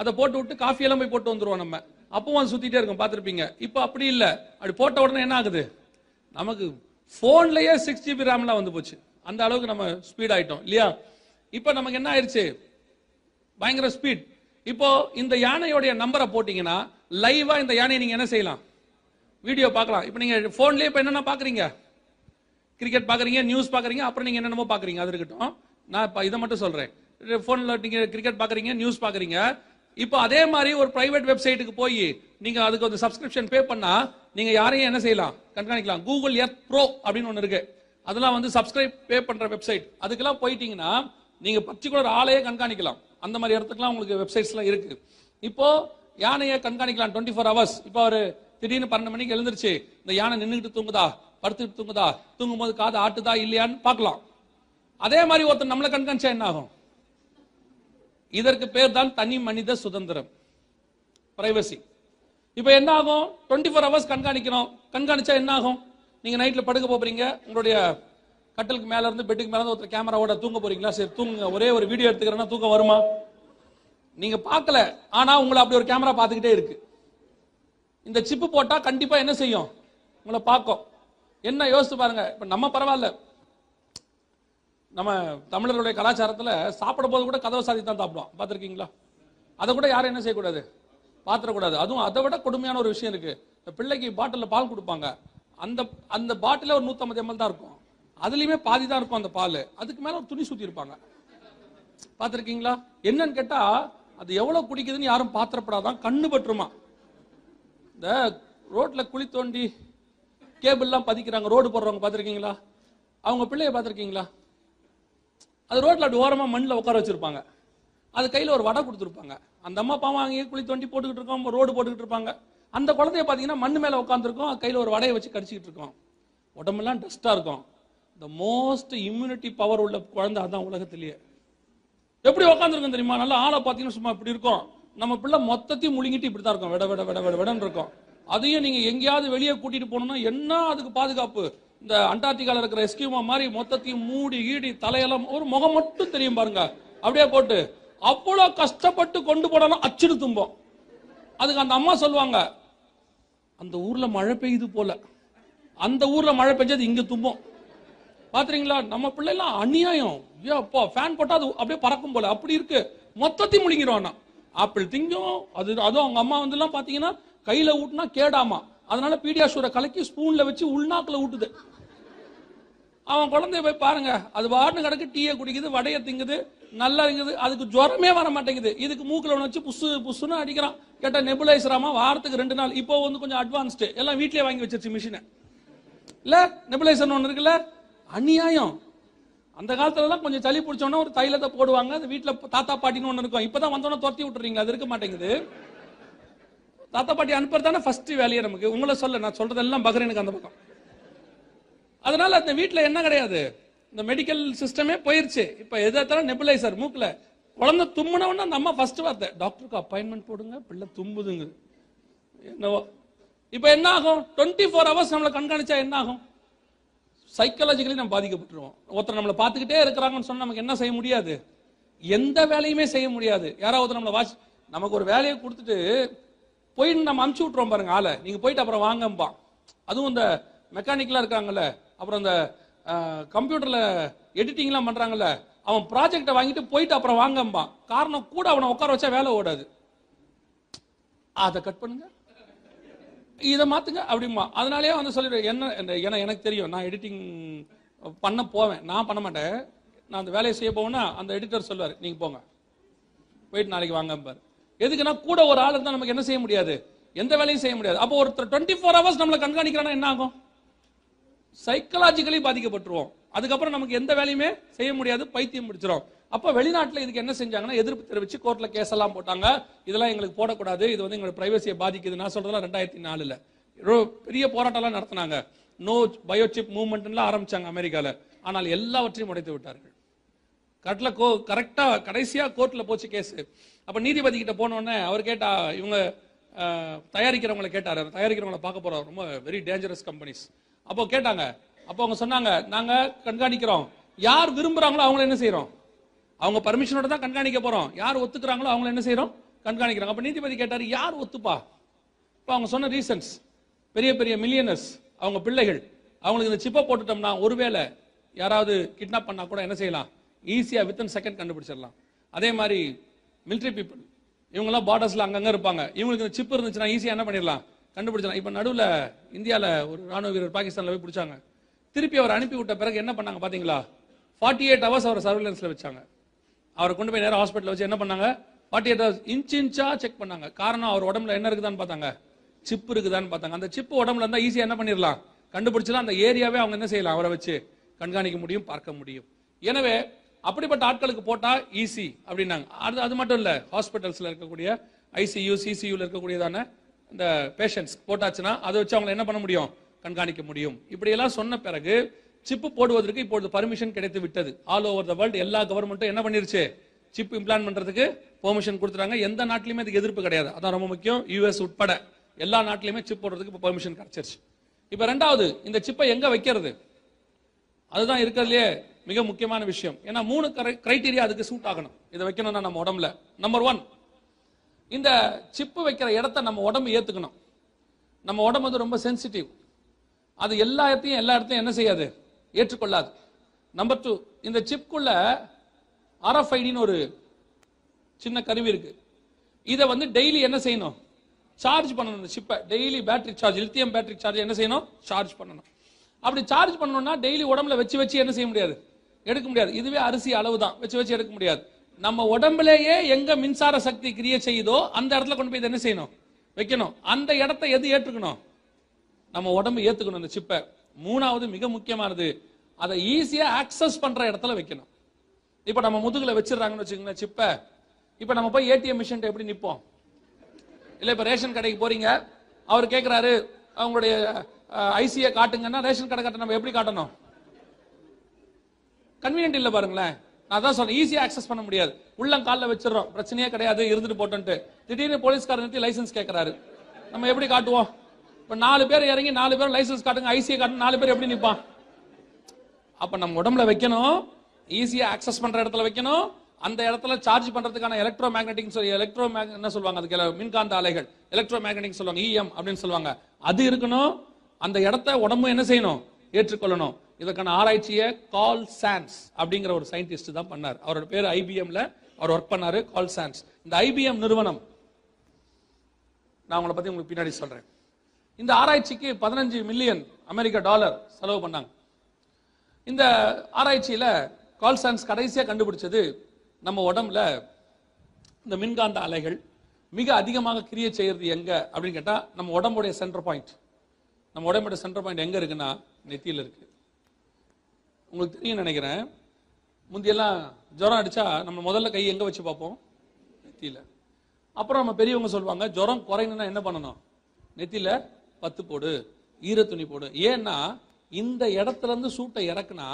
அதை போட்டு விட்டு காஃபி எல்லாம் போய் போட்டு வந்துருவோம் நம்ம. அப்பவும் அது சுத்திட்டே இருக்கும் பார்த்துருப்பீங்க. இப்போ அப்படி இல்ல. அப்படி போட்ட உடனே என்ன ஆகுது? நமக்கு போன்லயே சிக்ஸ் ஜிபி ரேம்லாம் வந்து போச்சு. அந்த அளவுக்கு நம்ம ஸ்பீட் ஆயிட்டோம் இல்லையா? இப்போ நமக்கு என்ன ஆயிடுச்சு பயங்கர ஸ்பீட் இப்போ இந்த யானையோடைய நம்பரை போட்டீங்கன்னா லைவா இந்த யானையை நீங்க என்ன செய்யலாம்? வீடியோ பார்க்கலாம். இப்போ நீங்க போன்லயே இப்போ என்னென்ன பாக்குறீங்க கிரிக்கெட் பாக்குறீங்க நியூஸ் பாக்குறீங்க அப்புறம் நீங்க என்னென்னமோ பாக்குறீங்க அது இருக்கட்டும். நான் இப்போ இதை மட்டும் சொல்றேன். போன்ல நீங்க கிரிக்கெட் பாக்குறீங்க நியூஸ் பாக்குறீங்க இப்போ அதே மாதிரி ஒரு பிரைவேட் வெப்சைட்டுக்கு போய் நீங்க அதுக்கு ஒரு சப்ஸ்கிரிப்ஷன் பே பண்ணா நீங்க யாரையும் என்ன செய்யலாம்? கண்காணிக்கலாம். கூகுள் எர்த் ப்ரோ அப்படின்னு ஒன்று இருக்கு. அதெல்லாம் வந்து சப்ஸ்கிரைப் பே பண்ற வெப்சைட் அதுக்கெல்லாம் போயிட்டீங்கன்னா நீங்க பர்டிகுலர் ஆளையே கண்காணிக்கலாம். அந்த மாதிரி இடத்துக்குலாம் உங்களுக்கு வெப்சைட்ஸ்லாம் இருக்கு. இப்போ யானையை கண்காணிக்கலாம் டுவெண்ட்டி ஃபோர் ஹவர்ஸ் இப்போ ஒரு திடீர்னு பன்னெண்டு மணிக்கு எழுந்திருச்சு இந்த யானை நின்றுக்கிட்டு தூங்குதா? படுத்துட்டு தூங்குதா? தூங்கும் போது காது ஆட்டுதா? இல்லையான்னு பார்க்கலாம். அதே மாதிரி ஒருத்தர் நம்மளை கண்காணிச்சா என்ன ஆகும்? இதற்கு பேர் தான் தனி மனித சுதந்திரம். பிரைவசி இப்போ என்ன ஆகும் டுவெண்ட்டி ஃபோர் ஹவர்ஸ் கண்காணிக்கிறோம். கண்காணிச்சா என்ன ஆகும் நீங்க நைட்ல படுக்க போறீங்க. உங்களுடைய கட்டலுக்கு மேல இருந்து பெட்டுக்கு மேல இருந்து ஒருத்தர் கேமராவோட தூங்க போறீங்களா? சரி தூங்குங்க. ஒரே ஒரு வீடியோ எடுத்துக்கிறேன்னா தூக்கம் வருமா? நீங்க பார்க்கல. ஆனா உங்களை அப்படி ஒரு கேமரா பார்த்துக்கிட்டே இருக்கு. இந்த சிப்பு போட்டா கண்டிப்பா என்ன செய்யும்? உங்களை பார்க்கும். என்ன யோசிச்சு பாருங்க. இப்ப நம்ம பரவாயில்ல. நம்ம தமிழர்களுடைய கலாச்சாரத்தில் சாப்பிடும் போது கூட கதவை சாதி தான் சாப்பிடுவோம் பார்த்துருக்கீங்களா? அதை கூட யாரும் என்ன செய்யக்கூடாது? பாத்திரக்கூடாது அதுவும் அதை விட கொடுமையான ஒரு விஷயம் இருக்கு. இந்த பிள்ளைக்கு பாட்டிலில் பால் கொடுப்பாங்க. அந்த அந்த பாட்டில ஒரு 150 எம்எல் தான் இருக்கும். அதுலேயுமே பாதி தான் இருக்கும் அந்த பால். அதுக்கு மேலே ஒரு துணி சுற்றிருப்பாங்க பார்த்துருக்கீங்களா? என்னன்னு கேட்டால் அது எவ்வளோ குடிக்குதுன்னு யாரும் பாத்திரப்படாதான் கண்ணு பற்றுமா. இந்த ரோட்டில் குழி தோண்டி கேபிள்லாம் பதிக்கிறாங்க ரோடு போடுறவங்க பார்த்துருக்கீங்களா? அவங்க பிள்ளைய பார்த்துருக்கீங்களா? அது ரோட்டில் அப்படி ஓரமாக மண்ணில் உட்கார வச்சுருப்பாங்க. அது கையில் ஒரு வடை கொடுத்துருப்பாங்க. அந்த அம்மா பாவம் அங்கேயே குழி தோண்டி போட்டுக்கிட்டு இருக்கோம் ரோடு போட்டுக்கிட்டு இருப்பாங்க. அந்த குழந்தைய பார்த்தீங்கன்னா மண் மேலே உட்காந்துருக்கோம் கையில் ஒரு வடையை வச்சு கடிச்சிக்கிட்டு இருக்கோம். உடம்பெல்லாம் டஸ்ட்டாக இருக்கும். த மோஸ்ட் இம்யூனிட்டி பவர் உள்ள குழந்தை அதான் உலகத்திலேயே. எப்படி உட்காந்துருக்கும் தெரியுமா? நல்லா ஆளை பார்த்தீங்கன்னா சும்மா இப்படி இருக்கும். நம்ம பிள்ளை மொத்தத்தையும் முழுங்கிட்டு இப்படி தான் இருக்கும். விட விட விட விட விடன்னு இருக்கும். அதையும் நீங்கள் எங்கேயாவது வெளியே கூட்டிகிட்டு போனோம்னா என்ன அதுக்கு பாதுகாப்பு? இந்த அண்டார்டிகால இருக்கிற எஸ்கியூமா மாதிரி மொத்தத்தையும் மூடி ஈடி தலையெல்லாம் ஒரு முகம் மட்டும் தெரியும் பாருங்க. அப்படியே போட்டு அவ்வளவு கஷ்டப்பட்டு கொண்டு போனாலும் அச்சுடு தும்போம் அதுக்கு அந்த அம்மா சொல்லுவாங்க அந்த ஊர்ல மழை பெய்யுது போல. அந்த ஊர்ல மழை பெஞ்சது இங்க தும்போம். பாத்துறீங்களா நம்ம பிள்ளைலாம் அநியாயம். ஐயோ அப்பா ஃபேன் போட்டா அது அப்படியே பறக்கும் போல. அப்படி இருக்கு. மொத்தத்தையும் முழுங்கிடுவானா ஆப்பிள் திங்கும் அது அதுவும் அவங்க அம்மா வந்து எல்லாம் பாத்தீங்கன்னா கையில ஊட்டினா கேடாமா. அதனால பீடியாஷூரை கலக்கி ஸ்பூன்ல வச்சு உள்நாக்குல ஊட்டுது. அவன் குழந்தைய போய் பாருங்க. அது வாட்னு கிடக்கு டீயை குடிக்குது வடைய திங்குது நல்லா இருக்குது. அதுக்கு ஜுரமே வர மாட்டேங்குது. இதுக்கு மூக்கில் ஒன்று வச்சு புசு புசுன்னு அடிக்கிறான். கேட்டால் நெபுலைசராமா வாரத்துக்கு ரெண்டு நாள். இப்போ வந்து கொஞ்சம் அட்வான்ஸ்டு எல்லாம் வீட்லயே வாங்கி வச்சிருச்சு மிஷினை இல்லை நெபுலைசர் ஒன்று இருக்குல்ல? அநியாயம். அந்த காலத்துலலாம் கொஞ்சம் சளி பிடிச்சோன்னா ஒரு தைலத்தை போடுவாங்க. அது வீட்டில் தாத்தா பாட்டின்னு ஒன்று இருக்கும். இப்போ தான் வந்தோன்னே துரத்தி விட்டுறீங்க அது இருக்க மாட்டேங்குது. தாத்தா பாட்டி அனுப்புறது தானே ஃபர்ஸ்ட் வேலையே நமக்கு. உங்களை சொல்ல நான் சொல்றதெல்லாம் பக்ரீனுக்கு அந்த பக்கம். அதனால அந்த வீட்டில் என்ன கிடையாது? இந்த மெடிக்கல் சிஸ்டமே போயிருச்சு. இப்போ எதாத்தாலும் நெபுலைசர் மூக்கில்? குழந்தை தும்முனவுன்னு அந்த அம்மா ஃபர்ஸ்ட் வார்த்தை டாக்டருக்கு அப்பாயின்மெண்ட் போடுங்க பிள்ளை தும்புதுங்க. என்னவோ. இப்போ என்ன ஆகும்? டுவெண்ட்டி ஃபோர் ஹவர்ஸ் நம்மளை கண்காணிச்சா என்ன ஆகும்? சைக்காலஜிக்கலி நம்ம பாதிக்கப்பட்டுருவோம். ஒருத்தர் நம்மளை பார்த்துக்கிட்டே இருக்கிறாங்கன்னு சொன்னால் நமக்கு என்ன செய்ய முடியாது? எந்த வேலையுமே செய்ய முடியாது. யாராவது நம்மளை வாட்ச் நமக்கு ஒரு வேலையை கொடுத்துட்டு போயிட்டு நம்ம அமுச்சு விட்டுறோம் பாருங்க ஆளை. நீங்கள் போயிட்டு அப்புறம் வாங்கம்பான். அதுவும் இந்த மெக்கானிக்கலாக இருக்காங்கல்ல அப்புறம் இந்த கம்ப்யூட்டர்ல எடிட்டிங்லாம் பண்றாங்கல்ல அவன் ப்ராஜெக்டை வாங்கிட்டு போயிட்டு அப்புறம் வாங்கம்பான். காரணம் கூட அவனை உட்கார வச்சா வேலை ஓடாது. அதை கட் பண்ணுங்க. இதை மாத்துங்க அப்படிமா அதனாலேயே வந்து சொல்லிடுவேன் என்ன என்ன- ஏன்னா எனக்கு தெரியும் நான் எடிட்டிங் பண்ண போவேன். நான் பண்ண மாட்டேன். நான் அந்த வேலையை செய்ய போவேன்னா அந்த எடிட்டர் சொல்லுவார் நீங்க போங்க. போயிட்டு நாளைக்கு வாங்க பாரு எதுக்குன்னா கூட ஒரு ஆள் இருந்தால் நமக்கு என்ன செய்ய முடியாது? எந்த வேலையும் செய்ய முடியாது. அப்போ ஒருத்தர் டுவெண்ட்டி ஃபோர் ஹவர்ஸ் நம்மளை கண்காணிக்கிறானா என்ன ஆகும்? சைக்கலாஜிக்கலி பாதிக்கப்பட்டுருவோம். அதுக்கப்புறம் நமக்கு எந்த வேலையுமே செய்ய முடியாது பைத்தியம் பிடிச்சிரும். அப்ப வெளிநாட்டுல இதுக்கு என்ன செஞ்சாங்கன்னா எதிர்ப்பு தெரிவிச்சு கோர்ட்ல கேஸ் எல்லாம் போட்டாங்க. இதெல்லாம் எங்களுக்கு போடக்கூடாது. இது வந்து எங்களோட பிரைவசியை பாதிக்குது நான் சொல்றதெல்லாம் ரெண்டாயிரத்தி நாலுல. பெரிய போராட்டம்லாம் நடத்தினாங்க. நோ பயோசிப் மூவ்மெண்ட்லாம் ஆரம்பிச்சாங்க அமெரிக்கால. ஆனால் எல்லாவற்றையும் உடைத்து விட்டார்கள். கரெக்ட்ல கோ கரெக்டா கடைசியா கோர்ட்ல போச்சு கேஸ் அப்ப நீதிபதி கிட்ட போனோடனே அவர் கேட்டா இவங்க தயாரிக்கிறவங்களை கேட்டாரு. தயாரிக்கிறவங்கள பார்க்க போறோம் ரொம்ப வெரி டேஞ்சரஸ் கம்பெனிஸ் அப்போ கேட்டாங்க. அப்போ அவங்க சொன்னாங்க நாங்க கண்காணிக்கிறோம். யார் விரும்புறாங்களோ அவங்கள என்ன செய்கிறோம் அவங்க பர்மிஷனோட தான் கண்காணிக்க போறோம். யார் ஒத்துக்கிறாங்களோ அவங்கள என்ன செய்கிறோம் கண்காணிக்கிறோம். அப்ப நீதிபதி கேட்டாரு யார் ஒத்துப்பா? இப்போ அவங்க சொன்ன ரீசன்ஸ் பெரிய பெரிய மில்லியனர்ஸ் அவங்க பிள்ளைகள். அவங்களுக்கு இந்த சிப்பை போட்டுட்டோம்னா ஒருவேளை யாராவது கிட்னாப் பண்ணா கூட என்ன செய்யலாம்? ஈஸியாக வித்தின் செகண்ட் கண்டுபிடிச்சிடலாம். அதே மாதிரி மிலிட்ரி பீப்புள் இவங்கெல்லாம் பார்டர்ஸில் அங்கங்கே இருப்பாங்க. இவங்களுக்கு இந்த சிப் இருந்துச்சுன்னா ஈஸியாக என்ன பண்ணிடலாம்? கண்டுபிடிச்சலாம். இப்போ நடுவில் இந்தியாவில் ஒரு ராணுவ வீரர் பாகிஸ்தானில் போய் பிடிச்சாங்க. திருப்பி அவர் அனுப்பி விட்ட பிறகு என்ன பண்ணாங்க பார்த்தீங்களா ஃபார்ட்டி எயிட் ஹவர்ஸ் அவரை சர்வேலன்ஸில் வச்சாங்க. அவரை கொண்டு போய் நேரம் ஹாஸ்பிட்டலில் வச்சு என்ன பண்ணாங்க? ஃபார்ட்டி எயிட் ஹவர்ஸ் இன்ச் இன்ச்சா செக் பண்ணாங்க. காரணம் அவர் உடம்புல என்ன இருக்குதான்னு பார்த்தாங்க. சிப் இருக்குதான்னு பார்த்தாங்க. அந்த சிப்பு உடம்புல இருந்தால் ஈஸியாக என்ன பண்ணிடலாம் கண்டுபிடிச்சலாம் அந்த ஏரியாவே அவங்க என்ன செய்யலாம்? அவரை வச்சு கண்காணிக்க முடியும் பார்க்க முடியும். எனவே அப்படிப்பட்ட ஆட்களுக்கு போட்டால் ஈஸி அப்படின்னாங்க. அது அது மட்டும் இல்லை ஹாஸ்பிட்டல்ஸில் இருக்கக்கூடிய ஐசியூ சிசியூவில் இருக்கக்கூடியதான இந்த பேஷண்ட்ஸ் போட்டாச்சுன்னா அதை வச்சு அவங்களை என்ன பண்ண முடியும்? கண்காணிக்க முடியும். இப்படியெல்லாம் சொன்ன பிறகு சிப்பு போடுவதற்கு இப்பொழுது பர்மிஷன் கிடைத்து விட்டது. ஆல் ஓவர் த வேர்ல்டு எல்லா கவர்மெண்ட்டும் என்ன பண்ணிருச்சு? சிப் இம்ப்ளான் பண்றதுக்கு பெர்மிஷன் கொடுத்துறாங்க எந்த நாட்டிலுமே அதுக்கு எதிர்ப்பு கிடையாது. அதான் ரொம்ப முக்கியம். யூஎஸ் உட்பட எல்லா நாட்டிலுமே சிப் போடுறதுக்கு இப்போ பெர்மிஷன் கிடைச்சிருச்சு. இப்போ ரெண்டாவது இந்த சிப்பை எங்க வைக்கிறது? அதுதான் இருக்கிறதுலே மிக முக்கியமான விஷயம். ஏன்னா மூணு கிரைட்டீரியா அதுக்கு சூட் ஆகணும். இதை வைக்கணும்னா நம்ம உடம்புல. நம்பர் ஒன் இந்த சிப்பு வைக்கிற இடத்த நம்ம உடம்பு ஏத்துக்கணும். நம்ம உடம்பு வந்து ரொம்ப சென்சிட்டிவ் அது எல்லா இடத்தையும் எல்லா இடத்தையும் என்ன செய்யாது? ஏற்றுக்கொள்ளாது. நம்பர் டூ இந்த சிப்குள்ள ஆர்எஃப்ஐடின்னு ஒரு சின்ன கருவி இருக்கு. இதை வந்து டெய்லி என்ன செய்யணும்? சார்ஜ் பண்ணணும் இந்த சிப்பை daily battery charge lithium battery charge என்ன செய்யணும்? சார்ஜ் பண்ணணும். அப்படி சார்ஜ் பண்ணணும்னா டெய்லி உடம்புல வச்சு வச்சு என்ன செய்ய முடியாது? எடுக்க முடியாது. இதுவே அரிசி அளவு தான் வச்சு வச்சு எடுக்க முடியாது. நம்ம உடம்புலேயே எங்க மின்சார சக்தி கிரியை செய்யுதோ அந்த இடத்துல கொண்டு போய் என்ன செய்யணும்? வைக்கணும். அந்த இடத்த எது ஏற்றுக்கணும்? நம்ம உடம்பு ஏத்துக்கணும் அந்த சிப்பை. மூணாவது மிக முக்கியமானது அதை ஈஸியா ஆக்சஸ் பண்ற இடத்துல வைக்கணும். இப்ப நம்ம முதுகுல வச்சிடறாங்கன்னு வச்சுக்கோங்களேன் சிப்பை. இப்ப நம்ம போய் ஏடிஎம் மிஷின் எப்படி நிப்போம்? இல்ல இப்ப ரேஷன் கடைக்கு போறீங்க அவர் கேட்கிறாரு அவங்களுடைய ஐசியை காட்டுங்கன்னா ரேஷன் கடை காட்ட நம்ம எப்படி காட்டணும்? கன்வீனியன்ட் இல்ல பாருங்களேன். நான் தான் சொல்றேன் ஈஸியா ஆக்சஸ் பண்ண முடியாது. உள்ளங்கால்ல வச்சிடறோம். பிரச்சனையே கிடையாது இருந்துட்டு போட்டோன்ட்டு. திடீர்னு போலீஸ்காரர் நிறுத்தி லைசன்ஸ் கேட்கறாரு நம்ம எப்படி காட்டுவோம்? இப்ப நாலு பேர் இறங்கி நாலு பேர் லைசன்ஸ் காட்டுங்க ஐசியை காட்டுங்க நாலு பேர் எப்படி நிற்பான் அப்ப நம்ம உடம்புல வைக்கணும். ஈஸியா ஆக்சஸ் பண்ற இடத்துல வைக்கணும். அந்த இடத்துல சார்ஜ் பண்றதுக்கான எலக்ட்ரோ மேக்னெட்டிக் சொல்லி எலக்ட்ரோ என்ன சொல்லுவாங்க அதுக்கு? மின்காந்த அலைகள். எலக்ட்ரோ மேக்னெட்டிக் சொல்லுவாங்க இஎம் அப்படின்னு சொல்லுவாங்க. அது இருக்கணும். அந்த இடத்த உடம்பு என்ன செய்யணும்? ஏற்றுக்கொள்ளணும். இதற்கான ஆராய்ச்சியை கால் சான்ஸ் அப்படிங்கிற ஒரு சயின்டிஸ்ட் தான் பண்ணார். அவரோட பேர் ஐபிஎம்ல அவர் ஒர்க் பண்ணாரு கால் சான்ஸ். இந்த ஐபிஎம் நிறுவனம் நான் உங்களை பத்தி உங்களுக்கு பின்னாடி சொல்றேன். இந்த ஆராய்ச்சிக்கு பதினஞ்சு மில்லியன் அமெரிக்க டாலர் செலவு பண்ணாங்க. இந்த ஆராய்ச்சியில கால்சான்ஸ் கடைசியாக கண்டுபிடிச்சது நம்ம உடம்புல இந்த மின்காந்த அலைகள் மிக அதிகமாக கிரிய செய்யறது எங்க அப்படின்னு கேட்டால் நம்ம உடம்புடைய சென்டர் பாயிண்ட் நம்ம உடம்புடைய சென்டர் பாயிண்ட் எங்க இருக்குன்னா நெத்தியில் இருக்கு. உங்களுக்கு தெரியும் நினைக்கிறேன். முந்தியெல்லாம் ஜுரம் அடிச்சா நம்ம முதல்ல கை எங்க வச்சு பார்ப்போம்? நெத்தியில. அப்புறம் நம்ம பெரியவங்க சொல்லுவாங்க ஜுரம் குறையணும்னா என்ன பண்ணணும்? நெத்தியில பத்து போடு ஈர துணி போடு. ஏன்னா இந்த இடத்துல இருந்து சூட்டை இறக்குனா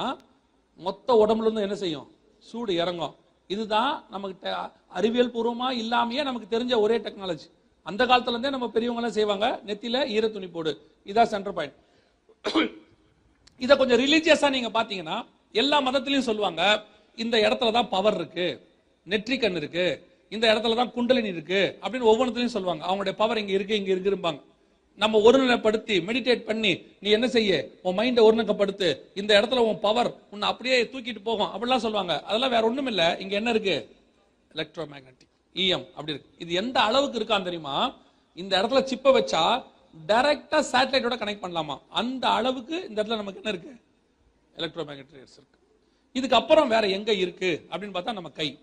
மொத்த உடம்புல இருந்து என்ன செய்யும்? சூடு இறங்கும். இதுதான் நமக்கு அறிவியல் பூர்வமா இல்லாமையே நமக்கு தெரிஞ்ச ஒரே டெக்னாலஜி அந்த காலத்துல இருந்தே நம்ம பெரியவங்க எல்லாம் செய்வாங்க நெத்தியில ஈர துணி போடு. இதான் சென்டர் பாயிண்ட் இதை கொஞ்சம் ரிலீஜியஸா நீங்க பாத்தீங்கன்னா எல்லா மதத்திலையும் சொல்லுவாங்க இந்த இடத்துல தான் பவர் இருக்கு நெற்றிக்கண் இருக்கு இந்த இடத்துல தான் குண்டலினி இருக்கு அப்படின்னு ஒவ்வொன்றத்திலையும் சொல்லுவாங்க. அவங்களுடைய பவர் இங்க இருக்கு இங்க இருக்கும்பாங்க. நம்ம ஒருநிலைப்படுத்தி மெடிடேட் பண்ணி நீ என்ன செய்ய? உன் மைண்டை ஒருநிலைப்படுத்து. இந்த இடத்துல உன் பவர் உன்னை அப்படியே தூக்கிட்டு போகும் அப்படிலாம் சொல்லுவாங்க. அதெல்லாம் வேற ஒண்ணும் இல்ல. இங்க என்ன இருக்கு? எலக்ட்ரோ மேக்னட்டிக் இஎம் அப்படி இருக்கு. இது எந்த அளவுக்கு இருக்கான்னு தெரியுமா? இந்த இடத்துல சிப்பை வச்சா டைரக்டா சேட்டலைட்டோட கனெக்ட் பண்ணலாமா? அந்த அளவுக்கு இந்த இடத்துல நமக்கு என்ன இருக்கு? எலக்ட்ரோ மேக்னட்டிக் இருக்கு. இதுக்கு அப்புறம் வேற எங்க இருக்கு? அப்படின்னு பார்த்தா நம்ம கை.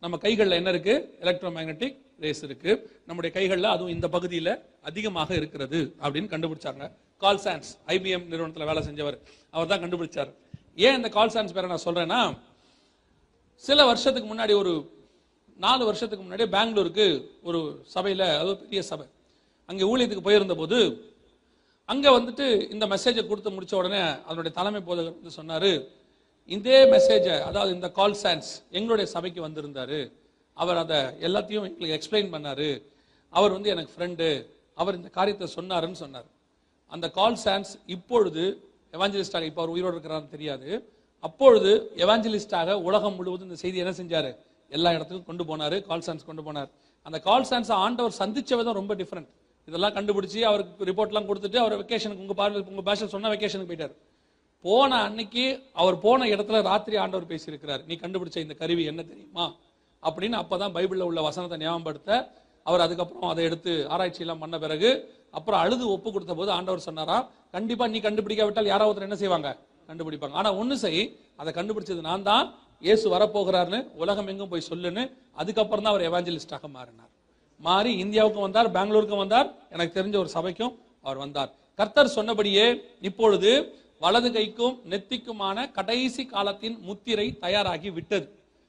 நம்ம கைகளில் என்ன இருக்கு? எலக்ட்ரோ மேக்னெட்டிக் ரேஸ் இருக்கு. நம்முடைய கைகளில் அதுவும் இந்த பகுதியில் அதிகமாக இருக்கிறது அப்படின்னு கண்டுபிடிச்சாங்க. கால் சான்ஸ் ஐபிஎம் நிறுவனத்தில் வேலை செஞ்சவர். அவர் தான் கண்டுபிடிச்சார். ஏன் இந்த கால் சான்ஸ் பேரை நான் சொல்றேன்னா சில வருஷத்துக்கு முன்னாடி ஒரு நாலு வருஷத்துக்கு முன்னாடி பெங்களூருக்கு ஒரு சபையில் அது பெரிய சபை. அங்கே ஊழியத்துக்கு போயிருந்த போது அங்கே வந்துட்டு இந்த மெசேஜை கொடுத்து முடிச்ச உடனே அதனுடைய தலைமை போதகர் வந்து சொன்னார் இதே மெசேஜை அதாவது இந்த கால் சான்ஸ் எங்களுடைய சபைக்கு வந்திருந்தார். அவர் அதை எல்லாத்தையும் எங்களுக்கு எக்ஸ்பிளைன் பண்ணார். அவர் வந்து எனக்கு ஃப்ரெண்டு அவர் இந்த காரியத்தை சொன்னாருன்னு சொன்னார். அந்த கால் சான்ஸ் இப்பொழுது எவாஞ்சலிஸ்டாக இப்போ அவர் உயிரோடு இருக்கிறான்னு தெரியாது. அப்பொழுது எவாஞ்சலிஸ்டாக உலகம் முழுவதும் இந்த செய்தி என்ன செஞ்சார்? எல்லா இடத்துக்கும் கொண்டு போனார் கால் சான்ஸ் கொண்டு போனார். அந்த கால் சான்ஸை ஆண்டவர் சந்தித்த விதம் ரொம்ப டிஃப்ரெண்ட் இதெல்லாம் கண்டுபிடிச்சி அவருக்கு ரிப்போர்ட்லாம் கொடுத்துட்டு அவர் வெக்கேஷனுக்கு உங்கள் பார்வை உங்கள் பாஷை சொன்னால் வெக்கேஷனுக்கு போயிட்டார். போன அன்னைக்கு அவர் போன இடத்துல ராத்திரி ஆண்டவர் பேசியிருக்கிறார். நீ கண்டுபிடிச்ச இந்த கருவி என்ன தெரியுமா? அப்படின்னு அப்போதான் பைபிளில் உள்ள வசனத்தை ஞாபகப்படுத்த அவர் அதுக்கப்புறம் அதை எடுத்து ஆராய்ச்சியெல்லாம் பண்ண பிறகு அப்புறம் அழுது ஒப்பு கொடுத்த போது ஆண்டவர் சொன்னாரா கண்டிப்பாக நீ கண்டுபிடிக்காவிட்டால் யாராவது ஒருத்தர் என்ன செய்வாங்க? கண்டுபிடிப்பாங்க. ஆனால் ஒன்று செய் அதை கண்டுபிடிச்சது நான் தான் இயேசு வரப்போகிறார்னு உலகம் எங்கும் போய் சொல்லுன்னு அதுக்கப்புறம் தான் அவர் எவாஞ்சலிஸ்டாக மாறினார். மாறி இந்தியாவுக்கும் வந்தார் பெங்களூருக்கும் வந்தார். எனக்கு தெரிஞ்ச ஒரு சபைக்கும் அவர் வந்தார். கர்த்தர் சொன்னபடியே இப்பொழுது வலது கைக்கும் நெத்திக்குமான கடைசி காலத்தின் முத்திரை தயாராகி விட்டது.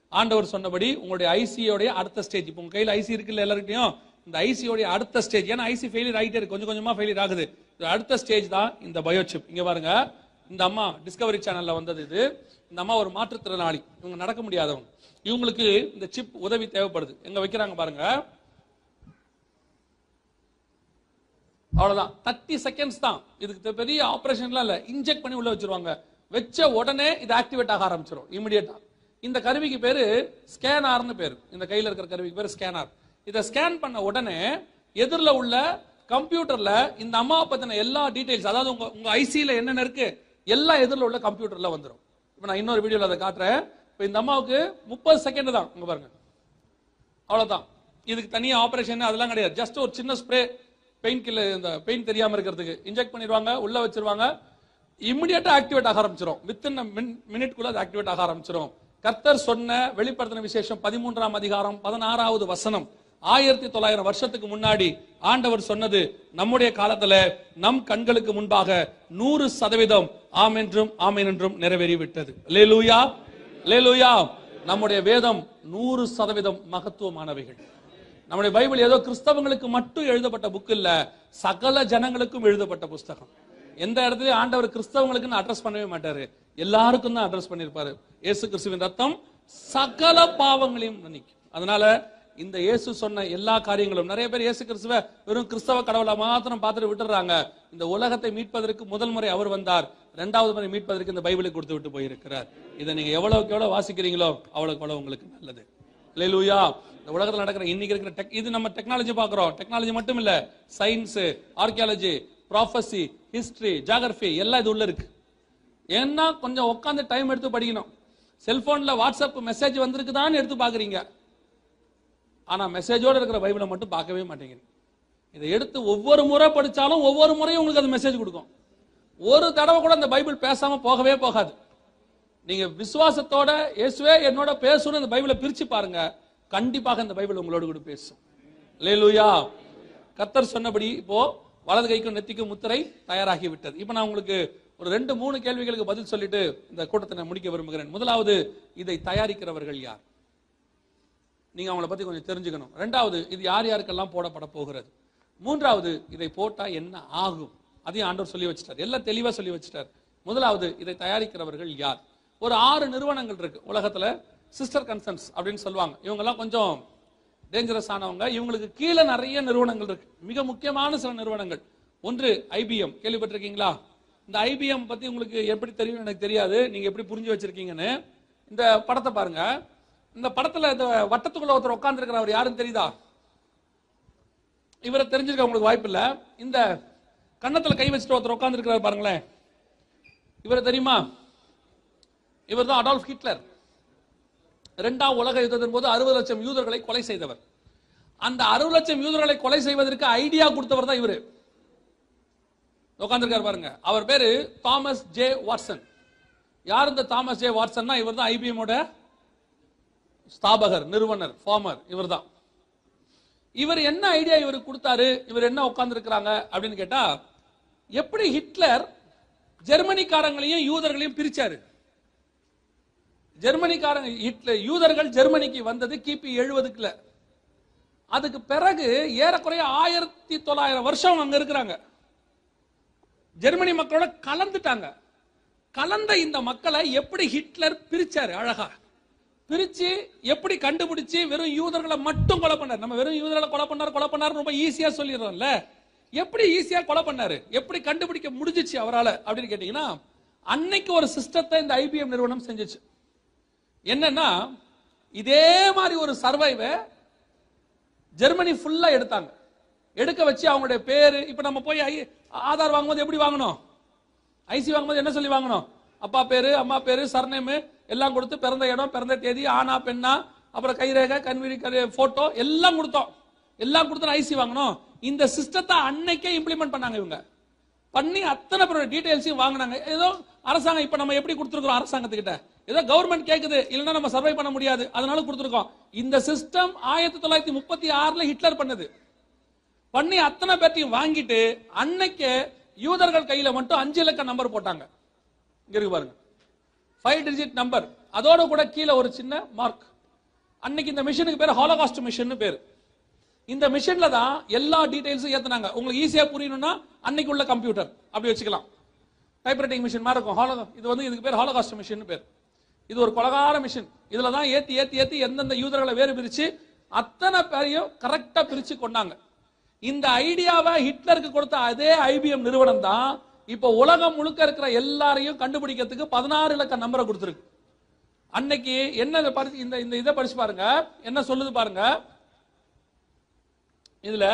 ஆண்டவர் சொன்னபடி உங்களுடைய ஐசியோடைய அடுத்த ஸ்டேஜ் இப்போ உங்க கையில் ஐசி இருக்குல்ல எல்லாருக்கிட்டையும் இந்த ஐசியோடைய அடுத்த ஸ்டேஜ் ஏன்னா ஐசி ஃபெயிலியர் ஆகிட்டே இருக்கு. கொஞ்சம் கொஞ்சமா ஃபெயிலியர் ஆகுது. அடுத்த ஸ்டேஜ் தான் இந்த பயோசிப் இங்க பாருங்க. இந்த அம்மா டிஸ்கவரி சேனல்ல வந்தது இது. இந்த அம்மா ஒரு மாற்றுத்திறனாளி. இவங்க நடக்க முடியாதவங்க. இவங்களுக்கு இந்த சிப் உதவி தேவைப்படுது. எங்க வைக்கிறாங்க பாருங்க. அவ்வளவுதான். தேர்ட்டி செகண்ட்ஸ் தான். இதுக்கு பெரிய ஆப்ரேஷன்லாம் இல்லை. இன்ஜெக்ட் பண்ணி உள்ள வச்சிருவாங்க. வச்ச உடனே இது ஆக்டிவேட் ஆக ஆரம்பிச்சிடும் இமிடியட்டா இந்த கருவிக்கு பேரு ஸ்கேனார்னு பேரு. இந்த கையில் இருக்கிற கருவிக்கு பேரு ஸ்கேனார் இதை ஸ்கேன் பண்ண உடனே எதிரில் உள்ள கம்ப்யூட்டர்ல இந்த அம்மாவை பத்தின எல்லா டீடைல்ஸ் அதாவது உங்க உங்க ஐசியில என்னென்ன இருக்கு எல்லா எதிரில் உள்ள கம்ப்யூட்டர்ல வந்துடும் இப்போ நான் இன்னொரு வீடியோவில் அதை காட்டுறேன். இப்போ இந்த அம்மாவுக்கு முப்பது செகண்ட் தான். உங்க பாருங்க. அவ்வளோதான் இதுக்கு தனியாக ஆப்ரேஷன் அதெல்லாம் கிடையாது. ஜஸ்ட் ஒரு சின்ன ஸ்ப்ரே பெயின் கில்லர் இந்த பெயின் தெரியாம இருக்கிறதுக்கு இன்ஜெக்ட் பண்ணிடுவாங்க உள்ள வச்சிருவாங்க. இமிடியேட்டா ஆக்டிவேட் ஆக ஆரம்பிச்சிடும் வித்தின் மினிட்குள்ள அது ஆக்டிவேட் ஆக ஆரம்பிச்சிடும் கர்த்தர் சொன்ன வெளிப்படுத்தின விசேஷம் பதிமூன்றாம் அதிகாரம் பதினாறாவது வசனம். ஆயிரத்தி தொள்ளாயிரம் வருஷத்துக்கு முன்னாடி ஆண்டவர் சொன்னது நம்முடைய காலத்துல நம் கண்களுக்கு முன்பாக நூறு சதவீதம் ஆம் என்றும் என்றும் நிறைவேறி விட்டது லேலூயா லேலூயா நம்முடைய வேதம் நூறு சதவீதம் மகத்துவமானவைகள். நம்முடைய பைபிள் ஏதோ கிறிஸ்தவங்களுக்கு மட்டும் எழுதப்பட்ட புக் இல்ல சகல ஜனங்களுக்கும் எழுதப்பட்ட புஸ்தகம். எந்த இடத்துலயும் ஆண்டவர் கிறிஸ்தவங்களுக்குன்னு அட்ரஸ் பண்ணவே மாட்டாரு. எல்லாருக்கும் தான் அட்ரஸ் பண்ணிருப்பாரு. இயேசு கிறிஸ்துவின் ரத்தம் சகல பாவங்களையும் நினைக்கும். அதனால இந்த இயேசு சொன்ன எல்லா காரியங்களும் நிறைய பேர் இயேசு கிறிஸ்துவ வெறும் கிறிஸ்தவ கடவுளை மாத்திரம் பார்த்துட்டு விட்டுறாங்க. இந்த உலகத்தை மீட்பதற்கு முதல் முறை அவர் வந்தார். இரண்டாவது முறை மீட்பதற்கு இந்த பைபிளை கொடுத்து விட்டு போயிருக்கிறார். இதை நீங்க எவ்வளவுக்கு எவ்வளவு வாசிக்கிறீங்களோ அவ்வளவுக்கு எவ்வளவு உங்களுக்கு நல்லது. லேலூயா இந்த உலகத்தில் நடக்கிற இன்னைக்கு இருக்கிற டெக் இது நம்ம டெக்னாலஜி பார்க்குறோம். டெக்னாலஜி மட்டும் இல்ல science archaeology prophecy history geography எல்லாம் இது உள்ள இருக்கு. ஏன்னா கொஞ்சம் உட்காந்து டைம் எடுத்து படிக்கணும். செல்போன்ல வாட்ஸ்அப் மெசேஜ் வந்திருக்குதான்னு எடுத்து பாக்குறீங்க ஆனா மெசேஜோடு இருக்கிற பைபிளை மட்டும் பார்க்கவே மாட்டேங்கிறீங்க. இதை எடுத்து ஒவ்வொரு முறை படிச்சாலும் ஒவ்வொரு முறையும் உங்களுக்கு அது மெசேஜ் கொடுக்கும். ஒரு தடவை கூட அந்த பைபிள் பேசாம போகவே போகாது. நீங்க விசுவாசத்தோட இயேசுவே என்னோட பேசணும் இந்த பைபிளை பிரிச்சு பாருங்க. கண்டிப்பாக இந்த பைபிள் உங்களோட கூட பேசும். லேலுயா கத்தர் சொன்னபடி இப்போ வலது கைக்கும் நெத்திக்கும் முத்திரை தயாராகி விட்டது இப்போ நான் உங்களுக்கு ஒரு ரெண்டு மூணு கேள்விகளுக்கு பதில் சொல்லிட்டு இந்த கூட்டத்தை நான் முடிக்க விரும்புகிறேன். முதலாவது இதை தயாரிக்கிறவர்கள் யார்? நீங்க அவங்கள பத்தி கொஞ்சம் தெரிஞ்சுக்கணும். ரெண்டாவது இது யார் யாருக்கெல்லாம் போடப்பட போகிறது? மூன்றாவது இதை போட்டா என்ன ஆகும்? அதையும் ஆண்டவர் சொல்லி வச்சிட்டார். எல்லாம் தெளிவா சொல்லி வச்சிட்டார். முதலாவது இதை தயாரிக்கிறவர்கள் யார்? ஒரு ஆறு நிறுவனங்கள் இருக்கு உலகத்துல. சிஸ்டர் கன்சர்ன்ஸ் அப்படின்னு சொல்லுவாங்க. இவங்க எல்லாம் கொஞ்சம் டேஞ்சரஸ் ஆனவங்க. இவங்களுக்கு கீழே நிறைய நிறுவனங்கள் இருக்கு. மிக முக்கியமான சில நிறுவனங்கள். ஒன்று ஐபிஎம் கேள்விப்பட்டிருக்கீங்களா? இந்த ஐபிஎம் பத்தி உங்களுக்கு எப்படி தெரியும் எனக்கு தெரியாது. நீங்க எப்படி புரிஞ்சு வச்சிருக்கீங்கன்னு. இந்த படத்தை பாருங்க. இந்த படத்துல இந்த வட்டத்துக்குள்ள ஒருத்தர் உட்கார்ந்து அவர் யாரும் தெரியுதா? இவரை தெரிஞ்சிருக்க உங்களுக்கு வாய்ப்பு இல்ல. இந்த கன்னத்துல கை வச்சுட்டு ஒருத்தர் உட்கார்ந்து பாருங்களேன். இவரை தெரியுமா? இவர் தான் அடால்ஃப் ஹிட்லர். இரண்டாம் உலக யுத்தத்தின் போது அறுபது லட்சம் யூதர்களை கொலை செய்தவர். அந்த அறுபது லட்சம் யூதர்களை கொலை செய்வதற்கு ஐடியா கொடுத்தவர் தான் இவர். உட்கார்ந்திருக்காரு பாருங்க. அவர் பேரு தாமஸ் ஜே வாட்சன். யார் இந்த தாமஸ் ஜே வாட்சன்னா? இவர் தான் ஐபிஎம்மோட ஸ்தாபகர் நிறுவனர் ஃபார்மர். இவர்தான். இவர் என்ன ஐடியா இவருக்கு கொடுத்தாரு? இவர் என்ன உட்கார்ந்துருக்கிறாங்க அப்படின்னு கேட்டா எப்படி ஹிட்லர் ஜெர்மனிக்காரங்களையும் யூதர்களையும் பிரிச்சாரு? ஜெர்மனிக்காரங்க ஹிட்லர் யூதர்கள் ஜெர்மனிக்கு வந்தது கிபி எழுபதுக்குல அதுக்கு பிறகு ஏறக்குறைய ஆயிரத்தி தொள்ளாயிரம் வருஷம் அங்க இருக்கிறாங்க. ஜெர்மனி மக்களோட கலந்துட்டாங்க. கலந்த இந்த மக்களை எப்படி ஹிட்லர் பிரிச்சாரு அழகா? பிரிச்சு எப்படி கண்டுபிடிச்சு வெறும் யூதர்களை மட்டும் கொலை பண்ணாரு? நம்ம வெறும் யூதர்களை கொலை பண்ணாரு கொலை பண்ணாரு ரொம்ப ஈஸியா சொல்லிடுறோம்ல. எப்படி ஈஸியா கொலை பண்ணாரு? எப்படி கண்டுபிடிக்க முடிஞ்சிச்சு அவரால அப்படின்னு கேட்டீங்கன்னா அன்னைக்கு ஒரு சிஸ்டத்தை இந்த ஐபிஎம் நிறுவனம் செஞ்சுச்சு. என்னன்னா இதே மாதிரி ஒரு சர்வைவை ஜெர்மனி ஃபுல்லா எடுத்தாங்க. எடுக்க வச்சு அவங்களுடைய பேரு இப்ப நம்ம போய் ஐ- ஆதார் வாங்கும்போது எப்படி வாங்கணும்? ஐசி வாங்கும்போது என்ன சொல்லி வாங்கணும்? அப்பா பேரு அம்மா பேரு சர்நேமு எல்லாம் கொடுத்து பிறந்த இடம் பிறந்த தேதி ஆனா பெண்ணா அப்புறம் கைரேகை கண்விழி போட்டோ எல்லாம் கொடுத்தோம். எல்லாம் கொடுத்து ஐசி வாங்கணும். இந்த சிஸ்டத்தை அன்னைக்கே இம்ப்ளிமெண்ட் பண்ணாங்க இவங்க. பண்ணி அத்தனை பேரோட டீடைல்ஸையும் வாங்கினாங்க. ஏதோ அரசாங்கம் இப்ப நம்ம எப்படி கொடுத்துருக்கோம் அரசாங்கத்துக்கிட்ட? ஏதோ கவர்மெண்ட் கேக்குது இல்லைன்னா நம்ம சர்வை பண்ண முடியாது. அதனால கொடுத்துருக்கோம். இந்த சிஸ்டம் ஆயிரத்தி தொள்ளாயிரத்தி முப்பத்தி ஆறுல ஹிட்லர் பண்ணது. பண்ணி அத்தனை பேர்த்தையும் வாங்கிட்டு அன்னைக்கு யூதர்கள் கையில மட்டும் அஞ்சு இலக்க நம்பர் போட்டாங்க. இங்க இருக்கு பாருங்க. ஃபைவ் டிஜிட் நம்பர் அதோட கூட கீழே ஒரு சின்ன மார்க் அன்னைக்கு இந்த மிஷினுக்கு பேர் ஹாலோகாஸ்ட் மிஷின் பேர். இந்த மிஷின்ல தான் எல்லா டீடைல்ஸும் ஏத்தினாங்க. உங்களுக்கு ஈஸியா புரியணும்னா அன்னைக்கு உள்ள கம்ப்யூட்டர் அப்படி வச்சுக்கலாம். டைப்ரைட்டிங் மிஷின் மாதிரி இருக்கும். ஹாலோ இது வந்து இதுக்கு பேர் ஹாலோகாஸ்ட் மிஷின் பேர். இது ஒரு கொலகார மிஷின் இதுல தான் ஏத்தி ஏத்தி ஏத்தி எந்தெந்த யூதர்களை வேறு பிரிச்சு அத்தனை பேரையும் கரெக்டா பிரிச்சு கொண்டாங்க. இந்த ஐடியாவை ஹிட்லருக்கு கொடுத்த அதே ஐபிஎம் நிறுவனம் தான் இப்போ உலகம் முழுக்க இருக்கிற எல்லாரையும் கண்டுபிடிக்கிறதுக்கு பதினாறு இலக்க நம்பரை கொடுத்துருக்கு. அன்னைக்கு என்ன இதை படிச்சு இந்த இந்த இதை படிச்சு பாருங்க. என்ன சொல்லுது பாருங்க. இதுல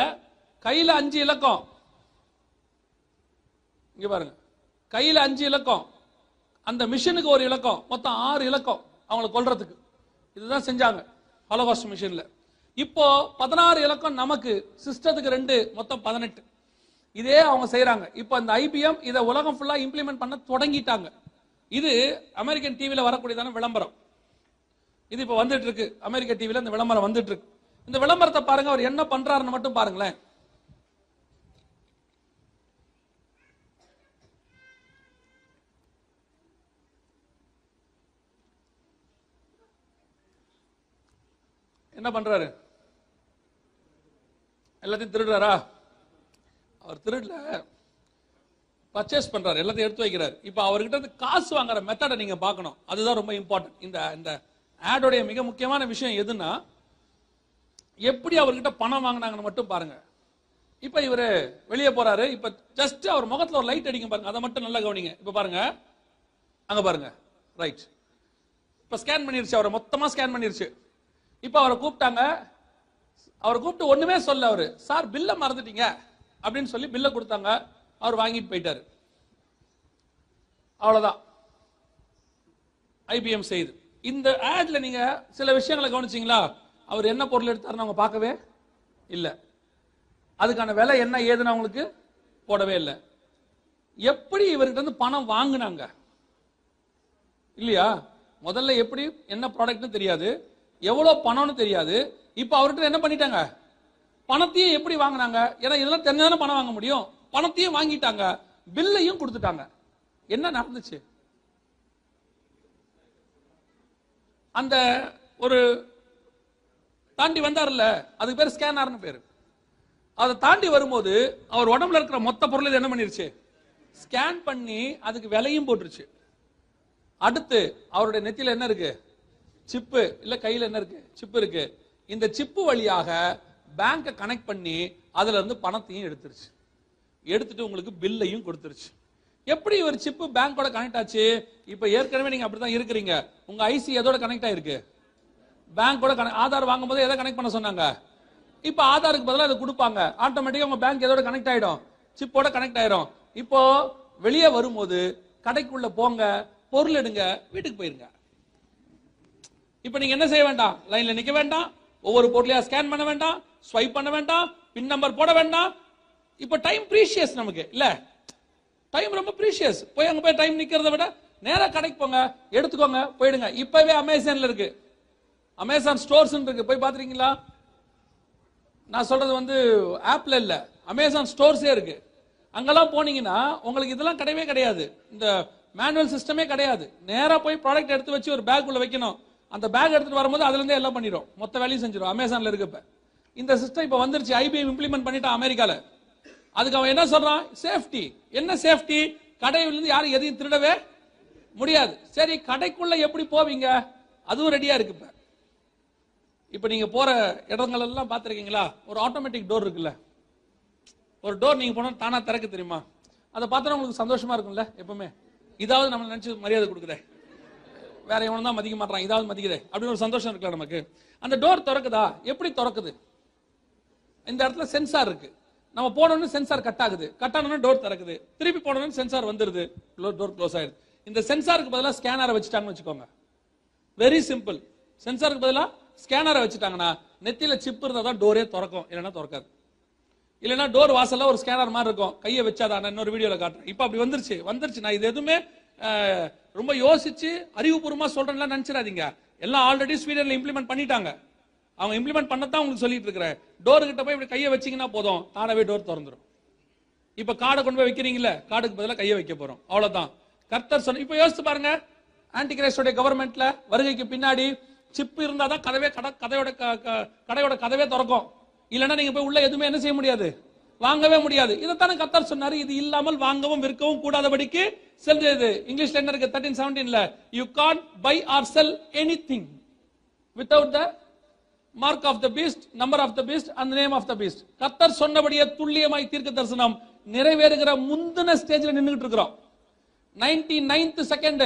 கையில அஞ்சு இலக்கம். இங்க பாருங்க. கையில அஞ்சு இலக்கம். அந்த மிஷினுக்கு ஒரு இலக்கம். மொத்தம் ஆறு இலக்கம் அவங்களை கொல்றதுக்கு. இதுதான் செஞ்சாங்க. ஹாலோகாஸ்ட் மிஷின்ல இப்போ பதினாறு இலக்கம் நமக்கு சிஸ்டத்துக்கு ரெண்டு மொத்தம் பதினெட்டு. இதே அவங்க செய்யறாங்க இப்போ அந்த ஐபிஎம் இதை உலகம் ஃபுல்லா இம்ப்ளிமெண்ட் பண்ண தொடங்கிட்டாங்க. இது அமெரிக்கன் டிவியில் வரக்கூடியதான விளம்பரம். இது இப்போ வந்துட்டு இருக்கு. அமெரிக்க டிவில இந்த விளம்பரம் வந்துட்டு இருக்கு. இந்த விளம்பரத்தை பாருங்க. அவர் என்ன பண்றாருன்னு மட்டும் பாருங்களேன். என்ன பண்றாரு? எல்லாத்தையும் திருடுறாரா? அவர் திருடல பர்ச்சேஸ் பண்றாரு எல்லாத்தையும் எடுத்து வைக்கிறார். இப்போ அவர்கிட்ட இருந்து காசு வாங்குற மெத்தடை நீங்க பார்க்கணும். அதுதான் ரொம்ப இம்பார்ட்டன்ட் இந்த இந்த ஆடோடைய மிக முக்கியமான விஷயம் எதுன்னா எப்படி அவர்கிட்ட பணம் வாங்கினாங்கன்னு மட்டும் பாருங்க. இப்போ இவரு வெளியே போறாரு. இப்போ ஜஸ்ட் அவர் முகத்துல ஒரு லைட் அடிக்கும் பாருங்க. அதை மட்டும் நல்லா கவனிங்க. இப்போ பாருங்க. அங்க பாருங்க. ரைட் இப்போ ஸ்கேன் பண்ணிருச்சு. அவரை மொத்தமா ஸ்கேன் பண்ணிருச்சு. இப்போ அவரை கூப்பிட்டாங்க. அவரை கூப்பிட்டு ஒண்ணுமே சொல்ல அவர். சார் பில்லை மறந்துட்டீங்க. அப்படின்னு சொல்லி பில்லை கொடுத்தாங்க. அவர் வாங்கிட்டு போயிட்டாரு. அவ்வளவுதான். ஐபிஎம் செய்து. இந்த ஆட்ல நீங்க சில விஷயங்களை கவனிச்சிங்களா? அவர் என்ன பொருள் எடுத்தாருன்னு அவங்க பார்க்கவே இல்லை. அதுக்கான விலை என்ன ஏதுன்னு அவங்களுக்கு போடவே இல்லை. எப்படி இவர்கிட்ட இருந்து பணம் வாங்கினாங்க? இல்லையா? முதல்ல எப்படி என்ன ப்ராடக்ட்னு தெரியாது. எவ்வளவு பணம்னு தெரியாது. இப்போ அவர்கிட்ட என்ன பண்ணிட்டாங்க? பணத்தையும் எப்படி வாங்கினாங்க? ஏன்னா இதெல்லாம் தெரிஞ்சாதானே பணம் வாங்க முடியும். பணத்தையும் வாங்கிட்டாங்க. பில்லையும் கொடுத்துட்டாங்க. என்ன நடந்துச்சு? அந்த ஒரு தாண்டி வந்தார்ல அதுக்கு பேர் ஸ்கேனர்னு பேரு. அதை தாண்டி வரும்போது அவர் உடம்புல இருக்கிற மொத்த பொருள் என்ன பண்ணிருச்சு? ஸ்கேன் பண்ணி அதுக்கு விலையும் போட்டுருச்சு. அடுத்து அவருடைய நெத்தியில என்ன இருக்கு? சிப்பு இல்ல கையில என்ன இருக்கு? சிப்பு இருக்கு. இந்த சிப்பு வழியாக பேங்கை கனெக்ட் பண்ணி அதுல இருந்து பணத்தையும் எடுத்துருச்சு. எடுத்துட்டு உங்களுக்கு பில்லையும் கொடுத்துருச்சு. எப்படி ஒரு சிப்பு பேங்கோட கனெக்ட் ஆச்சு? இப்ப ஏற்கனவே நீங்க அப்படிதான் இருக்கிறீங்க. உங்க ஐசி எதோட கனெக்ட் ஆயிருக்கு? பேங்கோட கனெக்ட் ஆதார் வாங்கும்போது எதை கனெக்ட் பண்ண சொன்னாங்க? இப்ப ஆதாருக்கு பதிலாக அதை கொடுப்பாங்க. ஆட்டோமேட்டிக்கா உங்க பேங்க் எதோட கனெக்ட் ஆயிடும். சிப்போட கனெக்ட் ஆயிடும் இப்போ வெளியே வரும்போது கடைக்குள்ள போங்க பொருள் எடுங்க வீட்டுக்கு போயிருங்க. இப்போ நீங்க என்ன செய்ய வேண்டாம்? லைன்ல நிக்க வேண்டாம். ஒவ்வொரு பொருளையா ஸ்கேன் பண்ண வேண்டாம். ஸ்வைப் பண்ண வேண்டாம். பின் நம்பர் போட வேண்டாம். இப்போ டைம் ப்ரீஷியஸ் நமக்கு இல்ல? டைம் ரொம்ப ப்ரீஷியஸ் போய் அங்க போய் டைம் நிக்கிறத விட நேராக கடைக்கு போங்க எடுத்துக்கோங்க போயிடுங்க. இப்பவே அமேசான்ல இருக்கு. அமேசான் ஸ்டோர்ஸ் இருக்கு. போய் பாத்துறீங்களா நான் சொல்றது வந்து ஆப்ல இல்ல. அமேசான் ஸ்டோர்ஸே இருக்கு. அங்கெல்லாம் போனீங்கன்னா உங்களுக்கு இதெல்லாம் கிடையவே கிடையாது. இந்த மேனுவல் சிஸ்டமே கிடையாது. நேரா போய் ப்ராடக்ட் எடுத்து வச்சு ஒரு பேக் உள்ள வைக்கணும். அந்த பேக் எடுத்துட்டு வரும்போது அதுல இருந்தே எல்லாம் பண்ணிடும் மொத்த வேலையும் செஞ்சிடும் அமேசான்ல இருக்கப்ப இந்த சிஸ்டம் இப்ப வந்துருச்சு. ஐபிஎம் இம்ப்ளிமெண்ட் பண்ணிட்டான் அமெரிக்கால. அதுக்கு அவன் என்ன சொல்றான்? சேஃப்டி என்ன சேஃப்டி கடையிலிருந்து யாரும் எதையும் திருடவே முடியாது. சரி கடைக்குள்ள எப்படி போவீங்க? அதுவும் ரெடியா இருக்கு இப்ப. இப்ப நீங்க போற இடங்கள் எல்லாம் பாத்திருக்கீங்களா ஒரு ஆட்டோமேட்டிக் டோர் இருக்குல்ல. ஒரு டோர் நீங்க போனா தானா திறக்க தெரியுமா? அதை பார்த்தா உங்களுக்கு சந்தோஷமா இருக்கும்ல எப்பவுமே. இதாவது நம்ம நினைச்சு மரியாதை கொடுக்குறேன். வேற எவனும் தான் மதிக்க மாட்டான் இதாவது மதிக்குது அப்படின்னு ஒரு சந்தோஷம் இருக்குல்ல நமக்கு. அந்த டோர் திறக்குதா? எப்படி திறக்குது? இந்த இடத்துல சென்சார் இருக்கு. நம்ம போனோம்னு சென்சார் கட் ஆகுது. கட் ஆனோன்னு டோர் திறக்குது. திருப்பி போனோம்னு சென்சார் வந்துருது. டோர் க்ளோஸ் ஆயிடுது இந்த சென்சாருக்கு பதிலா ஸ்கேனரை வச்சுட்டாங்கன்னு வச்சுக்கோங்க. வெரி சிம்பிள் சென்சாருக்கு பதிலா ஸ்கேனரை வச்சுட்டாங்கன்னா நெத்தியில சிப் இருந்தால் தான் டோரே திறக்கும். இல்லைன்னா திறக்காது. இல்லைன்னா டோர் வாசல்ல ஒரு ஸ்கேனர் மாதிரி இருக்கும். கையை வச்சாதான். நான் இன்னொரு வீடியோவில் காட்டுறேன். இப்போ அப்படி வந்துருச்சு. வந்துருச்சு நான் இது எதுவுமே ரொம்ப யோசிச்சு அறிவுபூர்வமா சொல்றேன்லாம் நினைச்சிடாதீங்க. எல்லாம் ஆல்ரெடி ஸ்வீடன்ல இம்ப்ளிமெண்ட் பண்ணிட்டாங்க. அவங்க இம்ப்ளிமெண்ட் பண்ணத்தான் உங்களுக்கு சொல்லிட்டு இருக்கிறேன். டோர் கிட்ட போய் இப்படி கையை வச்சிங்கன்னா போதும். தானாவே டோர் திறந்துடும் இப்ப காடை கொண்டு போய் வைக்கிறீங்கல்ல காடுக்கு பதிலாக கையை வைக்க போறோம். அவ்வளவுதான். கர்த்தர் சொன்ன இப்ப யோசிச்சு பாருங்க. ஆன்டி கவர்மெண்ட்ல வருகைக்கு பின்னாடி சிப் இருந்தாதான் கதவே கடை கதையோட க- க- கடையோட கதவே திறக்கும். இல்லைன்னா நீங்க போய் உள்ள எதுவுமே என்ன செய்ய முடியாது? வாங்கவே முடியாது. இதைத்தானே கத்தர் சொன்னாரு. இது இல்லாமல் வாங்கவும் விற்கவும் கூடாதபடிக்கு செல்றது இங்கிலீஷ்ல என்ன இருக்கு? Thirteen செவன்டீன்ல you can't buy or sell anything without the mark of the beast number of the beast அந்த நேம் ஆஃப் த பீஸ்ட் கத்தர் சொன்னபடியே துல்லியமாய் தீர்க்க தரிசனம் நிறைவேறுகிற முந்தின ஸ்டேஜ்ல நின்றுட்டு இருக்கிறோம். நைன்டி நைன்த் செகண்ட்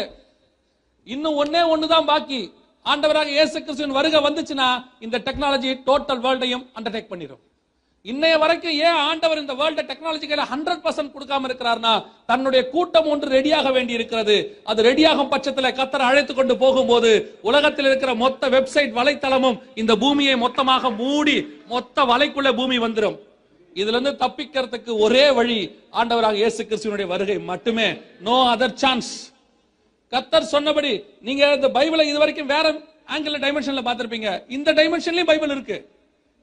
இன்னும் ஒன்னே ஒண்ணுதான் பாக்கி. ஆண்டவராக இயேசு கிறிஸ்துவின் வருகை வந்துச்சுன்னா இந்த டெக்னாலஜி டோட்டல் வேர்ல்டையும் அண்டர்டேக் பண்ணிடும் இன்னைய வரைக்கும் ஏன் ஆண்டவர் இந்த வேர்ல்ட டெக்னாலஜி கையில ஹண்ட்ரட் பர்சன்ட் கொடுக்காம இருக்கிறார்னா தன்னுடைய கூட்டம் ஒன்று ரெடியாக வேண்டி இருக்கிறது அது ரெடியாகும் பட்சத்துல கத்தர் அழைத்து கொண்டு போகும்போது உலகத்தில் இருக்கிற மொத்த வெப்சைட் வலைத்தளமும் இந்த பூமியை மொத்தமாக மூடி மொத்த வலைக்குள்ள பூமி வந்துடும் இதுல இருந்து தப்பிக்கிறதுக்கு ஒரே வழி ஆண்டவராக இயேசு கிறிஸ்துவனுடைய வருகை மட்டுமே. நோ அதர் சான்ஸ் கத்தர் சொன்னபடி நீங்க இந்த பைபிளை இது வரைக்கும் வேற ஆங்கிள் டைமென்ஷன்ல பாத்திருப்பீங்க இந்த டைமென்ஷன்லயும் பைபிள் இருக்கு.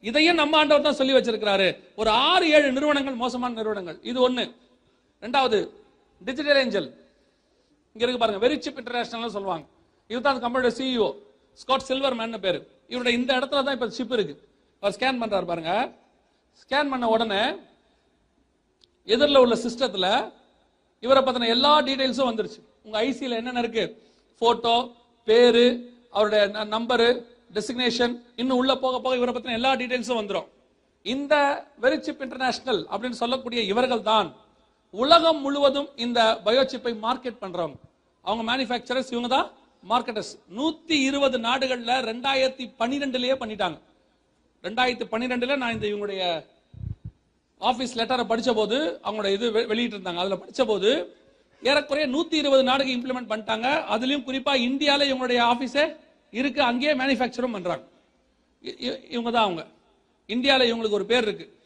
இதையும் நம்ம ஆண்டவர் தான் சொல்லி வச்சிருக்கிறாரு. ஒரு ஆறு ஏழு நிறுவனங்கள் மோசமான நிறுவனங்கள். இது ஒண்ணு. ரெண்டாவது டிஜிட்டல் ஏஞ்சல் இங்க இருக்கு பாருங்க வெரி சிப் இன்டர்நேஷனல் சொல்லுவாங்க. இதுதான் அந்த கம்பெனியோட சிஇஓ ஸ்காட் சில்வர் மேன் பேரு. இவருடைய இந்த இடத்துல தான் இப்ப சிப் இருக்கு. அவர் ஸ்கேன் பண்றாரு பாருங்க. ஸ்கேன் பண்ண உடனே எதிரில் உள்ள சிஸ்டத்துல இவரை பத்தின எல்லா டீடைல்ஸும் வந்துருச்சு. உங்க ஐசியில் என்னென்ன இருக்கு? போட்டோ பேரு அவருடைய நம்பரு டெசிக்னேஷன் இன்னும் உள்ள போக போக இவரை பத்தின எல்லா டீடைல்ஸும் வந்துடும் இந்த வெரிச்சிப் இன்டர்நேஷனல் அப்படின்னு சொல்லக்கூடிய இவர்கள் தான் உலகம் முழுவதும் இந்த பயோசிப்பை மார்க்கெட் பண்றவங்க. அவங்க மேனுஃபேக்சரர்ஸ் இவங்க தான் மார்க்கெட்டர்ஸ் நூத்தி இருபது நாடுகள்ல ரெண்டாயிரத்தி பன்னிரெண்டுலயே பண்ணிட்டாங்க. ரெண்டாயிரத்தி பன்னிரெண்டுல நான் இந்த இவங்களுடைய ஆபீஸ் லெட்டரை படிச்ச போது அவங்களோட இது வெ- வெளியிட்டு இருந்தாங்க அதுல படிச்ச போது ஏறக்குறைய நூத்தி இருபது நாடுகள் இம்ப்ளிமெண்ட் பண்ணிட்டாங்க. அதுலயும் குறிப்பா இந்தியால இவங்களுடைய ஆபீஸே இருக்கு அங்கேயே மேனுஃபேக்சரும் பண்றாங்க. இ- இவங்க தான் அவங்க. இந்தியாவில் இவங்களுக்கு ஒரு பேர் இருக்கு.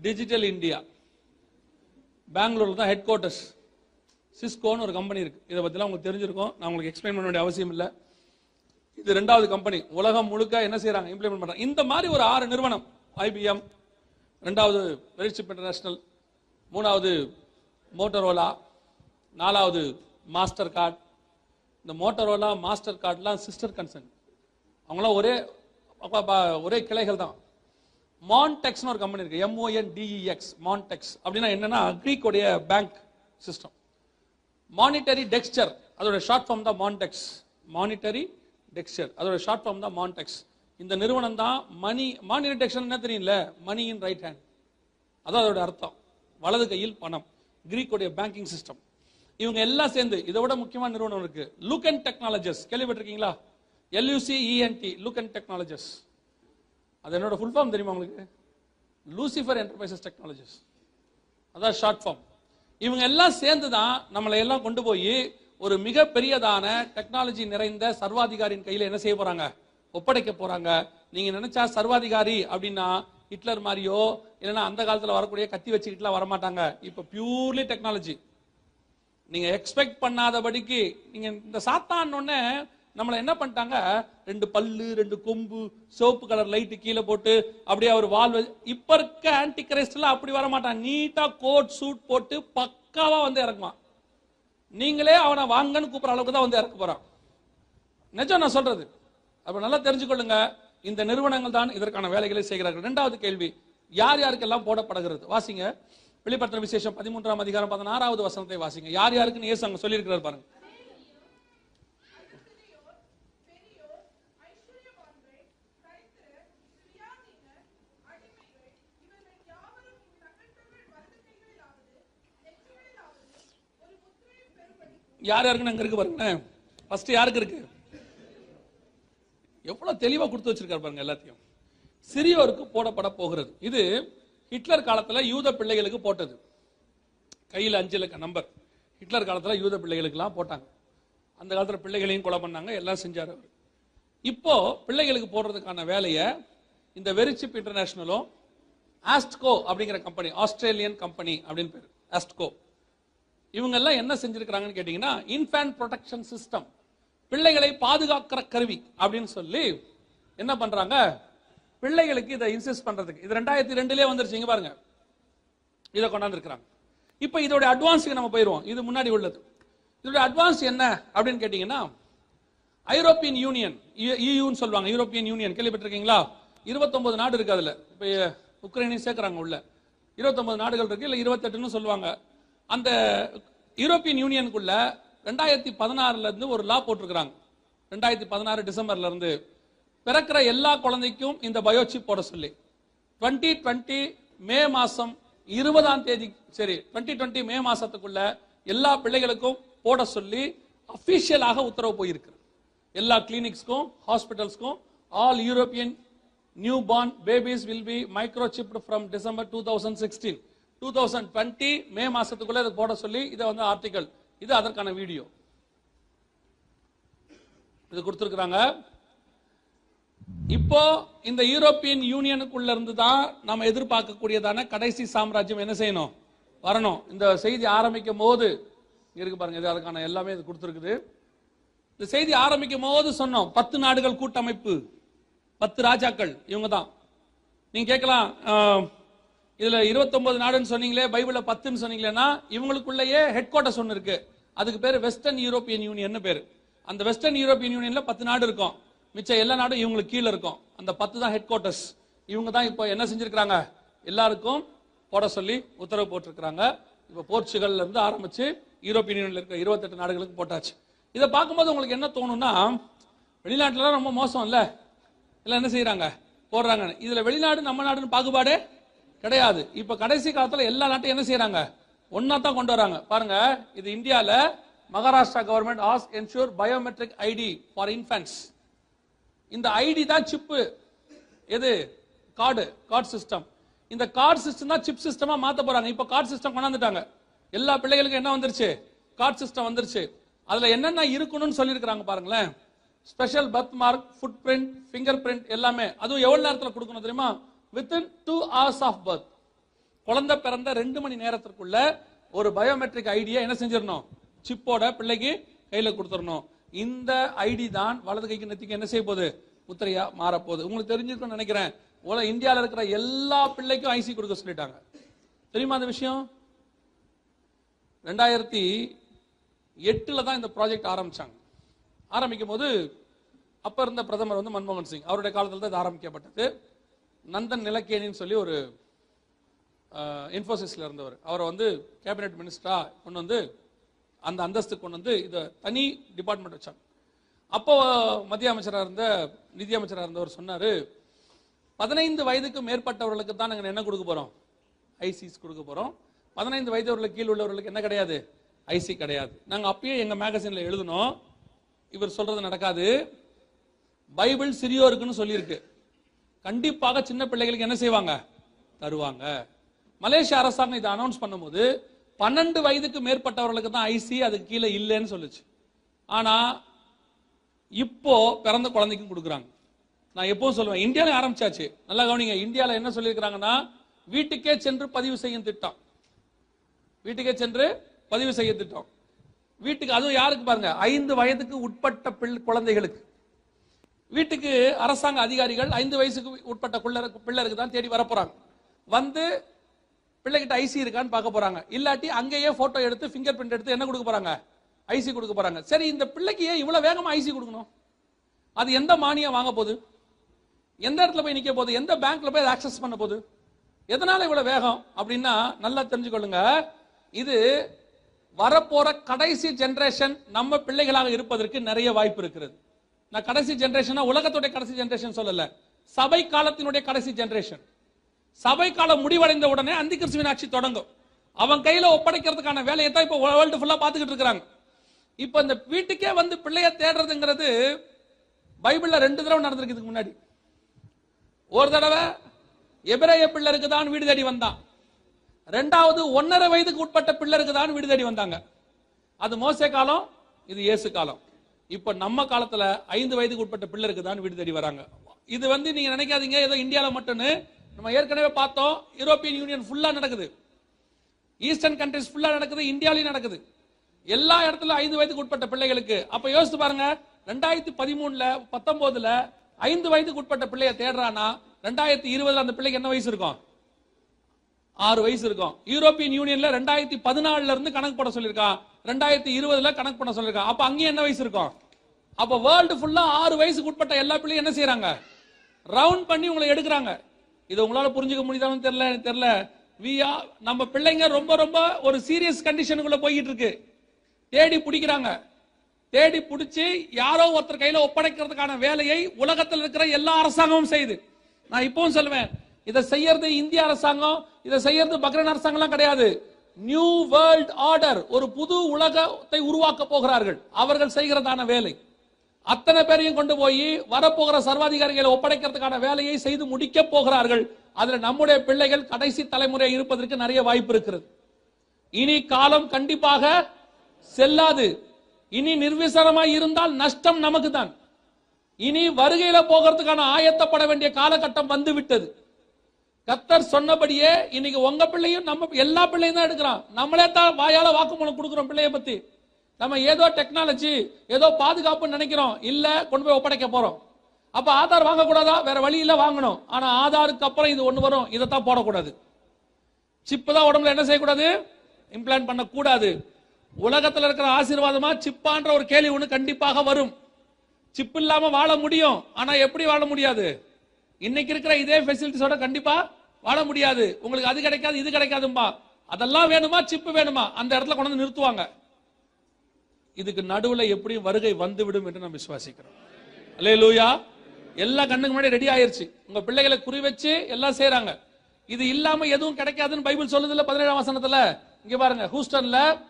டிஜிட்டல் இந்தியா பெங்களூர்ல தான் ஹெட் குவார்ட்டர்ஸ் சிஸ்கோன்னு ஒரு கம்பெனி இருக்கு. இதை பற்றிலாம் உங்களுக்கு தெரிஞ்சிருக்கும். நான் உங்களுக்கு எக்ஸ்பிளைன் பண்ண வேண்டிய அவசியம் இல்லை. இது ரெண்டாவது கம்பெனி உலகம் முழுக்க என்ன செய்யறாங்க இம்ப்ளிமெண்ட் பண்றாங்க. இந்த மாதிரி ஒரு ஆறு நிறுவனம் ஐபிஎம் ரெண்டாவது வெரிச்சிப் இன்டர்நேஷனல் மூணாவது மோட்டரோலா நாலாவது மாஸ்டர் கார்டு இந்த மோட்டரோலா மாஸ்டர் கார்டுலாம் சிஸ்டர் கன்சர்ன். அவங்களாம் ஒரே ஒரே கிளைகள் தான் மான்டெக்ஸ்னு ஒரு கம்பெனி இருக்கு. எம்ஓஎன் டிஇஎக்ஸ் மான்டெக்ஸ் அப்படின்னா என்னன்னா கிரீக்கோடைய பேங்க் சிஸ்டம் மானிட்டரி டெக்ஸ்டர் அதோட ஷார்ட் ஃபார்ம் தான் மான்டெக்ஸ் மானிட்டரி டெக்ஸ்டர் அதோட ஷார்ட் ஃபார்ம் தான் மான்டெக்ஸ் இந்த நிறுவனம் தான் மணி மானிட்டரி டெக்ஸ்டர் என்ன தெரியல மணி இன் ரைட் ஹேண்ட் அதான் அதோட அர்த்தம். வலது கையில் பணம். கிரீக்கோடைய பேங்கிங் சிஸ்டம் இவங்க எல்லாம் சேர்ந்து இதை விட முக்கியமான நிறுவனம் இருக்கு. லுக் அண்ட் டெக்னாலஜிஸ் கேள்விப்பட்டிருக்கீங்களா? LUC ENT Lucent technologies அது என்னோட ஃபுல் ஃபார்ம் தெரியுமா உங்களுக்கு? லூசிஃபர் என்டர்பிரைசஸ் டெக்னாலஜிஸ் அதான் ஷார்ட் ஃபார்ம் இவங்க எல்லாம் சேர்ந்து தான் நம்மளை எல்லாம் கொண்டு போய் ஒரு மிக பெரியதான டெக்னாலஜி நிறைந்த சர்வாதிகாரியின் கையில் என்ன செய்ய போறாங்க? ஒப்படைக்க போறாங்க. நீங்க நினைச்சா சர்வாதிகாரி அப்படின்னா ஹிட்லர் மாதிரியோ இல்லைன்னா அந்த காலத்தில் வரக்கூடிய கத்தி வச்சுக்கிட்டுலாம் வரமாட்டாங்க. இப்போ பியூர்லி டெக்னாலஜி நீங்க எக்ஸ்பெக்ட் பண்ணாதபடிக்கு நீங்க இந்த சாத்தான் உடனே நம்மளை என்ன பண்ணிட்டாங்க? ரெண்டு பல்லு ரெண்டு கொம்பு சிவப்பு கலர் லைட்டு கீழே போட்டு அப்படியே அவர் வால் இப்ப இருக்க ஆன்டி கிரைஸ்ட்ல அப்படி வர மாட்டான். நீட்டா கோட் சூட் போட்டு பக்காவா வந்து இறங்குவான். நீங்களே அவனை வாங்கன்னு கூப்பிடுற அளவுக்கு தான் வந்து இறக்க போறான். நிஜம் நான் சொல்றது. அப்ப நல்லா தெரிஞ்சுக்கொள்ளுங்க. இந்த நிறுவனங்கள் தான் இதற்கான வேலைகளை செய்கிறார்கள். இரண்டாவது கேள்வி யார் யாருக்கெல்லாம் போடப்படுகிறது? வாசிங்க. வெளிப்படுத்தின விசேஷம் பதிமூன்றாம் அதிகாரம் பதினாறாவது வசனத்தை வாசிங்க. யார் யாருக்குன்னு இயேசு அங்க சொல்லியிருக்கிறார் பாருங்க. யார் யாருக்குன்னு அங்க இருக்கு பாருங்களேன். ஃபர்ஸ்ட் யாருக்கு இருக்கு? எவ்வளவு தெளிவா கொடுத்து வச்சிருக்காரு பாருங்க எல்லாத்தையும். சிறியோருக்கு போடப்பட போகிறது. இது ஹிட்லர் காலத்தில் யூத பிள்ளைகளுக்கு போட்டது. கையில் அஞ்சு இலக்க நம்பர் ஹிட்லர் காலத்தில் யூத பிள்ளைகளுக்கெல்லாம் போட்டாங்க. அந்த காலத்தில் பிள்ளைகளையும் கொலை பண்ணாங்க எல்லாம் செஞ்சார் அவர். இப்போ பிள்ளைகளுக்கு போடுறதுக்கான வேலையை இந்த வெரிச்சிப் இன்டர்நேஷனலும் ஆஸ்ட்கோ அப்படிங்கிற கம்பெனி ஆஸ்திரேலியன் கம்பெனி அப்படின்னு பேர். ஆஸ்ட்கோ இவங்கெல்லாம் என்ன செஞ்சிருக்கிறாங்கன்னு கேட்டிங்கன்னா இன்ஃபேன்ட் ப்ரொடெக்ஷன் சிஸ்டம் பிள்ளைகளை பாதுகாக்கிற கருவி அப்படின்னு சொல்லி என்ன பண்ணுறாங்க பிள்ளைகளுக்கு இதை இன்சிஸ்ட் பண்றதுக்கு. இது ரெண்டாயிரத்தி ரெண்டுலயே வந்துருச்சு. இங்க பாருங்க. இதை கொண்டாந்துருக்குறாங்க. இப்போ இதோட அட்வான்ஸுக்கு நம்ம போயிருவோம். இது முன்னாடி உள்ளது. இதோட அட்வான்ஸ் என்ன அப்படின்னு கேட்டீங்கன்னா ஐரோப்பியன் யூனியன் யூன்னு e சொல்லுவாங்க. European union. கேள்விப்பட்டிருக்கீங்களா? 29 நாடு இருக்கு அதுல. இப்போ உக்ரைனையும் சேர்க்குறாங்க உள்ள. 29 நாடுகள் இருக்கு. இல்ல 28ன்னு சொல்லுவாங்க. அந்த யூரோப்பியன் யூனியனுக்குள்ள ரெண்டாயிரத்தி பதினாறுல இருந்து ஒரு லா போட்டிருக்கிறாங்க. ரெண்டாயிரத்தி பதினாறு டிசம்பர்ல இருந்து பிறக்கிற எல்லா குழந்தைக்கும் இந்த பயோசிப் போட சொல்லி. 2020 மே மாசம் இருபதாம் தேதி சரி 2020 மே மாசத்துக்குள்ள எல்லா பிள்ளைகளுக்கும் போட சொல்லி அபிஷியலாக உத்தரவு போயிருக்கு. எல்லா கிளினிக்ஸ்க்கும் ஹாஸ்பிட்டல்ஸ்க்கும் all European newborn babies will be microchipped from December two thousand sixteen two thousand twenty May மாசத்துக்குள்ள இதை போட சொல்லி இதை வந்து ஆர்டிகல் இது அதற்கான வீடியோ இது கொடுத்துருக்குறாங்க. இப்போ இந்த யூரோப்பியன் யூனியனுக்குள்ள இருந்து தான் நம்ம எதிர்பார்க்கக்கூடியதான கடைசி சாம்ராஜ்யம் என்ன செய்யணும்? வரணும். இந்த செய்தி ஆரம்பிக்கும் போது இருக்கு பாருங்க இது அதுக்கான எல்லாமே இது கொடுத்துருக்குது. இந்த செய்தி ஆரம்பிக்கும் போது சொன்னோம் பத்து நாடுகள் கூட்டமைப்பு பத்து ராஜாக்கள் இவங்க தான் நீங்க கேட்கலாம் இதுல 29 நாடுன்னு சொன்னீங்களே பைபிள பத்துன்னு சொன்னீங்களேன்னா இவங்களுக்குள்ளேயே ஹெட் குவார்டர்ஸ் ஒன்று இருக்கு. அதுக்கு பேர் வெஸ்டர்ன் யூரோப்பியன் யூனியன் பேர். அந்த வெஸ்டர்ன் யூரோப்பியன் யூனியன்ல பத்து நாடு இருக்கும். மிச்சம் எல்லா நாடும் இவங்களுக்கு கீழே இருக்கும். அந்த பத்து தான் ஹெட் குவார்ட்டர்ஸ் இவங்க தான் இப்போ என்ன செஞ்சிருக்கிறாங்க? எல்லாருக்கும் போட சொல்லி உத்தரவு போட்டிருக்கிறாங்க. இப்போ போர்ச்சுகல்ல இருந்து ஆரம்பிச்சு யூரோப்பியன் யூனியன்ல இருக்க 28 நாடுகளுக்கு போட்டாச்சு. இதை பார்க்கும்போது உங்களுக்கு என்ன தோணும்னா வெளிநாட்டுல ரொம்ப மோசம் இல்லை இல்லை என்ன செய்யறாங்க போடுறாங்க. இதுல வெளிநாடு நம்ம நாடுன்னு பாகுபாடே கிடையாது. இப்போ கடைசி காலத்தில் எல்லா நாட்டையும் என்ன செய்யறாங்க ஒன்னா தான் கொண்டு வராங்க. பாருங்க இது இந்தியாவில் Maharashtra government as ensure biometric ID for infants இந்த ஐடி தான் சிப்பு எது? கார்டு கார்டு சிஸ்டம் இந்த கார்டு சிஸ்டம் தான் சிப் சிஸ்டமா மாத்த போறாங்க. இப்போ கார்டு சிஸ்டம் கொண்டாந்துட்டாங்க. எல்லா பிள்ளைகளுக்கும் என்ன வந்துருச்சு? கார்டு சிஸ்டம் வந்துருச்சு. அதுல என்னென்ன இருக்கணும்னு சொல்லியிருக்கிறாங்க பாருங்களேன். Special birth mark footprint fingerprint எல்லாமே. அதுவும் எவ்வளவு நேரத்தில் கொடுக்கணும் தெரியுமா? Within two hours of birth குழந்தை பிறந்த ரெண்டு மணி நேரத்திற்குள்ள ஒரு பயோமெட்ரிக் ஐடியா என்ன செஞ்சிடணும்? சிப்போட பிள்ளைக்கு கையில கொடுத்துடணும். இந்த ஐடி தான் வலது கைக்கு நெத்திக்கு என்ன செய்ய போகுது முத்திரையா மாறப்போகுது. உங்களுக்கு தெரிஞ்சிருக்கும்னு நினைக்கிறேன். உலக இந்தியாவில் இருக்கிற எல்லா பிள்ளைக்கும் ஐசி கொடுக்க சொல்லிட்டாங்க. தெரியுமா அந்த விஷயம்? ரெண்டாயிரத்தி எட்டில் தான் இந்த ப்ராஜெக்ட் ஆரம்பிச்சாங்க. ஆரம்பிக்கும் போது அப்போ இருந்த பிரதமர் வந்து மன்மோகன் சிங். அவருடைய காலத்தில் தான் இது ஆரம்பிக்கப்பட்டது. நந்தன் நிலக்கேணின்னு சொல்லி ஒரு இன்ஃபோசிஸில் இருந்தவர். அவரை வந்து கேபினெட் மினிஸ்டராக கொண்டு வந்து அந்த அந்தஸ்துக்கு கொண்டு வந்து இதை தனி டிபார்ட்மெண்ட் வச்சாங்க. அப்போ மத்திய அமைச்சராக இருந்த நிதி அமைச்சராக இருந்தவர் சொன்னார் பதினைந்து வயதுக்கு மேற்பட்டவர்களுக்கு தான் நாங்கள் என்ன கொடுக்க போகிறோம் ஐசிஸ் கொடுக்க போகிறோம் பதினைந்து வயதுவர்களுக்கு கீழ் உள்ளவர்களுக்கு என்ன கிடையாது? ஐசி கிடையாது. நாங்கள் அப்பயே எங்கள் மேகசினில் எழுதணும் இவர் சொல்கிறது நடக்காது. பைபிள் சிறியோருக்குன்னு சொல்லியிருக்கு. கண்டிப்பாக சின்ன பிள்ளைகளுக்கு என்ன செய்வாங்க? தருவாங்க. மலேசிய அரசாங்கம் இதை அனௌன்ஸ் பண்ணும்போது பன்னெண்டு வயதுக்கு மேற்பட்டவர்களுக்கு தான் ஐசி அதுக்கு கீழே இல்லைன்னு சொல்லுச்சு. ஆனா இப்போ பிறந்த குழந்தைக்கும் கொடுக்குறாங்க. நான் எப்பவும் சொல்லுவேன் இந்தியாவில் ஆரம்பிச்சாச்சு. நல்லா கவனிங்க இந்தியாவில் என்ன சொல்லியிருக்கிறாங்கன்னா வீட்டுக்கே சென்று பதிவு செய்யும் திட்டம். வீட்டுக்கே சென்று பதிவு செய்ய திட்டம். வீட்டுக்கு அதுவும் யாருக்கு பாருங்க ஐந்து வயதுக்கு உட்பட்ட பிள்ளை குழந்தைகளுக்கு. வீட்டுக்கு அரசாங்க அதிகாரிகள் ஐந்து வயசுக்கு உட்பட்ட பிள்ளருக்கு பிள்ளைக்கு தான் தேடி வரப்போறாங்க. வந்து பிள்ளைகிட்ட ஐசி இருக்கான்னு பார்க்க போறாங்க. இல்லாட்டி அங்கேயே போட்டோ எடுத்து ஃபிங்கர் பிரிண்ட் எடுத்து என்ன கொடுக்க போறாங்க? ஐசி கொடுக்க போறாங்க. சரி இந்த பிள்ளைக்கு ஏன் இவ்வளவு வேகமா ஐசி கொடுக்கணும்? அது எந்த மானியம் வாங்க போகுது? எந்த இடத்துல போய் நிக்க போகுது? எந்த பேங்க்ல போய் ஆக்சஸ் பண்ண போகுது? எதனால இவ்வளவு வேகம்? அப்படின்னா நல்லா தெரிஞ்சுக்கொள்ளுங்க. இது வரப்போற கடைசி ஜென்ரேஷன் நம்ம பிள்ளைகளாக இருப்பதற்கு நிறைய வாய்ப்பு இருக்கிறது. நான் கடைசி ஜெனரேஷனா உலகத்துடைய கடைசி ஜென்ரேஷன் சொல்லல. சபை காலத்தினுடைய கடைசி ஜென்ரேஷன் சபை காலம் முடிவடைந்த உடனே அந்தி கிறிஸ்துவின் தொடங்கும். அவன் கையில ஒப்படைக்கிறதுக்கான வேலையை தான் இப்போ வேர்ல்டு ஃபுல்லா பார்த்துக்கிட்டு இருக்கிறாங்க. இப்ப இந்த வீட்டுக்கே வந்து பிள்ளைய தேடுறதுங்கிறது பைபிள்ல ரெண்டு தடவை நடந்திருக்கு இதுக்கு முன்னாடி. ஒரு தடவை எபிரேய பிள்ளருக்கு தான் வீடு தேடி வந்தான். ரெண்டாவது ஒன்னரை வயதுக்கு உட்பட்ட பிள்ளருக்கு தான் வீடு தேடி வந்தாங்க. அது மோசே காலம் இது இயேசு காலம். இப்ப நம்ம காலத்துல ஐந்து வயதுக்கு உட்பட்ட பிள்ளருக்கு தான் வீடு தேடி வராங்க. இது வந்து நீங்க நினைக்காதீங்க ஏதோ இந்தியால மட்டும்னு நம்ம ஏற்கனவே பார்த்தோம் யூரோப்பியன் யூனியன் ஃபுல்லாக நடக்குது. ஈஸ்டர்ன் கண்ட்ரிஸ் ஃபுல்லாக நடக்குது இந்தியாவிலையும் நடக்குது. எல்லா இடத்துல ஐந்து வயதுக்கு உட்பட்ட பிள்ளைகளுக்கு அப்போ யோசித்து பாருங்க ரெண்டாயிரத்தி பதிமூணுல பத்தொன்பதுல ஐந்து வயதுக்கு உட்பட்ட பிள்ளைய தேடுறானா ரெண்டாயிரத்தி இருபதுல அந்த பிள்ளைக்கு என்ன வயசு இருக்கும்? ஆறு வயசு இருக்கும். யூரோப்பியன் யூனியன்ல ரெண்டாயிரத்தி பதினாலுல இருந்து கணக்கு போட சொல்லியிருக்கான். ரெண்டாயிரத்தி இருபதுல கணக்கு பண்ண சொல்லியிருக்கான். அப்ப அங்கேயும் என்ன வயசு இருக்கும்? அப்ப வேர்ல்டு ஃபுல்லா ஆறு வயசுக்கு உட்பட்ட எல்லா பிள்ளையும் என்ன செய்யறாங்க ரவுண்ட் பண்ணி உங்களை எடுக்கிறாங்க. இதை உங்களால புரிஞ்சுக்க முடியுதான்னு தெரியல எனக்கு தெரியல. வியா நம்ம பிள்ளைங்க ரொம்ப ரொம்ப ஒரு சீரியஸ் கண்டிஷனுக்குள்ள போய்கிட்டு இருக்கு. தேடி பிடிக்கிறாங்க. தேடி பிடிச்சி யாரோ ஒருத்தர் கையில ஒப்படைக்கிறதுக்கான வேலையை உலகத்தில் இருக்கிற எல்லா அரசாங்கமும் செய்யுது. நான் இப்பவும் சொல்லுவேன் இதை செய்யறது இந்திய அரசாங்கம் இதை செய்யறது பக்ரைன் அரசாங்கம்லாம் கிடையாது. நியூ வேர்ல்ட் ஆர்டர் ஒரு புது உலகத்தை உருவாக்க போகிறார்கள். அவர்கள் செய்கிறதான வேலை. அத்தனை பேரையும் கொண்டு போய் வரப்போகிற சர்வாதிகாரிகளை ஒப்படைக்கிறதுக்கான வேலையை செய்து முடிக்க போகிறார்கள். அதுல நம்முடைய பிள்ளைகள் கடைசி தலைமுறை இருப்பதற்கு நிறைய வாய்ப்பு இருக்கிறது. இனி காலம் கண்டிப்பாக செல்லாது. இனி நிர்விசாரமாய் இருந்தால் நஷ்டம் நமக்கு தான் இனி வருகையில போகிறதுக்கான ஆயத்தப்பட வேண்டிய காலகட்டம் வந்து விட்டது கத்தர் சொன்னபடியே இன்னைக்கு உங்க பிள்ளையும் நம்ம எல்லா பிள்ளையும் தான் எடுக்கிறான். நம்மளே தான் வாயால வாக்குமூலம் கொடுக்குறோம் பிள்ளைய பத்தி. நம்ம ஏதோ டெக்னாலஜி ஏதோ பாதுகாப்புன்னு நினைக்கிறோம். இல்ல கொண்டு போய் ஒப்படைக்க போறோம். அப்ப ஆதார் வாங்கக்கூடாதா? வேற வழி இல்ல வாங்கணும். ஆனா ஆதாருக்கு அப்புறம் இது ஒண்ணு வரும். இதைத்தான் போடக்கூடாது. சிப்பு தான் உடம்புல என்ன செய்யக்கூடாது? இம்ப்ளான் பண்ணக்கூடாது. உலகத்துல இருக்கிற ஆசீர்வாதமா சிப்பான்ற ஒரு கேள்வி ஒண்ணு கண்டிப்பாக வரும். சிப் இல்லாம வாழ முடியும். ஆனா எப்படி வாழ முடியாது? இன்னைக்கு இருக்கிற இதே ஃபெசிலிட்டிஸோட கண்டிப்பா வாழ முடியாது. உங்களுக்கு அது கிடைக்காது இது கிடைக்காதும்பா. அதெல்லாம் வேணுமா? சிப்பு வேணுமா? அந்த இடத்துல கொண்டு வந்து நிறுத்துவாங்க. இதுக்கு நடுவில் எப்படியும் வருகை வந்துவிடும் என்று நாம் விசுவாசிக்கிறோம். அல்லேலூயா. எல்லா கண்ணுக்கு முன்னாடி ரெடி ஆயிருச்சு. உங்க பிள்ளைகளை குறி வச்சு எல்லாம் செய்யறாங்க இது இல்லாம எதுவும் கிடைக்காதுன்னு பைபிள் சொல்லுதுல பதினேழாம் வசனத்துல? இங்க பாருங்க. ஹூஸ்டன்ல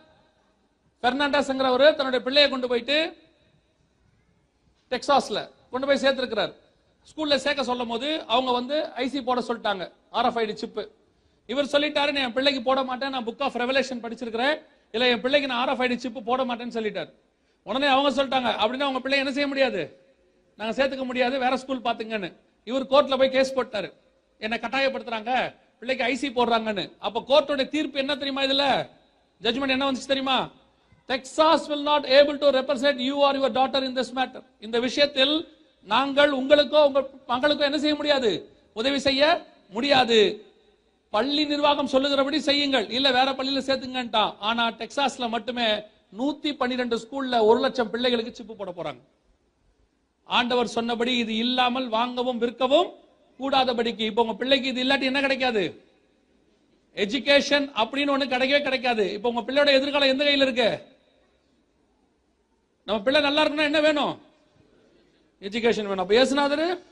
பெர்னாண்டஸ்ங்கிறவரு தன்னுடைய பிள்ளையை கொண்டு போயிட்டு டெக்சாஸ்ல கொண்டு போய் சேர்த்திருக்கிறார். ஸ்கூல்ல சேர்க்க சொல்லும் போது அவங்க வந்து ஐசி போட சொல்லிட்டாங்க. RFID chip. இவர் சொல்லிட்டாரு நான் என் பிள்ளைக்கு போட மாட்டேன். நான் புக் ஆஃப் ரெவலேஷன் படிச்சிருக்கிறேன். இல்ல என் பிள்ளைக்கு நான் ஆர்எஃப் ஐடி சிப்பு போட மாட்டேன்னு சொல்லிட்டார். உடனே அவங்க சொல்லிட்டாங்க. அப்படின்னா உங்க பிள்ளை என்ன செய்ய முடியாது? நாங்க சேர்த்துக்க முடியாது வேற ஸ்கூல் பாத்துங்கன்னு. இவர் கோர்ட்ல போய் கேஸ் போட்டாரு. என்னை கட்டாயப்படுத்துறாங்க பிள்ளைக்கு ஐசி போடுறாங்கன்னு. அப்ப கோர்ட்டோட தீர்ப்பு என்ன தெரியுமா இதுல? ஜட்ஜ்மெண்ட் என்ன வந்துச்சு தெரியுமா? Texas will not able to represent you or your daughter in this matter இந்த விஷயத்தில் நாங்கள் உங்களுக்கோ உங்க மகளுக்கோ என்ன செய்ய முடியாது? உதவி செய்ய முடியாது. பள்ளி நிர்வாகம் சொல்லுகிறபடி செய்யுங்கள். இல்ல வேற பள்ளியில சேர்த்துங்கன்ட்டான் ஆனா டெக்சாஸ்ல மட்டுமே நூத்தி பன்னிரெண்டு ஸ்கூல்ல ஒரு லட்சம் பிள்ளைகளுக்கு சிப்பு போட போறாங்க. ஆண்டவர் சொன்னபடி இது இல்லாமல் வாங்கவும் விற்கவும் கூடாதபடிக்கு. இப்போ உங்க பிள்ளைக்கு இது இல்லாட்டி என்ன கிடைக்காது? எஜுகேஷன் அப்படின்னு ஒண்ணு கிடைக்கவே கிடைக்காது. இப்போ உங்க பிள்ளையோட எதிர்காலம் எந்த கையில இருக்கு? நம்ம பிள்ளை நல்லா இருக்கணும் என்ன வேணும்? எஜுகேஷன் வேணும். அப்ப ஏசுநாதரு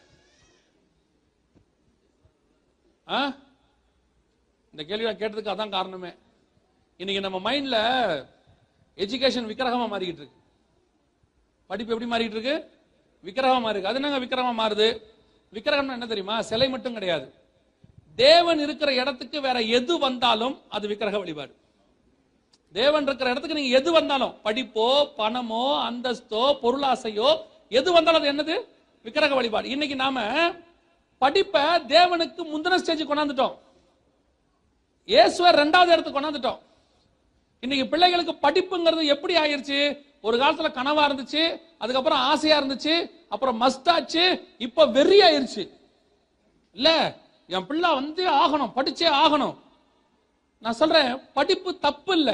ஆ? இந்த கேள்வி நான் கேட்டதுக்கு அதான் காரணமே. இன்னைக்கு நம்ம மைண்ட்ல எஜுகேஷன் விக்கிரகமா மாறிக்கிட்டு இருக்கு. படிப்பு எப்படி மாறிக்கிட்டு இருக்கு? விக்கிரகமா இருக்கு அது என்னங்க விக்கிரகமா மாறுது? விக்கிரகம்னா என்ன தெரியுமா? சிலை மட்டும் கிடையாது. தேவன் இருக்கிற இடத்துக்கு வேற எது வந்தாலும் அது விக்கிரக வழிபாடு. தேவன் இருக்கிற இடத்துக்கு நீங்க எது வந்தாலும் படிப்போ பணமோ அந்தஸ்தோ பொருளாசையோ எது வந்தாலும் அது என்னது? விக்கிரக வழிபாடு. இன்னைக்கு நாம படிப்பை தேவனுக்கு முந்தின ஸ்டேஜ் கொண்டாந்துட்டோம். இயேசுவை ரெண்டாவது இடத்துக்கு கொண்டாந்துட்டோம். இன்னைக்கு பிள்ளைகளுக்கு படிப்புங்கிறது எப்படி ஆயிருச்சு? ஒரு காலத்துல கனவா இருந்துச்சு அதுக்கப்புறம் ஆசையா இருந்துச்சு அப்புறம் மஸ்டாச்சு இப்ப வெறி ஆயிருச்சு. இல்ல என் பிள்ளை வந்து ஆகணும் படிச்சே ஆகணும். நான் சொல்றேன் படிப்பு தப்பு இல்ல.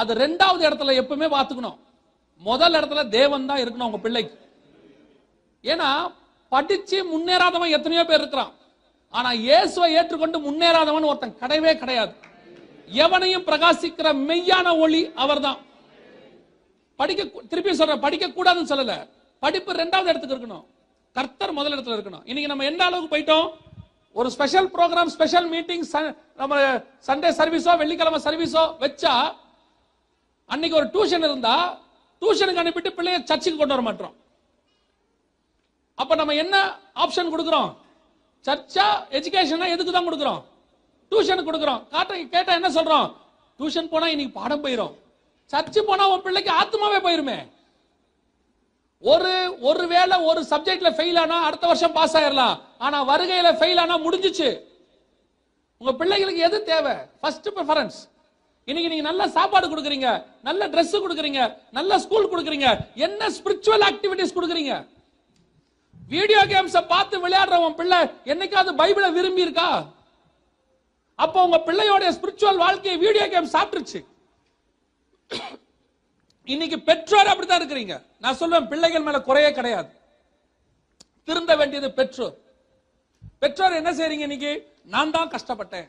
அது ரெண்டாவது இடத்துல எப்பவுமே பாத்துக்கணும் முதல் இடத்துல தேவன் தான் இருக்கணும் உங்க பிள்ளைக்கு. ஏன்னா படிச்சு முன்னேறாதவன் எத்தனையோ பேர் இருக்கிறான். ஆனா இயேசுவை ஏற்றுக்கொண்டு முன்னேறாதவன் ஒருத்தன் கிடையவே கிடையாது. எவனையும் பிரகாசிக்கிற மெய்யான ஒளி அவர்தான். படிக்க திருப்பி சொல்றேன் படிக்க கூடாதுன்னு சொல்லல. படிப்பு ரெண்டாவது இடத்துக்கு இருக்கணும். கர்த்தர் முதல் இடத்துல இருக்கணும். இன்னைக்கு நம்ம எந்த அளவுக்கு போயிட்டோம்? ஒரு ஸ்பெஷல் ப்ரோக்ராம் ஸ்பெஷல் மீட்டிங் நம்ம சண்டே சர்வீஸோ வெள்ளிக்கிழமை சர்வீஸோ வச்சா அன்னைக்கு ஒரு டியூஷன் இருந்தா டியூஷனுக்கு அனுப்பிட்டு பிள்ளைய சர்ச்சுக்கு கொண்டு வர மாட்டோம். அப்ப நம்ம என்ன ஆப்ஷன் கொடுக்குறோம்? சர்ச்சா எஜுகேஷனா எதுக்கு தான் கொடுக்குறோம்? டியூஷன் கொடுக்குறோம். காட்ட கேட்டா என்ன சொல்றோம்? டியூஷன் போனா இன்னைக்கு பாடம் போயிரும். சர்ச்சு போனா உன் பிள்ளைக்கு ஆத்மாவே போயிருமே. ஒரு ஒரு வேளை ஒரு சப்ஜெக்ட்ல ஃபெயில் ஆனா அடுத்த வருஷம் பாஸ் ஆயிரலாம். ஆனா வருகையில ஃபெயில் ஆனா முடிஞ்சுச்சு. உங்க பிள்ளைகளுக்கு எது தேவை? ஃபர்ஸ்ட் ப்ரிஃபரன்ஸ் இன்னைக்கு நீங்க நல்ல சாப்பாடு கொடுக்குறீங்க நல்ல ட்ரெஸ் கொடுக்குறீங்க நல்ல ஸ்கூல் கொடுக்குறீங்க என்ன ஸ்பிரிச்சுவல் ஆக்டிவிட்டிஸ் கொடுக்குறீங்க? வீடியோ கேம்ஸ் பார்த்து விளையாடுற உன் பிள்ளை என்னைக்காவது பைபிளை விரும்பி இருக்கா அப்போ உங்க பிள்ளையோட ஸ்பிரிச்சுவல் வாழ்க்கையை வீடியோ கேம் சாப்பிட்டுருச்சு. இன்னைக்கு பெற்றோர் அப்படித்தான் இருக்கிறீங்க. நான் சொல்லுவேன் பிள்ளைகள் மேல குறையே கிடையாது. திருந்த வேண்டியது பெற்றோர். பெற்றோர் என்ன செய்றீங்க இன்னைக்கு? நான் தான் கஷ்டப்பட்டேன்.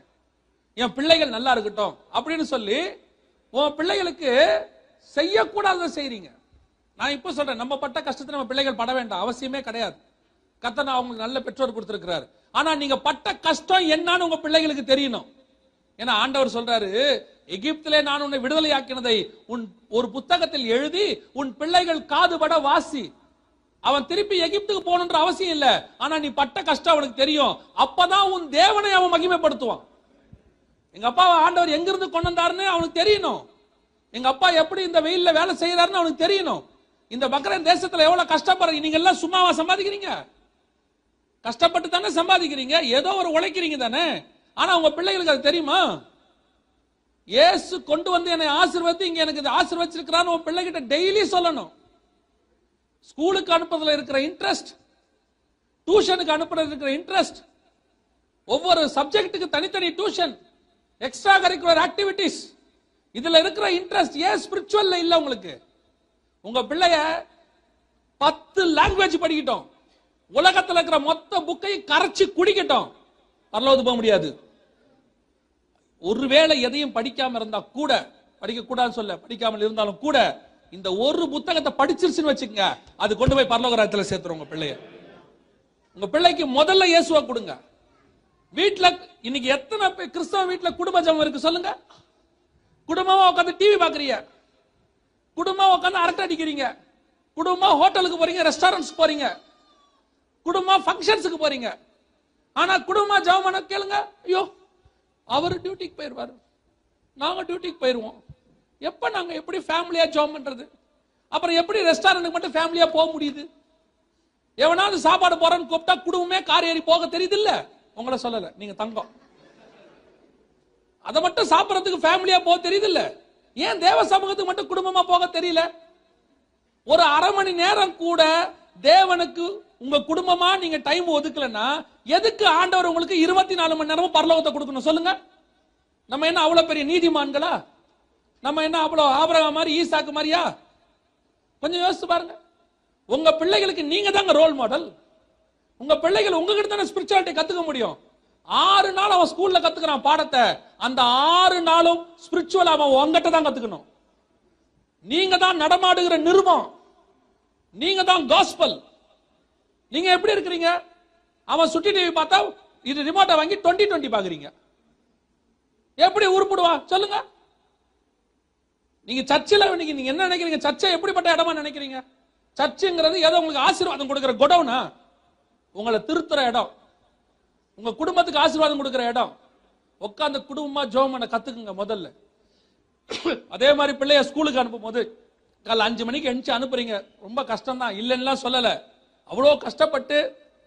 என் பிள்ளைகள் நல்லா இருக்கட்டும் அப்படின்னு சொல்லி உன் பிள்ளைகளுக்கு செய்யக்கூடாததை செய்றீங்க. நான் இப்போ சொல்றேன் நம்ம பட்ட கஷ்டத்தை நம்ம பிள்ளைகள் பட வேண்டாம். அவசியமே கிடையாது. கத்தனை அவங்களுக்கு நல்ல பெற்றோர் கொடுத்திருக்கிறாரு. ஆனா நீங்க பட்ட கஷ்டம் என்னன்னு உங்க பிள்ளைகளுக்கு தெரியணும். ஏன்னா ஆண்டவர் சொல்றாரு எகிப்திலே நான் உன்னை விடுதலையாக்கினதை உன் ஒரு புத்தகத்தில் எழுதி உன் பிள்ளைகள் காதுபட வாசி. அவன் திருப்பி எகிப்துக்கு போகணுன்ற அவசியம் இல்ல. ஆனா நீ பட்ட கஷ்டம் அவனுக்கு தெரியும். அப்பதான் உன் தேவனை அவன் மகிமைப்படுத்துவான். எங்க அப்பா ஆண்டவர் எங்கிருந்து கொண்டு வந்தாருன்னு அவனுக்கு தெரியணும். எங்க அப்பா எப்படி இந்த வெயில்ல வேலை செய்யறாருன்னு அவனுக்கு தெரியணும். இந்த பக்ரைன் தேசத்துல எவ்வளவு கஷ்டப்படுறீங்க நீங்க எல்லாம் சும்மாவா சம்பாதிக்கிறீங்க? கஷ்டப்பட்டு தானே சம்பாதிக்கிறீங்க? ஏதோ ஒரு உழைக்கிறீங்க தானே? ஆனா உங்க பிள்ளைகளுக்கு அது தெரியுமா? ஏசு கொண்டு வந்து என்னை ஆசிர்வதி இங்க எனக்கு ஆசிர்வச்சிருக்கிறான்னு உன் பிள்ளைகிட்ட டெய்லி சொல்லணும். ஸ்கூலுக்கு அனுப்புறதுல இருக்கிற இன்ட்ரெஸ்ட் டியூஷனுக்கு அனுப்புறது இருக்கிற இன்ட்ரெஸ்ட் ஒவ்வொரு சப்ஜெக்ட்டுக்கு தனித்தனி டியூஷன் எக்ஸ்ட்ரா கரிக்குலர் ஆக்டிவிட்டிஸ் இதுல இருக்கிற இன்ட்ரெஸ்ட் ஏன் ஸ்பிரிச்சுவல்ல இல்ல உங்களுக்கு? உங்க பிள்ளைய பத்து லாங்குவேஜ் படிக்கட்டும். உலகத்துல இருக்கிற மொத்த புக்கையும் கரைச்சு குடிக்கட்டும். பரலோது போக முடியாது. ஒருவேளை எதையும் படிக்காம இருந்தா கூட படிக்க கூடாதுன்னு சொல்ல படிக்காமல் இருந்தாலும் கூட இந்த ஒரு புத்தகத்தை படிச்சிருச்சுன்னு வச்சுக்கோங்க அது கொண்டு போய் பரலோக சேர்த்துரும் உங்க பிள்ளைய. உங்க பிள்ளைக்கு முதல்ல இயேசுவா கொடுங்க. வீட்டுல இன்னைக்கு எத்தனை பேர் கிறிஸ்தவ வீட்டுல குடும்ப ஜபம் இருக்கு சொல்லுங்க. குடும்பமா உட்காந்து டிவி பாக்குறீங்க குடும்பமா உட்காந்து அரட்டை அடிக்கிறீங்க. குடும்பமா ஹோட்டலுக்கு போறீங்க ரெஸ்டாரண்ட்ஸ் போறீங்க. குடும்பம் ஃபங்க்ஷன்ஸுக்கு போறீங்க. ஆனா குடும்பமா ஜெபம் பண்ண கேளுங்க. ஐயோ அவர் டியூட்டிக்கு போயிருவாரு. நாங்க டியூட்டிக்கு போயிருவோம். எப்ப நாங்க எப்படி ஃபேமிலியா ஜெபம் பண்றது? அப்புறம் எப்படி ரெஸ்டாரண்ட்டுக்கு மட்டும் ஃபேமிலியா போக முடியுது? எவனாவது சாப்பாடு போறேன்னு கூப்பிட்டா குடும்பமே கார் ஏறி போக தெரியுது இல்ல உங்களை சொல்லல. நீங்க தங்கம். அதை மட்டும் சாப்பிடறதுக்கு ஃபேமிலியா போக தெரியுது இல்ல ஏன் தேவ சமூகத்துக்கு மட்டும் குடும்பமா போக தெரியல? ஒரு அரை மணி நேரம் கூட தேவனுக்கு உங்க குடும்பமா நீங்க டைம் ஒதுக்கலன்னா எதுக்கு ஆண்டவர் உங்களுக்கு இருபத்தி நாலு மணி நேரமும் பரலோகத்தை கொடுக்கணும் சொல்லுங்க. நம்ம என்ன அவ்வளவு பெரிய நீதிமான்களா? நம்ம என்ன அவ்வளவு ஆபரகம் மாதிரி ஈசாக்கு மாதிரியா? கொஞ்சம் யோசிச்சு பாருங்க. உங்க பிள்ளைகளுக்கு நீங்க தாங்க ரோல் மாடல் உங்க பிள்ளைகள் உங்ககிட்ட தானே ஸ்பிரிச்சுவாலிட்டி கத்துக்க முடியும். ஆறு நாள் அவன் ஸ்கூல்ல கத்துக்கிறான் பாடத்தை. அந்த ஆறு நாளும் ஸ்பிரிச்சுவல் அவன் உங்ககிட்ட தான் கத்துக்கணும். நீங்க தான் நடமாடுகிற நிருபம். நீங்க தான் காஸ்பல் நீங்க எப்படி இருக்கிறீங்க? அவன் சுட்டி டிவி பார்த்தா இது ரிமோட்டை வாங்கி டுவெண்ட்டி டுவெண்ட்டி பாக்குறீங்க எப்படி உருப்பிடுவா சொல்லுங்க. நீங்க சர்ச்சில் நீங்க நீங்க என்ன நினைக்கிறீங்க? சர்ச்சை எப்படிப்பட்ட இடமா நினைக்கிறீங்க? சர்ச்சுங்கிறது ஏதோ உங்களுக்கு ஆசீர்வாதம் கொடுக்குற குடவுனா உங்களை திருத்துற இடம். உங்க குடும்பத்துக்கு ஆசீர்வாதம் கொடுக்குற இடம். உட்காந்து குடும்பமா ஜோம் பண்ண கத்துக்குங்க முதல்ல. அதே மாதிரி பிள்ளைய ஸ்கூலுக்கு அனுப்பும் போது காலை அஞ்சு மணிக்கு எந்திச்சு அனுப்புறீங்க. ரொம்ப கஷ்டம் தான் இல்லைன்னா சொல்லல. அவ்வளோ கஷ்டப்பட்டு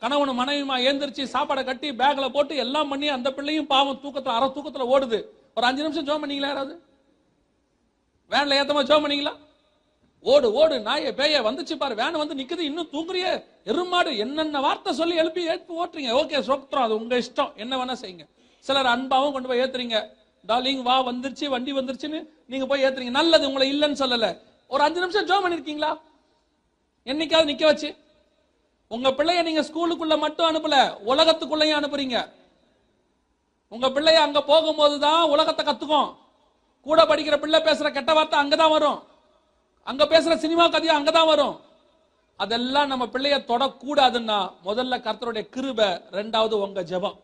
கணவன் மனைவிமா ஏந்திரிச்சு சாப்பாடை கட்டி பேக்கில் போட்டு எல்லாம் பண்ணி அந்த பிள்ளையும் பாவம் தூக்கத்தில் அரை தூக்கத்தில் ஓடுது. ஒரு அஞ்சு நிமிஷம் ஜோம் பண்ணீங்களா யாராவது? வேன்ல ஏத்தமா ஜோம் பண்ணீங்களா? ஓடு ஓடு நாயே பேய வந்துச்சு பாரு. வேன் வந்து நிக்குது. இன்னும் தூங்குறியே. எருமாடு என்னென்ன வார்த்தை சொல்லி எழுப்பி ஏற்பு ஓட்டுறீங்க? ஓகே சொத்துறோம் அது உங்க இஷ்டம். என்ன வேணா செய்யுங்க. சிலர் அன்பாவும் கொண்டு போய் ஏத்துறீங்க. டார்லிங் வா வந்துருச்சு வண்டி வந்துருச்சுன்னு நீங்க போய் ஏத்துறீங்க. நல்லது உங்களை இல்லைன்னு சொல்லல. ஒரு அஞ்சு நிமிஷம் ஜோம் பண்ணிருக்கீங்களா? என்னைக்காவது நிக்க வச்சு. உங்க பிள்ளைய நீங்க ஸ்கூலுக்குள்ள மட்டும் அனுப்பல உலகத்துக்குள்ளேயும் அனுப்புறீங்க. உங்க பிள்ளைய அங்க போகும்போது தான் உலகத்தை கத்துக்கும். கூட படிக்கிற பிள்ளை பேசுற கெட்ட வார்த்தை அங்கதான் வரும். அங்க பேசுற சினிமா கதையும் அங்கதான் வரும். அதெல்லாம் நம்ம பிள்ளைய தொடக்கூடாதுன்னா முதல்ல கர்த்தருடைய கிருபை ரெண்டாவது உங்க ஜெபம்.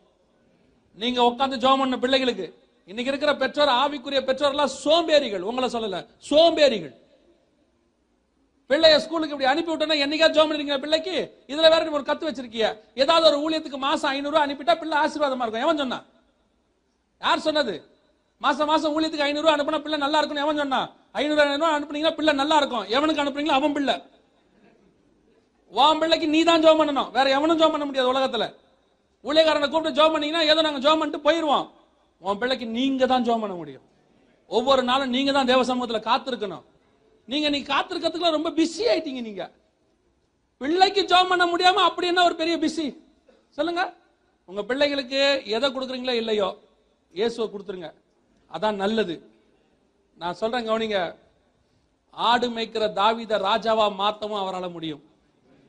நீங்க உட்காந்து ஜபம் பண்ண பிள்ளைகளுக்கு இன்னைக்கு இருக்கிற பெற்றோர் ஆவிக்குரிய பெற்றோர்லாம் சோம்பேறிகள். உங்களை சொல்லல சோம்பேறிகள். பிள்ளைய ஸ்கூலுக்கு இப்படி அனுப்பி விட்டோன்னா என்னைக்கா ஜோம் பண்ணிருக்கீங்க பிள்ளைக்கு? இதுல வேற நீ ஒரு கத்து வச்சிருக்கிய. ஏதாவது ஒரு ஊழியத்துக்கு மாசம் ஐநூறு அனுப்பிட்டா பிள்ளை ஆசீர்வாதமா இருக்கும். எவன் சொன்னா யார் சொன்னது? மாசம் மாசம் ஊழியத்துக்கு ஐநூறு அனுப்பினா அனுப்புனா பிள்ளை நல்லா இருக்கும் எவன் சொன்னா ஐநூறு ஐநூறு அனுப்புனீங்கன்னா பிள்ளை நல்லா இருக்கும். எவனுக்கு அனுப்புறீங்களோ அவன் பிள்ளை. உன் பிள்ளைக்கு நீ தான் ஜோம் பண்ணணும். வேற எவனும் ஜோம் பண்ண முடியாது உலகத்துல. ஊழியக்காரனை கூப்பிட்டு ஜோம் பண்ணீங்கன்னா ஏதோ நாங்க ஜோம் பண்ணிட்டு போயிருவோம். உன் பிள்ளைக்கு நீங்க தான் ஜோம் பண்ண முடியும். ஒவ்வொரு நாளும் நீங்க தான் தேவ சமூகத்துல காத்திருக்கணும். நீங்க நீ காத்திருக்கிறதுக்குலாம் ரொம்ப பிஸி ஆயிட்டீங்க நீங்க. பிள்ளைக்கு ஜோம் பண்ண முடியாம அப்படி என்ன ஒரு பெரிய பிஸி சொல்லுங்க. உங்க பிள்ளைகளுக்கு எதை கொடுக்குறீங்களோ இல்லையோ இயேசுவை கொடுத்துருங்க. அதான் நல்லது. நான் சொல்றேன் கவனிங்க. ஆடு மேய்க்கிற தாவித ராஜாவா மாத்தவும் அவரால் முடியும்.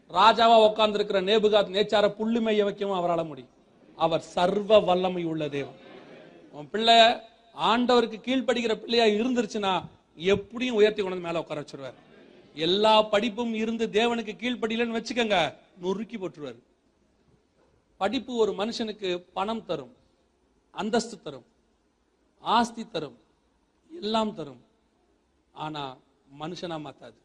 ராஜாவா உட்கார்ந்து இருக்கிற நேபுகாத் நேச்சார புள்ளி மெய்ய வைக்கவும் அவரால் முடியும். அவர் சர்வ வல்லமை உள்ள தேவன். உன் பிள்ளை ஆண்டவருக்கு கீழ்ப்படுகிற பிள்ளையா இருந்துருச்சுன்னா எப்படியும் உயர்த்தி கொண்டு வந்து மேல உட்கார வச்சிருவார். எல்லா படிப்பும் இருந்து தேவனுக்கு கீழ்ப்படியலன்னு வச்சுக்கோங்க நொறுக்கி போட்டுருவாரு. படிப்பு ஒரு மனுஷனுக்கு பணம் தரும் அந்தஸ்து தரும் ஆஸ்தி தரும் எல்லாம் தரும். ஆனா மனுஷனா மாத்தாது.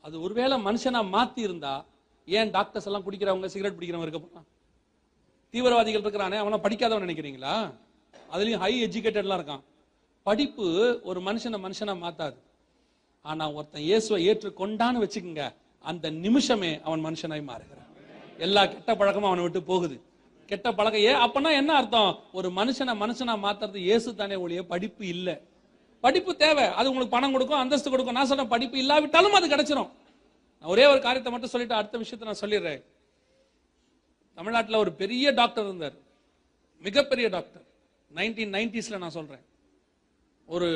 அது ஒருவேளை மனுஷனா மாத்தி இருந்தா ஏன் டாக்டர்ஸ் எல்லாம் குடிக்கிறவங்க சிகரெட் பிடிக்கிறவங்க இருக்க போறான்? தீவிரவாதிகள் இருக்கிறானே அவனை படிக்காதவன் நினைக்கிறீங்களா? அதுலயும் ஹை எஜுகேட்டட்லாம் இருக்கான். படிப்பு ஒரு மனுஷனை மனுஷனா மாத்தாது. ஆனா ஒருத்தன் இயேசுவை ஏற்றுக்கொண்டான்னு வச்சுக்கோங்க அந்த நிமிஷமே அவன் மனுஷனாய் மாறுகிறான். எல்லா கெட்ட பழக்கமும் அவனை விட்டு போகுது. கெட்ட பழக்கம் ஏ அப்பனா என்ன அர்த்தம்? ஒரு மனுஷனை மனுஷனா மாத்துறது இயேசு தானே ஒழிய படிப்பு இல்லை. படிப்பு தேவை. அது உங்களுக்கு பணம் கொடுக்கும் அந்தஸ்து கொடுக்கும். நான் சொல்றேன் படிப்பு இல்லாவிட்டாலும் அது கிடைச்சிரும். நான் ஒரே ஒரு காரியத்தை மட்டும் சொல்லிட்டு அடுத்த விஷயத்தை நான் சொல்லிடுறேன். தமிழ்நாட்டில் ஒரு பெரிய டாக்டர் இருந்தார். மிகப்பெரிய டாக்டர். நைன்டீன் நைன்டிஸ்ல நான் சொல்றேன். ஒரு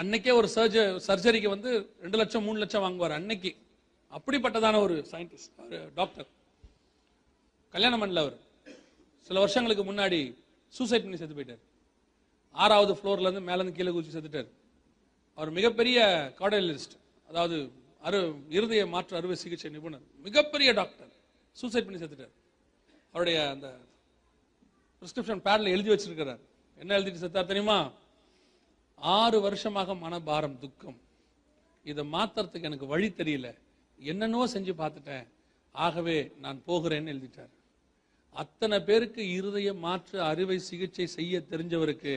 அன்னைக்கே ஒரு சர்ஜ சர்ஜரிக்கு வந்து ரெண்டு லட்சம் மூணு லட்சம் வாங்குவார் அன்னைக்கு. அப்படிப்பட்டதான ஒரு சயின்டிஸ்ட் டாக்டர் கல்யாணம் பண்ணல அவர். சில வருஷங்களுக்கு முன்னாடி சூசைட் பண்ணி செத்து போயிட்டார். ஆறாவது ஃப்ளோர்ல இருந்து கீழே குதிச்சு செத்துட்டார். அவர் மிகப்பெரிய கார்டியலிஸ்ட் அதாவது அரு இருதய மாற்று அறுவை சிகிச்சை நிபுணர். மிகப்பெரிய டாக்டர் சூசைட் பண்ணி செத்துட்டார். அவருடைய அந்த பிரிஸ்கிரிப்ஷன் பேட்ல எழுதி வச்சிருக்கிறார். என்ன எழுதிட்டு செத்தார் தெரியுமா? ஆறு வருஷமாக மனபாரம் துக்கம். இதை மாத்துறதுக்கு எனக்கு வழி தெரியல. என்னென்னவோ செஞ்சு பார்த்துட்டேன். ஆகவே நான் போகிறேன்னு எழுதிட்டார். அத்தனை பேருக்கு இருதய மாற்று அறுவை சிகிச்சை செய்ய தெரிஞ்சவருக்கு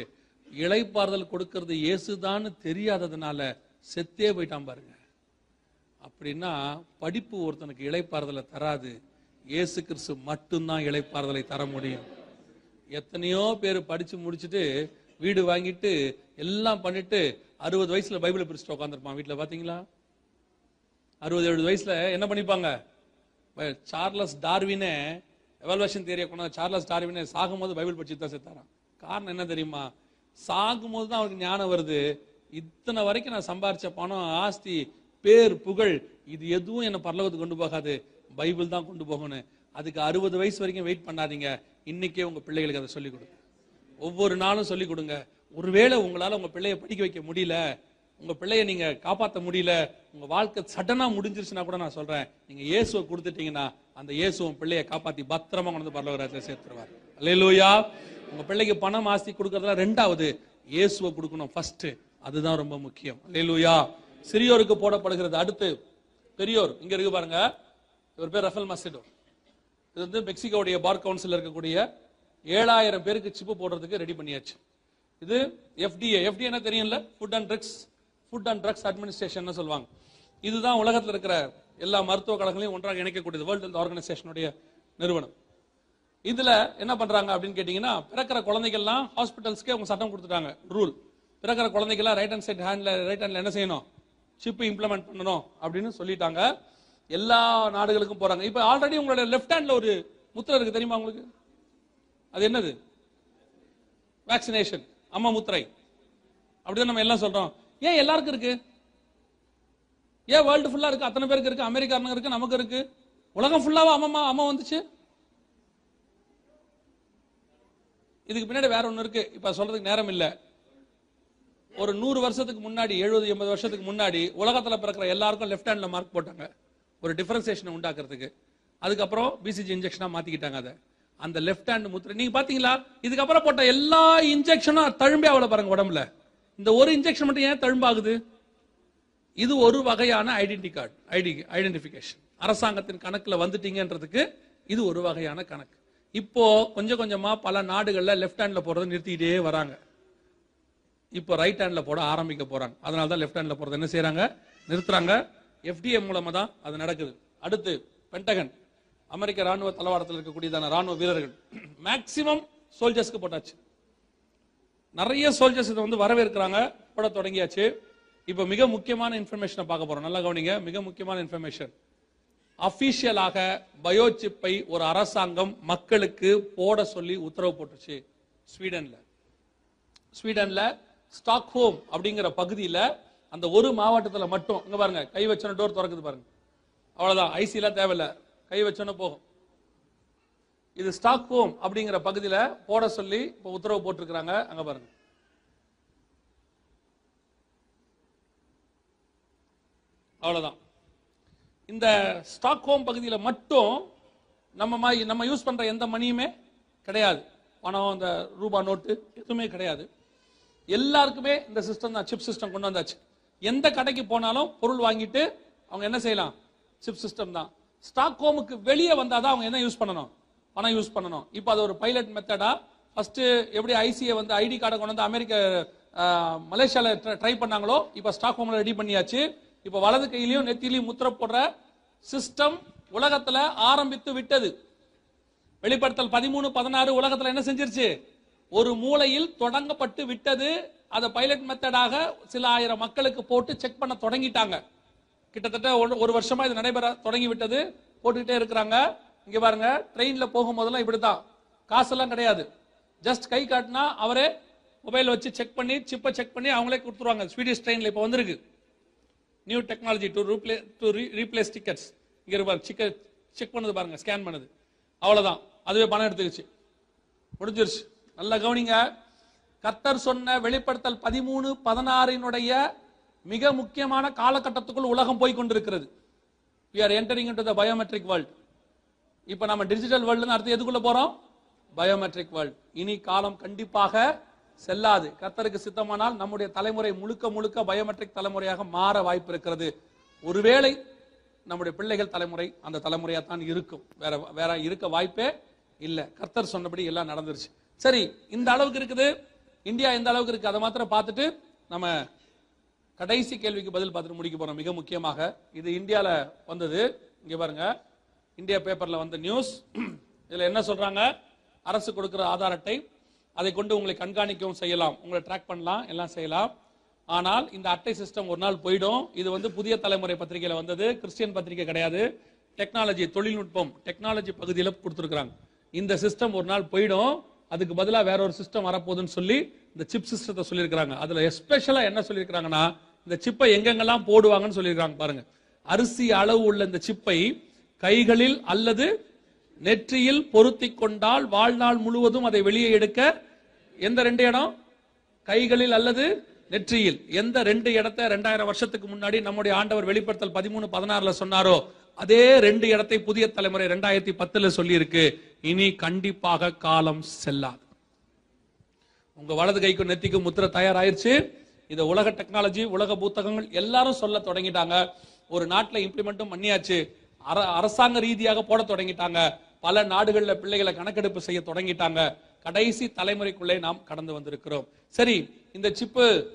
இலைப்பாறுதல் கொடுக்கறது இயேசுதான்னு தெரியாததுனால செத்தே போயிட்டான் பாருங்க. அப்படின்னா படிப்பு ஒருத்தனுக்கு இலைப்பாறுதலை தராது. இயேசு கிறிஸ்து மட்டும்தான் இலைப்பாறுதலை தர முடியும். எத்தனையோ பேர் படிச்சு முடிச்சுட்டு வீடு வாங்கிட்டு எல்லாம் பண்ணிட்டு அறுபது வயசுல பைபிளை பிரிச்சுட்டு உட்காந்துருப்பான் வீட்டில் பாத்தீங்களா? அறுபது எழுபது வயசுல என்ன பண்ணிப்பாங்க? சார்லஸ் டார்வினே எவல்வேஷன் தேரிய கொண்டு சார்லஸ் டார்வினே சாகும்போது பைபிள் படிச்சு தான் செத்தாராம். காரணம் என்ன தெரியுமா? சாகும்போது தான் அவருக்கு ஞானம் வருது. இத்தனை வரைக்கும் நான் சம்பாரிச்ச பணம் ஆஸ்தி பேர் புகழ் இது எதுவும் என்ன பரலோகத்துக்கு கொண்டு போகாது. பைபிள் தான் கொண்டு போகணும். அதுக்கு அறுபது வயசு வரைக்கும் வெயிட் பண்ணாதீங்க. இன்னைக்கே உங்க பிள்ளைகளுக்கு அதை சொல்லிக் கொடுங்க. ஒவ்வொரு நாளும் சொல்லிக் கொடுங்க. ஒருவேளை உங்களால உங்க பிள்ளைய படிக்க வைக்க முடியல உங்க பிள்ளைய நீங்க காப்பாற்ற முடியல உங்க வாழ்க்கை சடனா முடிஞ்சிருச்சுன்னா கூட நான் சொல்றேன் நீங்க இயேசுவை கொடுத்துட்டீங்கன்னா அந்த இயேசு உன் பிள்ளைய காப்பாத்தி பத்திரமா கொண்டு வந்து பரலோகராஜ்ல சேர்த்துருவார். அல்லேலூயா உங்க பிள்ளைக்கு பணம் ஆஸ்தி கொடுக்கறதுல ரெண்டாவது இயேசுவை கொடுக்கணும் ஃபர்ஸ்ட் அதுதான் ரொம்ப முக்கியம். அல்லேலூயா சிறியோருக்கு போடப்படுகிறது. அடுத்து பெரியோர் இங்க இருக்கு பாருங்க. இவர் பேர் ரஃபல் மசிடோ இது வந்து மெக்சிகோடைய பார் கவுன்சில் இருக்கக்கூடிய ஏழாயிரம் பேருக்கு சிப்பு போடுறதுக்கு ரெடி பண்ணியாச்சு. இது எஃப்டிஏ எஃப்டிஏ என்ன தெரியும்ல? Food and drugs food and drugs administration சொல்லுவாங்க. இதுதான் உலகத்தில் இருக்கிற எல்லா மருத்துவ கழகங்களையும் ஒன்றாக இணைக்கக்கூடியது. வேர்ல்டு ஹெல்த் ஆர்கனைசேஷனுடைய நிறுவனம். இதுல என்ன பண்றாங்க அப்படின்னு கேட்டீங்கன்னா பிறக்கிற குழந்தைகள்லாம் ஹாஸ்பிட்டல்ஸ்க்கே அவங்க சட்டம் கொடுத்துட்டாங்க. ரூல் பிறக்கிற குழந்தைகள்லாம் ரைட் ஹேண்ட் சைட் ஹேண்ட்ல ரைட் ஹேண்ட்ல என்ன செய்யணும்? சிப் இம்ப்ளிமெண்ட் பண்ணணும் அப்படின்னு சொல்லிட்டாங்க. எல்லா நாடுகளுக்கும் போறாங்க. இப்போ ஆல்ரெடி உங்களோட லெஃப்ட் ஹேண்ட்ல ஒரு முத்திரை இருக்கு தெரியுமா உங்களுக்கு? அது என்னது? வேக்சினேஷன் அம்மா முத்திரை. அப்படிதான் நம்ம எல்லாம் சொல்றோம். ஏன் எல்லாருக்கும் இருக்கு? ஏன் வேர்ல்டு ஃபுல்லா இருக்கு? அத்தனை பேருக்கு இருக்கு? அமெரிக்காரனுக்கு இருக்கு? நமக்கு இருக்கு? உலகம் ஃபுல்லாவா அம்மா அம்மா வந்துச்சு? இதுக்கு பின்னாடி வேற ஒண்ணு இருக்கு. இப்ப சொல்றதுக்கு நேரம் இல்ல. ஒரு நூறு வருஷத்துக்கு முன்னாடி எழுபது எண்பது வருஷத்துக்கு முன்னாடி உலகத்துல பிறக்கிற எல்லாருக்கும் லெஃப்ட் ஹேண்ட்ல மார்க் போட்டாங்க. ஒரு டிஃபரன்சியேஷனை உண்டாக்குறதுக்கு. அதுக்கப்புறம் பிசிஜி இன்ஜெக்ஷனா மாத்திக்கிட்டாங்க அதை. அந்த லெஃப்ட் ஹேண்ட் முத்திரை. நீங்க பாத்தீங்களா? இதுக்கப்புறம் போட்ட எல்லா இன்ஜெக்ஷனும் தழும்பே அவளை பாருங்க உடம்புல. இந்த ஒரு இன்ஜெக்ஷன் மட்டும் ஏன் தழும்பாகுது? இது ஒரு வகையான ஐடென்டி கார்டு ஐடி ஐடென்டிபிகேஷன் அரசாங்கத்தின் கணக்குல வந்துட்டீங்கன்றதுக்கு இது ஒரு வகையான கணக்கு. இப்போ கொஞ்சம் கொஞ்சமா பல நாடுகள்ல லெஃப்ட் ஹேண்ட்ல போறதை நிறுத்திக்கிட்டே வராங்க. இப்போ ரைட் ஹேண்ட்ல போட ஆரம்பிக்க போறாங்க. அதனால தான் லெஃப்ட் ஹேண்ட்ல போறது என்ன செய்யறாங்க நிறுத்துறாங்க. எஃப்டிஏ மூலமா தான் அது நடக்குது. அடுத்து பென்டகன் அமெரிக்க ராணுவ தளவாடத்தில் இருக்கக்கூடியதான ராணுவ வீரர்கள். மேக்சிமம் சோல்ஜர்ஸ்க்கு போட்டாச்சு. நிறைய சோல்ஜர்ஸ் இதை வந்து வரவேற்கிறாங்க. போட தொடங்கியாச்சு. இப்போ மிக முக்கியமான இன்ஃபர்மேஷனை பார்க்க போறோம். நல்லா கவனிங்க. மிக முக்கியமான இன்ஃபர்மேஷன் அபிஷியலாக பயோசிப்பை ஒரு அரசாங்கம் மக்களுக்கு போட சொல்லி உத்தரவு போட்டுச்சு ஸ்வீடன்ல ஸ்வீடன்ல ஸ்டாக்ஹோம் அப்படிங்கிற பகுதியில் அந்த ஒரு மாவட்டத்தில் மட்டும் இங்க பாருங்க கை வச்சோன்னு டோர் திறக்குது பாருங்க. அவ்வளவுதான். ஐசி எல்லாம் தேவையில்ல. கை வச்சோன்னு போகும். இது ஸ்டாக் ஹோம் அப்படிங்கிற பகுதியில் போட சொல்லி இப்போ உத்தரவு போட்டிருக்கிறாங்க. அங்க பாருங்க. அவ்வளோதான் இந்த ஸ்டாக் ஹோம் பகுதியில் மட்டும் நம்ம மா- நம்ம யூஸ் பண்ணுற எந்த மணியுமே கிடையாது. பணம் இந்த ரூபா நோட்டு எதுவுமே கிடையாது. எல்லாருக்குமே இந்த சிஸ்டம் தான் சிப் சிஸ்டம் கொண்டு வந்தாச்சு. எந்த கடைக்கு போனாலும் பொருள் வாங்கிட்டு அவங்க என்ன செய்யலாம்? சிப் சிஸ்டம் தான். ஸ்டாக்ஹோமுக்கு வெளியே வந்தால் தான் அவங்க என்ன யூஸ் பண்ணணும்? பணம் யூஸ் பண்ணணும். இப்போ அது ஒரு பைலட் மெத்தடா ஃபர்ஸ்ட் எப்படி ஐசிஐ வந்து ஐடி கார்டை கொண்டு வந்து அமெரிக்க மலேசியாவில் ட்ரை பண்ணாங்களோ? இப்போ ஸ்டாக்ஹோம்ல ரெடி பண்ணியாச்சு. இப்போ வலது கையிலையும் நெத்திலையும் முத்திரை போடுற சிஸ்டம் உலகத்தில் ஆரம்பித்து விட்டது. வெளிப்படுத்தல் பதிமூணு பதினாறு உலகத்தில் என்ன செஞ்சிருச்சு? ஒரு மூலையில் தொடங்கப்பட்டு விட்டது. அதை பைலட் மெத்தடாக சில ஆயிரம் மக்களுக்கு போட்டு செக் பண்ண தொடங்கிட்டாங்க. கிட்டத்தட்ட ஒரு- ஒரு வருஷமா இது நடைபெற தொடங்கி விட்டது போட்டுக்கிட்டே இருக்கிறாங்க. இங்க பாருங்க ட்ரெயின்ல போகும்போதெல்லாம் இப்படித்தான். காசெல்லாம் கிடையாது. ஜஸ்ட் கை காட்டினா அவரே மொபைல் வச்சு செக் பண்ணி சிப்பை செக் பண்ணி அவங்களே கொடுத்துருவாங்க. ஸ்வீடிஷ் ட்ரெயின்ல இப்போ வந்திருக்கு. New technology to replay to replace tickets இங்க இருப்பாரு சிக்க செக் பண்ணது பாருங்க ஸ்கேன் பண்ணது. அவ்வளவுதான். அதுவே பணம் எடுத்துக்கிச்சு. முடிஞ்சிருச்சு. நல்லா கவனிங்க. கர்த்தர் சொன்ன வெளிப்படுத்தல் பதிமூணு பதினாறினுடைய மிக முக்கியமான காலகட்டத்துக்குள் உலகம் போய் கொண்டிருக்கிறது. We are entering into the biometric world இப்போ நம்ம டிஜிட்டல் வேர்ல்டு அடுத்து எதுக்குள்ள போறோம்? பயோமெட்ரிக் வேர்ல்ட் இனி காலம் கண்டிப்பாக செல்லாது. கர்த்தருக்கு சித்தமானால் நம்முடைய தலைமுறை முழுக்க முழுக்க பயோமெட்ரிக் தலைமுறையாக மாற வாய்ப்பு இருக்கிறது. ஒருவேளை நம்முடைய பிள்ளைகள் தலைமுறை அந்த தலைமுறையா தான் இருக்கும். வேற வேற இருக்க வாய்ப்பே இல்லை. கர்த்தர் சொன்னபடி எல்லாம் நடந்துருச்சு. சரி இந்த அளவுக்கு இருக்குது. இந்தியா இந்த அளவுக்கு இருக்கு? அதை மாத்திரம் பார்த்துட்டு நம்ம கடைசி கேள்விக்கு பதில் பார்த்துட்டு முடிக்க போறோம். மிக முக்கியமாக இது இந்தியாவில் வந்தது. இங்க பாருங்க. இந்தியா பேப்பர்ல வந்த நியூஸ். இதுல என்ன சொல்றாங்க? அரசு கொடுக்கிற ஆதார் அட்டை அதை கொண்டு உங்களை கண்காணிக்கவும் செய்யலாம். உங்களை ட்ராக் பண்ணலாம் எல்லாம் செய்யலாம். ஆனால் இந்த அட்டை சிஸ்டம் ஒரு நாள் போயிடும். இது வந்து புதிய தலைமுறை பத்திரிகையில வந்தது. கிறிஸ்டியன் பத்திரிகை கிடையாது. டெக்னாலஜி தொழில்நுட்பம் டெக்னாலஜி பகுதியில கொடுத்துருக்காங்க இந்த சிஸ்டம் ஒரு நாள் போயிடும். அதுக்கு பதிலாக வேற ஒரு சிஸ்டம் வரப்போகுதுன்னு சொல்லி இந்த சிப் சிஸ்டத்தை சொல்லியிருக்கிறாங்க. அதில் எஸ்பெஷலாக என்ன சொல்லியிருக்கிறாங்கன்னா இந்த சிப்பை எங்கெங்கெல்லாம் போடுவாங்கன்னு சொல்லியிருக்காங்க பாருங்க. அரிசி அளவு உள்ள இந்த சிப்பை கைகளில் அல்லது நெற்றியில் பொருத்தி கொண்டால் வாழ்நாள் முழுவதும் அதை வெளியே எடுக்க எந்த ரெண்டு இடம்? கைகளில் அல்லது நெற்றியில். எந்த ரெண்டு இடத்தை ரெண்டாயிரம் வருஷத்துக்கு முன்னாடி நம்முடைய ஆண்டவர் வெளிப்படுத்தல் பதிமூணு பதினாறுல சொன்னாரோ அதே ரெண்டு இடத்தை புதிய தலைமுறை ரெண்டாயிரத்தி பத்துல சொல்லி இருக்கு இனி கண்டிப்பாக காலம் செல்லாது. உங்க வலது கைக்கும் நெத்திக்கும் முத்திரை தயாராயிருச்சு. இதை உலக டெக்னாலஜி உலக புத்தகங்கள் எல்லாரும் சொல்ல தொடங்கிட்டாங்க. ஒரு நாட்டில் இம்ப்ளிமெண்ட்டும் பண்ணியாச்சு. அர- அரசாங்க ரீதியாக போட தொடங்கிட்டாங்க. பல நாடுகளில் பிள்ளைகளை கணக்கெடுப்பு செய்ய தொடங்கிட்டாங்க. கடைசி தலைமுறைக்குள்ளே நாம் கடந்து வந்திருக்கிறோம். சரி இந்த சிப்பு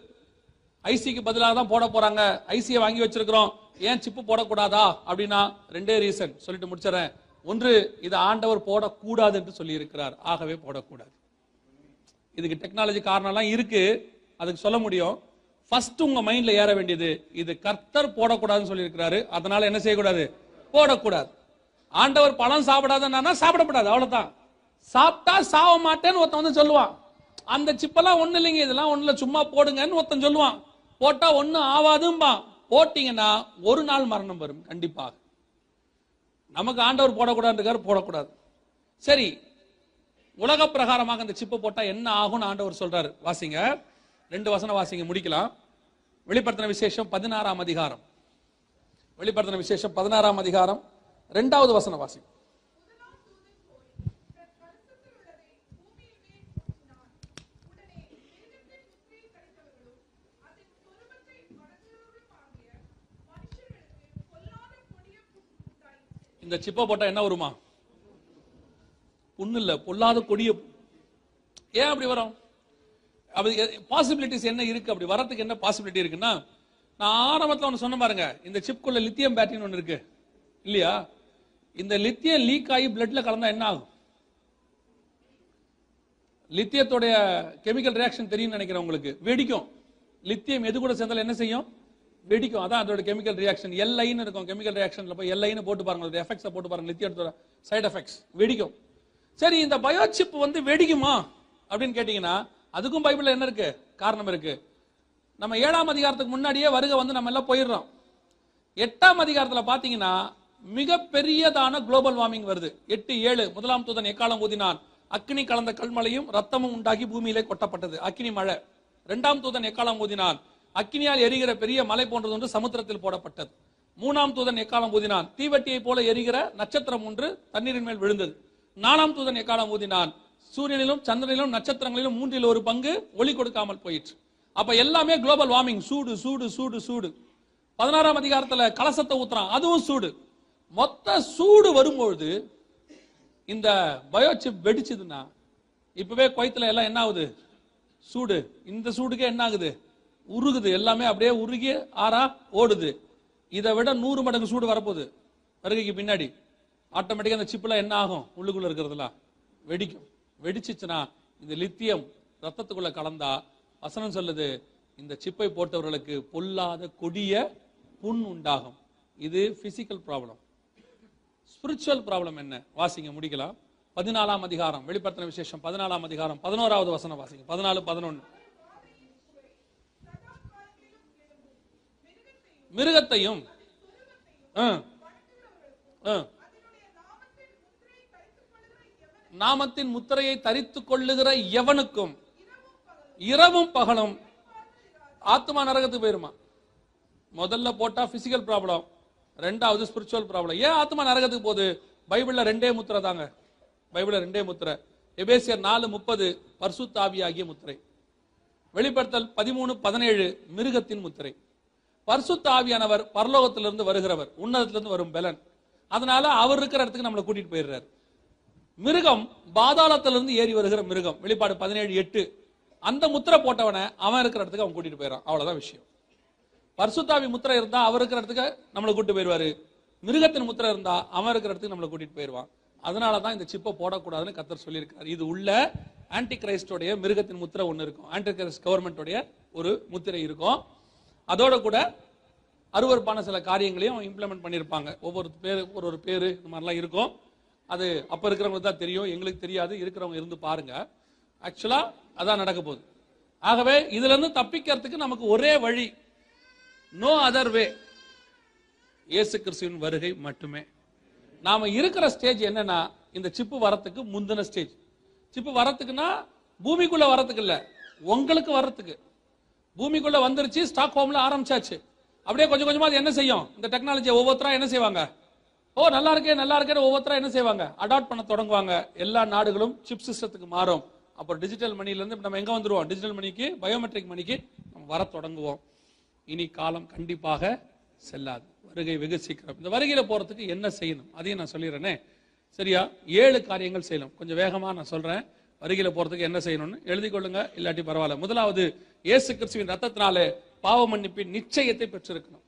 ஐசிக்கு பதிலாக தான் போட போறாங்க. ஐசியை வாங்கி வச்சிருக்கிறோம். ஏன் சிப்பு போடக்கூடாதா? அப்படின்னா ரெண்டே ரீசன் சொல்லிட்டு முடிச்சிடறேன். ஒன்று இது ஆண்டவர் போடக்கூடாது என்று சொல்லி இருக்கிறார் ஆகவே போடக்கூடாது. இதுக்கு டெக்னாலஜி காரணம்லாம் இருக்கு. அதுக்கு சொல்ல முடியும். ஃபர்ஸ்ட் உங்க மைண்ட்ல ஏற வேண்டியது இது கர்த்தர் போடக்கூடாதுன்னு சொல்லியிருக்கிறாரு. அதனால என்ன செய்யக்கூடாது? போடக்கூடாது. ஆண்டவர் பழம் சாப்பிடாதன்னா சாப்பிடக்கூடாது அவ்வளவுதான். சாப்பிட்டா சாவ மாட்டேன்னு ஒருத்தன் வந்து சொல்லுவான். அந்த சிப்பெல்லாம் ஒண்ணு இல்லைங்க இதெல்லாம் ஒண்ணுல சும்மா போடுங்கன்னு ஒருத்தன் சொல்லுவான். போட்டா ஒண்ணும் ஆவாதும்பா போட்டீங்கன்னா ஒரு நாள் மரணம் வரும் கண்டிப்பாக. நமக்கு ஆண்டவர் போடக்கூடாதுக்காரு போடக்கூடாது. சரி உலக பிரகாரமாக அந்த சிப்பை போட்டா என்ன ஆகும்னு ஆண்டவர் சொல்றாரு. வாசிங்க. ரெண்டு வசன வாசிங்க முடிக்கலாம். வெளிப்படுத்தின விசேஷம் பதினாறாம் அதிகாரம். வெளிப்படுத்தின விசேஷம் பதினாறாம் அதிகாரம். ரெண்டாவது வசன வாசி இந்த சிப்பை போட்டா என்ன வருமா? புண்ணு இல்ல பொல்லாத கொடிய ஏன் அப்படி வரும்? அது பாசிபிலிட்டிஸ் என்ன இருக்கு? அப்படி வரத்துக்கு என்ன பாசிபிலிட்டி இருக்குன்னா நான் ஆரம்பத்தில் ஒன்று சொன்ன பாருங்க இந்த சிப்குள்ள லித்தியம் பேட்டரின்னு ஒன்று இருக்கு. இல்லையா? இந்த லித்தியம் லீக் ஆகி பிளட்ல கலந்தா என்ன ஆகும்? லித்தியத்துடைய கெமிக்கல் ரியாக்ஷன் தெரியும் நினைக்கிறேன் உங்களுக்கு. வெடிக்கும். லித்தியம் எது கூட சேர்ந்தாலும் என்ன செய்யும்? வெடிக்கும். அதான் அதோட கெமிக்கல் ரியாக்ஷன் எல்ஐன்னு இருக்கும். கெமிக்கல் ரியாக்ஷன்ல போய் எல்ஐன்னு போட்டு பாருங்க. அதோட எஃபெக்ட்ஸை போட்டு பாருங்க. லித்தியத்தோட சைடு எஃபெக்ட்ஸ் வெடிக்கும். சரி இந்த பயோசிப் வந்து வெடிக்குமா? அப்படின்னு கேட்டீங்கன்னா அதுக்கும் பைபிள்ல என்ன இருக்கு? காரணம் இருக்கு. நம்ம ஏழாம் அதிகாரத்துக்கு முன்னாடியே வருகை வந்து நம்ம எல்லாம் போயிடுறோம். எட்டாம் அதிகாரத்தில் பார்த்தீங்கன்னா மிக பெரியதான குளோபல் வார்மிங் வருது. எட்டு ஏழு முதலாம் தூதன் எக்காலம் ஊதினான்? அக்னி கலந்த கல்மழையும் ரத்தமும் உண்டாகி பூமியிலே கொட்டப்பட்டது. அக்னி மழை. இரண்டாம் தூதன் எக்காலம் ஊதினான்? அக்னியால் எரிகிற பெரிய மலை போன்றது ஒன்று சமுத்திரத்தில் போடப்பட்டது. மூணாம் தூதன் எக்காலம் ஊதினான்? தீவட்டியை போல எரிகிற நட்சத்திரம் ஒன்று தண்ணீரின் மேல் விழுந்தது. நாலாம் தூதன் எக்காலம் ஊதினான்? சூரியனிலும் சந்திரனிலும் நட்சத்திரங்களிலும் மூன்றில் ஒரு பங்கு ஒளி கொடுக்காமல் போயிற்று. அப்ப எல்லாமே குளோபல் வார்மிங் சூடு சூடு சூடு சூடு. பதினாறாம் அதிகாரத்துல கலசத்தை ஊத்துறான். அதுவும் சூடு. மொத்த சூடு வரும்பொழுது இந்த பயோசிப் வெடிச்சதுன்னா இப்பவே குவைத்துல எல்லாம் என்ன ஆகுது? சூடு. இந்த சூடுக்கே என்ன ஆகுது? உருகுது. எல்லாமே அப்படியே உருகி ஆறா ஓடுது. இதை விட நூறு மடங்கு சூடு வரப்போகுது. வருகைக்கு பின்னாடி. ஆட்டோமேட்டிக்காக அந்த சிப்பில் என்ன ஆகும்? உள்ளுக்குள்ள இருக்கிறதுலாம் வெடிக்கும். வெடிச்சிச்சுன்னா இந்த லித்தியம் ரத்தத்துக்குள்ள கலந்தா வசனம் சொல்லுது இந்த சிப்பை போட்டவர்களுக்கு பொல்லாத கொடிய புண் உண்டாகும். இது பிசிக்கல் ப்ராப்ளம் ஸ்பிரிச்சுவல் ப்ராப்ளம் என்ன? வாசிங்க முடிக்கலாம். பதினாலாம் அதிகாரம் வெளிப்படுத்தின விசேஷம் பதினாலாம் அதிகாரம் பதினோராவது வசனம் வாசிங்க. பதினாலு பதினொன்னு. மிருகத்தையும் ஆ, ஆ. நாமத்தின் முத்திரையை தரித்துக் கொள்ளுகிற எவனுக்கும் இரவும் பகலும் ஆத்மா நரகத்துக்கு போயிருமா? முதல்ல போட்டா பிசிக்கல் ப்ராப்ளம் ரெண்டாவது ஸ்பிரிச்சுவல் ப்ராப்ளம் ஏன் ஆத்மா நரகத்துக்கு போகுது? பைபிள்ல ரெண்டே முத்திரை தாங்க. பைபிள்ல ரெண்டே முத்திரை. எபேசியர் நாலு முப்பது பர்சுத்தாவி ஆகிய முத்திரை. வெளிப்படுத்தல் பதிமூணு பதினேழு மிருகத்தின் முத்திரை. பரிசுத்த ஆவியானவர் பரலோகத்திலிருந்து வருகிறவர். உன்னதத்திலிருந்து வரும் பலன். அதனால அவர் இருக்கிற இடத்துக்கு நம்மளை கூட்டிட்டு போயிடுறாரு. மிருகம் பாதாளத்திலிருந்து ஏறி வருகிற மிருகம். வெளிப்பாடு பதினேழு எட்டு. அந்த முத்திரை போட்டவனை அவன் இருக்கிற இடத்துக்கு அவன் கூட்டிட்டு போயிடறான். அவ்வளவுதான் விஷயம். பர்சுத்தாவி முத்திரை இருந்தா அவர் இருக்கிற இடத்துக்கு நம்மளை கூட்டிட்டு போயிடுவாரு. மிருகத்தின் முத்திரை இருந்தா அவன் இருக்கிற இடத்துக்கு நம்மளை கூட்டிட்டு போயிடுவான். அதனாலதான் இந்த சிப்பை போடக்கூடாதுன்னு கத்தர் சொல்லியிருக்காரு. இது உள்ள ஆன்டி கிரைஸ்டோடைய மிருகத்தின் முத்திரை ஒண்ணு இருக்கும். ஆன்டி கிரைஸ்ட் கவர்மெண்டோடைய ஒரு முத்திரை இருக்கும். அதோட கூட அருவருப்பான சில காரியங்களையும் இம்ப்ளிமெண்ட் பண்ணியிருப்பாங்க. ஒவ்வொரு பேரு ஒரு ஒரு பேரு இந்த மாதிரிலாம் இருக்கும். அது அப்ப இருக்கிறவங்களுக்கு தான் தெரியும் எங்களுக்கு தெரியாது இருக்கிறவங்க இருந்து பாருங்க. ஆக்சுவலா அதான் நடக்க போகுது. ஆகவே இதுல இருந்து தப்பிக்கிறதுக்கு நமக்கு ஒரே வழி நோ அதர் வே இயேசு கிறிஸ்துவின் வருகை மட்டுமே. நாம இருக்கிற ஸ்டேஜ் என்னன்னா இந்த சிப்பு வரத்துக்கு முந்தின ஸ்டேஜ் சிப்பு வரத்துக்குன்னா பூமிக்குள்ள வரத்துக்கு இல்ல உங்களுக்கு வரத்துக்கு. பூமிக்குள்ள வந்துருச்சு ஸ்டாக் ஹோம்ல ஆரம்பிச்சாச்சு. அப்படியே கொஞ்சம் கொஞ்சமா அது என்ன செய்யும்? இந்த டெக்னாலஜி ஒவ்வொருத்தரா என்ன செய்வாங்க? ஓ நல்லா இருக்கே நல்லா இருக்கே ஒவ்வொருத்தரா என்ன செய்வாங்க? அடாப்ட் பண்ண தொடங்குவாங்க. எல்லா நாடுகளும் சிப் சிஸ்டத்துக்கு மாறும். அப்புறம் டிஜிட்டல் மணிலேருந்து நம்ம எங்க வந்துருவோம்? டிஜிட்டல் மணிக்கு பயோமெட்ரிக் மணிக்கு நம்ம வர தொடங்குவோம். இனி காலம் கண்டிப்பாக செல்லாது. வருகை வெகு சீக்கிரம். இந்த வருகையில் போறதுக்கு என்ன செய்யணும்? அதையும் நான் சொல்லிடுறேனே. சரியா? ஏழு காரியங்கள் செய்யலாம் கொஞ்சம் வேகமாக நான் சொல்றேன். வருகையில் போறதுக்கு என்ன செய்யணும்னு எழுதி கொள்ளுங்க. இல்லாட்டி பரவாயில்ல. முதலாவது இயேசு கிறிஸ்துவின் ரத்தத்தினாலே பாவ மன்னிப்பின் நிச்சயத்தை பெற்றிருக்கணும்.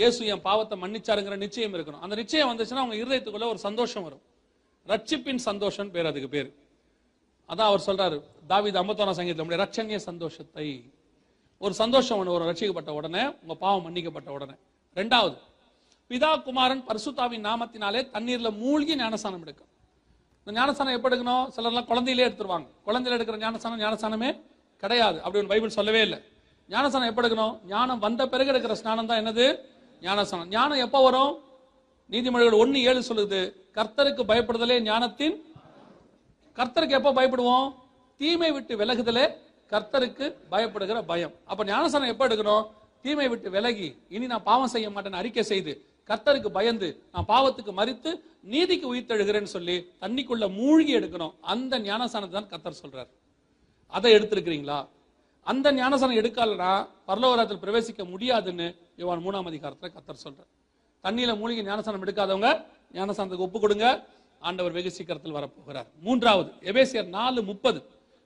இயேசு என் பாவத்தை மன்னிச்சாருங்கிற நிச்சயம் இருக்கணும். அந்த நிச்சயம் வந்துச்சுன்னா அவங்க இருதயத்துக்குள்ள ஒரு சந்தோஷம் வரும். ரட்சிப்பின் சந்தோஷம் பேர் அதுக்கு பேர். அதான் அவர் சொல்றாரு தாவித ஐம்பத்தோராம் சங்கீதத்தில் நம்முடைய ரட்சணிய சந்தோஷத்தை. ஒரு சந்தோஷம் ஒன்று ஒரு ரட்சிக்கப்பட்ட உடனே உங்க பாவம் மன்னிக்கப்பட்ட உடனே. ரெண்டாவது பிதா குமாரன் பரிசுத்தாவின் நாமத்தினாலே தண்ணீர்ல மூழ்கி ஞானசானம் எடுக்கும். இந்த ஞானசானம் எப்படி எடுக்கணும்? சிலர்லாம் குழந்தையிலே எடுத்துருவாங்க. குழந்தையில எடுக்கிற ஞானசானம் ஞானசானமே கிடையாது அப்படி பைபிள் சொல்லவே இல்லை. ஞானசானம் எப்படி எடுக்கணும்? ஞானம் வந்த பிறகு எடுக்கிற ஸ்நானம் தான் என்னது? ஞானஸ்தானம். ஞானம் எப்போ வரும்? நீதிமொழிகள் ஒன்னு ஏழு சொல்லுது. கர்த்தருக்கு பயப்படுதலே ஞானத்தின் கர்த்தருக்கு எப்போ பயப்படுவோம்? தீமை விட்டு விலகுதலே கர்த்தருக்கு பயப்படுகிற பயம். அப்ப ஞானஸ்தானம் எப்போ எடுக்கணும்? தீமை விட்டு விலகி. இனி நான் பாவம் செய்ய மாட்டேன்னு அறிக்கை செய்து கர்த்தருக்கு பயந்து நான் பாவத்துக்கு மறித்து நீதிக்கு உயிர்த்தெழுகிறேன்னு சொல்லி தண்ணிக்குள்ள மூழ்கி எடுக்கணும். அந்த ஞானஸ்தானத்தை தான் கர்த்தர் சொல்றார். அதை எடுத்திருக்கிறீங்களா? அந்த ஞானசனம் எடுக்கலனா பரலோகராஜத்தில் பிரவேசிக்க முடியாதுன்னு இவன் மூணாம் அதிகாரத்தில் கத்தர் சொல்றார். தண்ணியில மூழ்கி ஞானசனம் எடுக்காதவங்க ஞானசனத்துக்கு ஒப்பு கொடுங்க. ஆண்டவர் வெகு சீக்கிரத்தில் வரப்போகிறார். மூன்றாவது எபேசியர் நாலு முப்பது.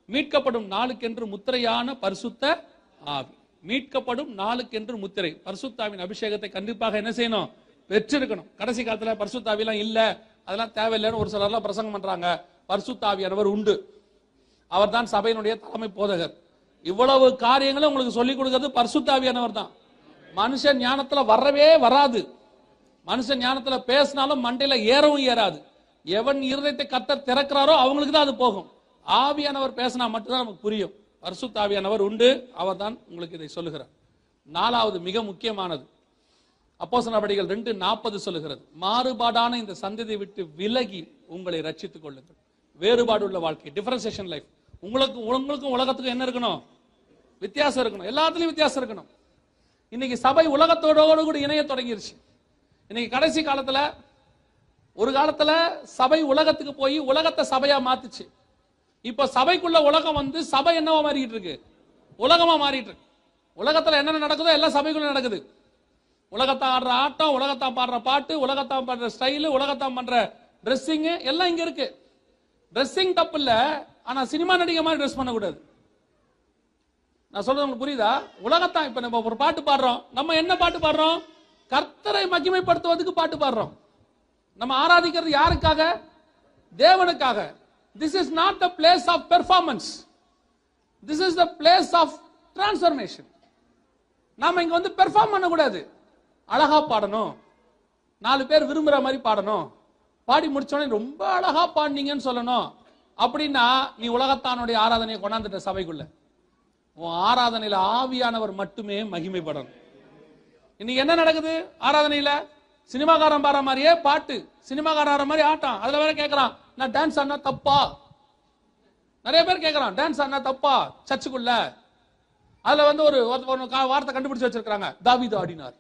மீட்கப்படும் நாளுக்கென்று முத்திரையான பரிசுத்த ஆவி. மீட்கப்படும் நாளுக்கென்று முத்திரை. பரிசுத்தாவின் அபிஷேகத்தை கண்டிப்பாக என்ன செய்யணும்? பெற்றிருக்கணும். கடைசி காலத்துல பரிசுத்தாவிலாம் இல்ல. அதெல்லாம் தேவையில்லைன்னு ஒரு சிலர்லாம் பிரசங்கம் பண்றாங்க. பரிசுத்தாவியானவர் உண்டு. அவர்தான் சபையினுடைய தலைமை போதகர். இவ்வளவு காரியங்களை உங்களுக்கு சொல்லிக் கொடுக்கிறது பரிசுத்தாவியானவர் தான். மனுஷன் ஞானத்துல வரவே வராது. மனுஷன் ஞானத்துல பேசினாலும் மண்டையில ஏறவும் ஏறாது. எவன் இருதயத்தை கத்த திறக்கிறாரோ அவங்களுக்கு தான் அது போகும். ஆவியானவர் பேசினா மட்டும்தான் நமக்கு புரியும். பரிசுத்தாவியானவர் உண்டு அவர் தான் உங்களுக்கு இதை சொல்லுகிறார். நாலாவது மிக முக்கியமானது. அப்போசன நடவடிக்கைகள் ரெண்டு நாற்பது சொல்லுகிறது. மாறுபாடான இந்த சந்ததியை விட்டு விலகி உங்களை ரட்சித்துக் கொள்ளுங்கள். வேறுபாடு உள்ள வாழ்க்கை டிஃபரன்சியேஷன் லைஃப் உங்களுக்கு உங்களுக்கும் உலகத்துக்கும் என்ன இருக்கணும்? வித்தியாசம் இருக்கணும். எல்லாத்துலயும் வித்தியாசம் இருக்கணும். இன்னைக்கு சபை உலகத்தோட கூட இணைய தொடங்கிருச்சு. இன்னைக்கு கடைசி காலத்துல ஒரு காலத்துல சபை உலகத்துக்கு போய் உலகத்தை சபையா மாத்துச்சு. இப்ப சபைக்குள்ள உலகம் வந்து சபை என்னவா மாறிட்டு இருக்கு? உலகமா மாறிட்டு இருக்கு. உலகத்துல என்னென்ன நடக்குதோ எல்லாம் சபைக்குள்ள நடக்குது. உலகத்தான் ஆடுற ஆட்டம் உலகத்தான் பாடுற பாட்டு உலகத்தான் பண்ற ஸ்டைலு உலகத்தான் பண்ற ட்ரெஸ்ஸிங்கு எல்லாம் இங்க இருக்கு. ட்ரெஸ்ஸிங் தப்பு இல்லை. ஆனா சினிமா நடிகை மாதிரி ட்ரெஸ் பண்ணக்கூடாது. நான் சொல்றது உங்களுக்கு புரியுதா? உலகத்தான் இப்ப நம்ம ஒரு பாட்டு பாடுறோம். நம்ம என்ன பாட்டு பாடுறோம்? கர்த்தரை மகிமைப்படுத்துவதற்கு பாட்டு பாடுறோம். நம்ம ஆராதிக்கிறது யாருக்காக? தேவனுக்காக. This is not the place of performance this is the place of transformation நாம இங்க வந்து பெர்ஃபார்ம் பண்ணக்கூடாது. அழகா பாடணும். நாலு பேர் விரும்புற மாதிரி பாடணும். பாடி முடிச்ச உடனே ரொம்ப அழகா பாடினீங்கன்னு சொல்லணும். அப்படின்னா நீ உலகத்தானுடைய ஆராதனையை கொண்டாந்துட்ட சபைக்குள்ள. உன் ஆராதனையில ஆவியானவர் மட்டுமே மகிமைப்படணும். இன்னைக்கு என்ன நடக்குது? ஆராதனையில சினிமாக்காரன் பாடுற மாதிரியே பாட்டு சினிமாக்காரன் ஆடுற மாதிரி ஆட்டம். அதுல வேற கேட்கறான் நான் டான்ஸ் ஆடினா தப்பா? நிறைய பேர் கேட்கறான் டான்ஸ் ஆடினா தப்பா? சர்ச்சுக்குள்ள. அதுல வந்து ஒரு ஒரு- வார்த்தை கண்டுபிடிச்சு வச்சிருக்காங்க தாவிது ஆடினார்.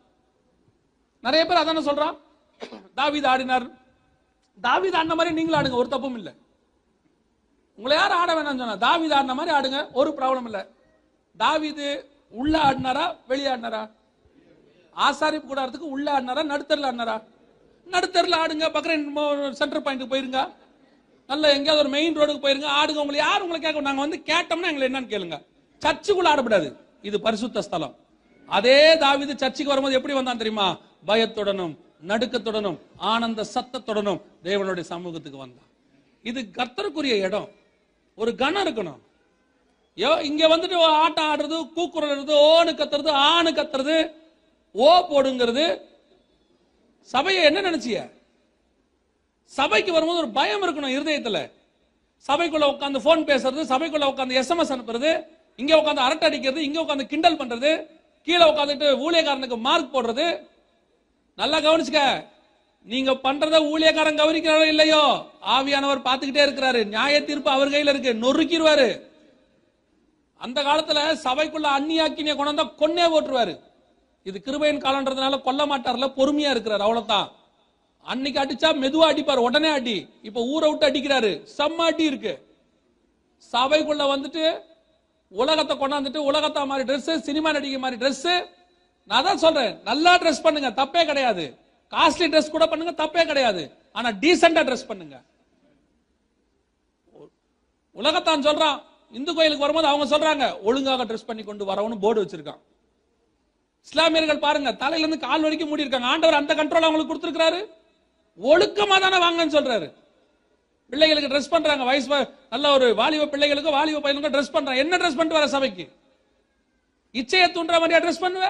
நிறைய பேர் அதான சொல்றான்? தாவிது ஆடினார். தாவிது ஆடின மாதிரி நீங்களும் ஆடுங்க ஒரு தப்பும் இல்லை. உங்களை யார் ஆட வேணாம்னு சொன்னா? தாவிது ஆடின மாதிரி ஆடுங்க. ஒரு ப்ராப்ளம் இல்ல. தாவிது உள்ள ஆடினாரா? வெளியாடினாரா ஆசாரிப்பு கூடாரத்துக்கு உள்ள ஆடினாரா? நடுத்தரில் ஆடினாரா? நடுத்தரில் ஆடுங்க. பக்கத்துல சென்டர் பாயிண்ட்டுக்கு போயிருங்க. நல்ல எங்கேயாவது ஒரு மெயின் ரோடுக்கு போயிருங்க. ஆடுங்க. உங்களை யார் உங்களை கேட்க நாங்கள் வந்து கேட்டோம்னா எங்களை என்னன்னு கேளுங்க. சர்ச்சுக்குள்ள ஆடக்கூடாது இது பரிசுத்த ஸ்தலம். அதே தாவிது சர்ச்சுக்கு வரும்போது எப்படி வந்தான் தெரியுமா? பயத்துடனும் நடுக்கத்துடனும் ஆனந்த சத்தத்துடனும் தேவனுடைய சமூகத்துக்கு வந்தான். இது கர்த்தருக்குரிய இடம். ஒரு கணம் இருக்கணும். இங்க வந்துட்டு ஆட்டம் ஆடுறது கூக்குறது ஓனு கத்துறது ஆணு கத்துறது ஓ போடுங்கிறது. சபையை என்ன நினைச்சிய? சபைக்கு வரும்போது ஒரு பயம் இருக்கணும் இருதயத்துல. சபைக்குள்ள உட்காந்து போன் பேசுறது சபைக்குள்ள உட்காந்து எஸ்எம்எஸ் அனுப்புறது இங்க உட்காந்து அரட்டை அடிக்கிறது இங்க உட்காந்து கிண்டல் பண்றது கீழே உட்காந்துட்டு ஊழியக்காரனுக்கு மார்க் போடுறது. நல்லா கவனிச்சுக்க. நீங்க பண்றத ஊழியக்காரன் கவனிக்கிறாரோ இல்லையோ? ஆவியானவர் பார்த்துக்கிட்டே இருக்கிறாரு. நியாய தீர்ப்பு அவர் கையில இருக்கு. நொறுக்கிடுவாரு. அந்த காலத்துல சபைக்குள்ள அந்நியாக்கினிய கொண்டாந்தா கொன்னே போட்டுருவாரு இது கிருபையின் காலன்றதுனால கொல்ல மாட்டார்ல பொறுமையா இருக்கிறார் அவ்வளவுதான். அன்னைக்கு அடிச்சா மெதுவா அடிப்பார் உடனே அடி. இப்ப ஊரை விட்டு அடிக்கிறாரு. செம்ம அடி இருக்கு. சபைக்குள்ள வந்துட்டு உலகத்தை கொண்டாந்துட்டு உலகத்தா மாதிரி ட்ரெஸ் சினிமா நடிகை மாதிரி ட்ரெஸ் நான் தான் சொல்றேன். நல்லா ட்ரெஸ் பண்ணுங்க. தப்பே கிடையாது. காஸ்ட்லி ட்ரெஸ் கூட பண்ணுங்க தப்பே கிடையாது. ஆனா டீசெண்டா ட்ரெஸ் பண்ணுங்க. உலகத்தான் சொல்றான் இந்து கோயிலுக்கு வரும்போது அவங்க சொல்றாங்க ஒழுங்காக ட்ரெஸ் பண்ணி கொண்டு வரவனு போர்டு வச்சிருக்கான். இஸ்லாமியர்கள் பாருங்க தலையில இருந்து கால் வரைக்கும் மூடி இருக்காங்க ஆண்டவர் அந்த கண்ட்ரோல் அவங்களுக்கு கொடுத்திருக்காரு ஒழுக்கமா தானே வாங்கன்னு சொல்றாரு. பிள்ளைகளுக்கு ட்ரெஸ் பண்றாங்க வயசு நல்ல ஒரு வாலிப பிள்ளைகளுக்கு வாலிப பையனுக்கும் ட்ரெஸ் பண்றாங்க என்ன ட்ரெஸ் பண்ணிட்டு வர சபைக்கு? இச்சையை தூண்டுற மாதிரியா ட்ரெஸ் பண்ணுவ?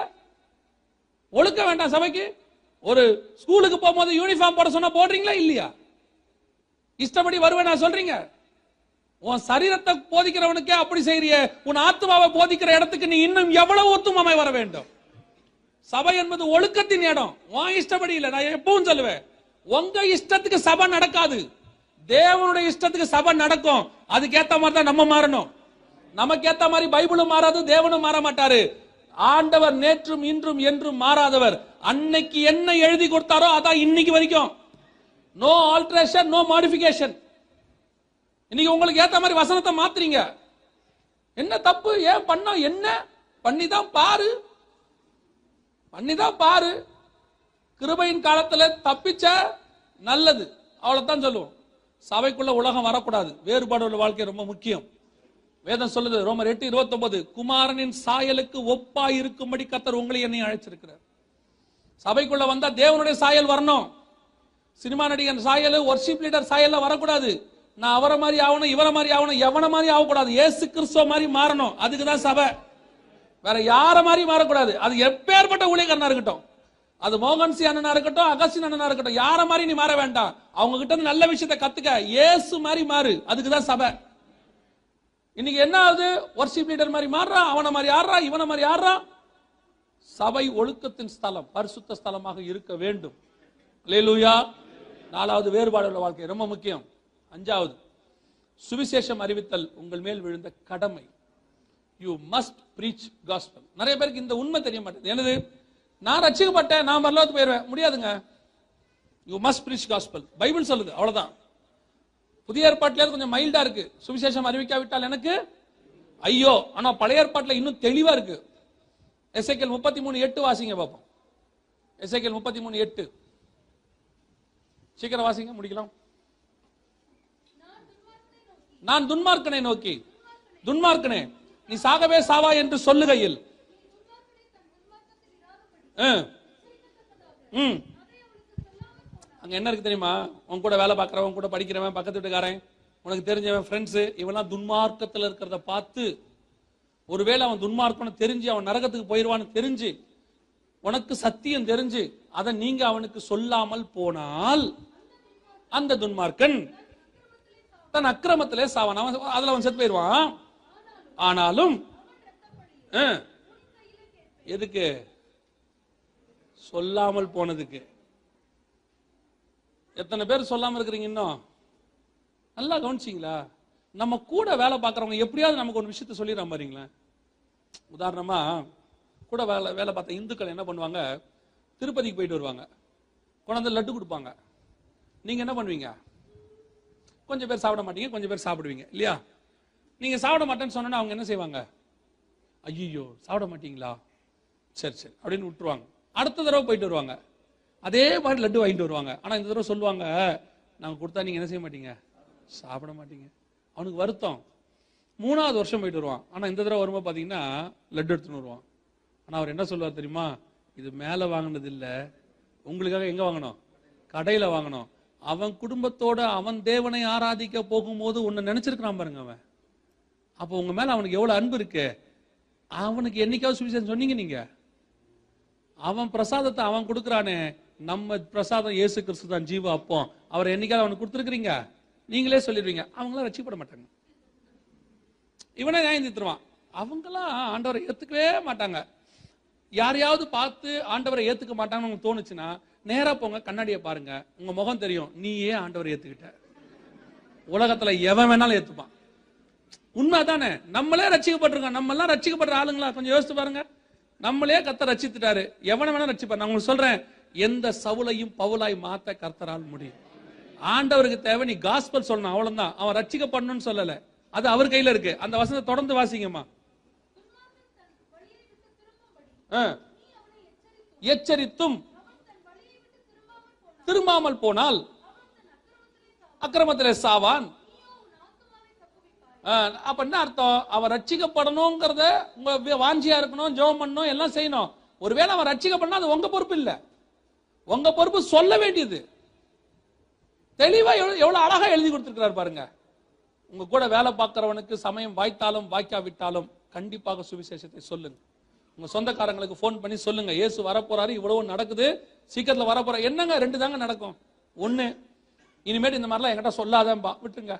ஒழுக்க வேண்டாம் சபைக்கு. ஒரு ஸ்கூலுக்கு போகும்போது யூனிஃபார்ம் போட சொன்னா போடுறீங்களா இல்லையா? இஷ்டப்படி வருவேன் நான் சொல்றீங்க. உன் சரீரத்தை போதிக்கிறவனுக்கே அப்படி செய்றிய உன் ஆத்மாவை போதிக்கிற இடத்துக்கு நீ இன்னும் எவ்வளவு ஒத்துமாமை வர வேண்டும்? சபை என்பது ஒழுக்கத்தின் இடம். உன் இஷ்டப்படி இல்லை நான் எப்பவும் சொல்லுவேன். உங்க இஷ்டத்துக்கு சபை நடக்காது. தேவனுடைய இஷ்டத்துக்கு சபை நடக்கும். அதுக்கேத்த மாதிரி தான் நம்ம மாறணும். நமக்கு ஏத்த மாதிரி பைபிளும் மாறாது தேவனும் மாற மாட்டாரு. ஆண்டவர் நேற்றும் இன்றும் என்றும் மாறாதவர். அன்னைக்கு என்ன எழுதி கொடுத்தாரோ அதான் இன்னைக்கு வரைக்கும். நோ ஆல்ட்ரேஷன் நோ மாடிபிகேஷன் இன்னைக்கு உங்களுக்கு ஏத்த மாதிரி வசனத்தை மாத்துறீங்க. என்ன தப்பு? ஏன் பண்ண? என்ன? பண்ணி தான் பாரு. பண்ணி தான் பாரு. கிருபையின் காலத்துல தப்பிச்ச நல்லது. அவ்வளவுதான் சொல்லுவோம். சபைக்குள்ள உலகம் வரக்கூடாது. வேறுபாடு உள்ள வாழ்க்கை ரொம்ப முக்கியம். வேதம் சொல்லுது ரோமர் எட்டு இருபத்தி குமாரனின் சாயலுக்கு ஒப்பா இருக்கும்படி கத்தர் உங்களை என்னை அழைச்சிருக்கிறார். சபைக்குள்ள வந்தா தேவனுடைய சாயல் வரணும். சினிமா நடிகன் சாயல் ஒர்ஷிப் லீடர் சாயல்ல வரக்கூடாது. நான் அவரை மாதிரி ஆகணும் இவரை மாதிரி ஆகணும் எவனை மாதிரி ஆகக்கூடாது. ஏசு கிறிஸ்துவ மாதிரி மாறணும். அதுக்கு தான் சபை. வேற யார மாதிரி மாறக்கூடாது. அது எப்பேற்பட்ட ஊழியக்காரனா இருக்கட்டும். அது மோகன் சி அண்ணனா இருக்கட்டும் அகஸ்டின் அண்ணனா இருக்கட்டும் யார மாதிரி நீ மாற வேண்டாம். அவங்க கிட்ட நல்ல விஷயத்தை கத்துக்க. ஏசு மாதிரி மாறு. அதுக்கு தான் சபை. இன்னைக்கு என்ன ஆகுது? ஒர்ஷிப் லீடர் மாதிரி மாறுறான் அவனை மாதிரி ஆடுறான் இவனை மாதிரி ஆடுறான் சபை ஒழுக்கத்தின் ஸ்தலம் பரிசுத்த ஸ்தலமாக இருக்க வேண்டும். லேலூயா நாலாவது வேறுபாடு உள்ள வாழ்க்கை ரொம்ப முக்கியம். அஞ்சாவது சுவிசேஷம் அறிவித்தல் உங்கள் மேல் விழுந்த கடமை. யூ மஸ்ட் பிரீச் காஸ்பல் நிறைய பேருக்கு இந்த உண்மை தெரிய மாட்டேங்குது. என்னது? நான் ரச்சிக்கப்பட்டேன் நான் பரலோகத்துக்கு போயிடுவேன் முடியாதுங்க. You must preach gospel Bible சொல்லுது அவ்வளவுதான். புதிய ஏற்பாட்டிலேயே கொஞ்சம் மைல்டா இருக்கு. சுவிசேஷம் அறிவிக்காவிட்டால் எனக்கு ஐயோ ஆனா பழைய ஏற்பாட்டில் இன்னும் தெளிவா இருக்கு. எஸ்ஐக்கல் முப்பத்தி மூணு எட்டு வாசிங்க பார்ப்போம் எஸ்ஐக்கல் முப்பத்தி மூணு எட்டு. சீக்கிரம் வாசிங்க முடிக்கலாம். நான் துன்மார்க்கனை நோக்கி. துன்மார்க்கனே நீ சாகவே சாவா என்று சொல்லுகையில். ஆ. ம். அங்க என்ன இருக்கு தெரியுமா? உன் கூட வேலை பார்க்கறவன் கூட படிக்கிறவன் பக்கத்து வீட்டுக்காரன் உனக்கு தெரிஞ்சவன் ஃப்ரெண்ட்ஸ் இவெல்லாம் துன்மார்க்கத்துல இருக்கிறத பார்த்து ஒருவேளை அவன் துன்மார்க்கம்னு தெரிஞ்சு அவன் நரகத்துக்கு போயிடுவான்னு தெரிஞ்சு உனக்கு சத்தியம் தெரிஞ்சு அதை நீங்க அவனுக்கு சொல்லாமல் போனால் அந்த துன்மார்க்கன் தன் அக்கிரமத்திலே சாவான். அவன் அதுல அவன் செத்து போயிடுவான் ஆனாலும் ஆ, எதுக்கு? சொல்லாமல் போனதுக்கு. எத்தனை பேர் சொல்லாம இருக்கிறீங்க இன்னும்? நல்லா கவனிச்சிங்களா? நம்ம கூட வேலை பார்க்கறவங்க எப்படியாவது நமக்கு ஒரு விஷயத்த சொல்லிடுற பாருங்களேன் உதாரணமா கூட வேலை வேலை பார்த்த இந்துக்கள் என்ன பண்ணுவாங்க? திருப்பதிக்கு போயிட்டு வருவாங்க. கொண்டாந்து லட்டு கொடுப்பாங்க. நீங்க என்ன பண்ணுவீங்க? கொஞ்சம் பேர் சாப்பிட மாட்டீங்க கொஞ்சம் பேர் சாப்பிடுவீங்க இல்லையா? நீங்க சாப்பிட மாட்டேன்னு சொன்னா அவங்க என்ன செய்வாங்க? ஐயோ சாப்பிட மாட்டீங்களா? சரி சரி அப்படின்னு விட்டுருவாங்க. அடுத்த தடவை போயிட்டு வருவாங்க. அதே மாதிரி லட்டு வாங்கிட்டு வருவாங்க. ஆனா இந்த தடவை சொல்லுவாங்க நாங்க கொடுத்தா நீங்க என்ன செய்ய மாட்டீங்க? சாப்பிட மாட்டீங்க. அவனுக்கு வருத்தம். மூணாவது வருஷம் போயிட்டு வருவான். ஆனா இந்த தடவை வரும்போது பாத்தீங்கன்னா லட்டு எடுத்துன்னு வருவான். ஆனா அவர் என்ன சொல்லுவார் தெரியுமா? இது மேல வாங்கினது இல்ல. உங்களுக்காக எங்க வாங்கணும்? கடையில வாங்கணும். அவன் குடும்பத்தோட அவன் தேவனை ஆராதிக்க போகும்போது உன்னை நினைச்சிருக்கிறான் பாருங்க அவன். அப்போ உங்க மேல அவனுக்கு எவ்வளவு அன்பு இருக்கு? அவனுக்கு என்னைக்காவது சுவிசேஷம் சொன்னீங்க நீங்க. அவன் பிரசாதத்தை அவன் கொடுக்குறானே. நம்ம பிரசாதம் இயேசு கிறிஸ்து தான் ஜீவ அப்போ அவர் என்னைக்காவது அவனுக்கு கொடுத்துருக்கீங்க நீங்களே சொல்லிடுவீங்க. அவங்களாம் ரட்சிக்கப்பட மாட்டாங்க இவனே நியாயம் தீர்த்துருவான். அவங்களாம் ஆண்டவரை ஏத்துக்கவே மாட்டாங்க. யாரையாவது பார்த்து ஆண்டவரை ஏத்துக்க மாட்டாங்கன்னு உங்களுக்கு தோணுச்சுன்னா நேரா போங்க கண்ணாடியை பாருங்க. உங்க முகம் தெரியும். நீயே ஆண்டவரை ஏத்துக்கிட்ட. உலகத்துல எவன் வேணாலும் ஏத்துப்பான். உண்மைதானே? நம்மளே ரசிக்கப்பட்டிருக்கோம். நம்ம எல்லாம் ரட்சிக்கப்படுற ஆளுங்களா? கொஞ்சம் யோசிச்சு பாருங்க. நம்மளே கத்த ரசித்துட்டாரு. எவனை வேணா ரசிப்பாரு. நான் உங்களுக்கு சொல்றேன். எந்த சவுலையும் பவுலாய் மாத்த கர்த்தரால் முடியும். ஆண்டவருக்கு தேவை நீ காஸ்பல் சொல்லணும் அவ்வளவுதான். அவன் ரட்சிக்க பண்ணணும்னு சொல்லல. அது அவர் கையில இருக்கு. அந்த வசனத்தை தொடர்ந்து வாசிங்கம்மா. எச்சரித்தும் திரும்பாமல் போனால் அக்கிரமத்தில் சாவான். அப்ப என்ன அர்த்தம்? அவன் ரட்சிக்கப்படணுங்கிறத உங்க வாஞ்சியா இருக்கணும் ஜோம் பண்ணணும் எல்லாம் செய்யணும். ஒருவேளை அவன் ரட்சிக்கப்படணும் அது உங்க பொறுப்பு இல்லை. உங்க பொறுப்பு சொல்ல வேண்டியது. தெளிவா எவ்வளவு அழகா எழுதி கொடுத்திருக்கிறார் பாருங்க. உங்க கூட வேலை பார்க்கிறவனுக்கு சமயம் வாய்த்தாலும் வாய்க்காவிட்டாலும் கண்டிப்பாக சுவிசேஷத்தை சொல்லுங்க. உங்க சொந்தக்காரங்களுக்கு ஃபோன் பண்ணி சொல்லுங்க. இயேசு வரப்போறாரு இவ்வளவு நடக்குது சீக்கிரத்துல வரப்போற என்னங்க ரெண்டு தாங்க நடக்கும்? ஒண்ணு இனிமேட்டு இந்த மாதிரிலாம் என்கிட்ட சொல்லாதேன்பா விட்டுருங்க.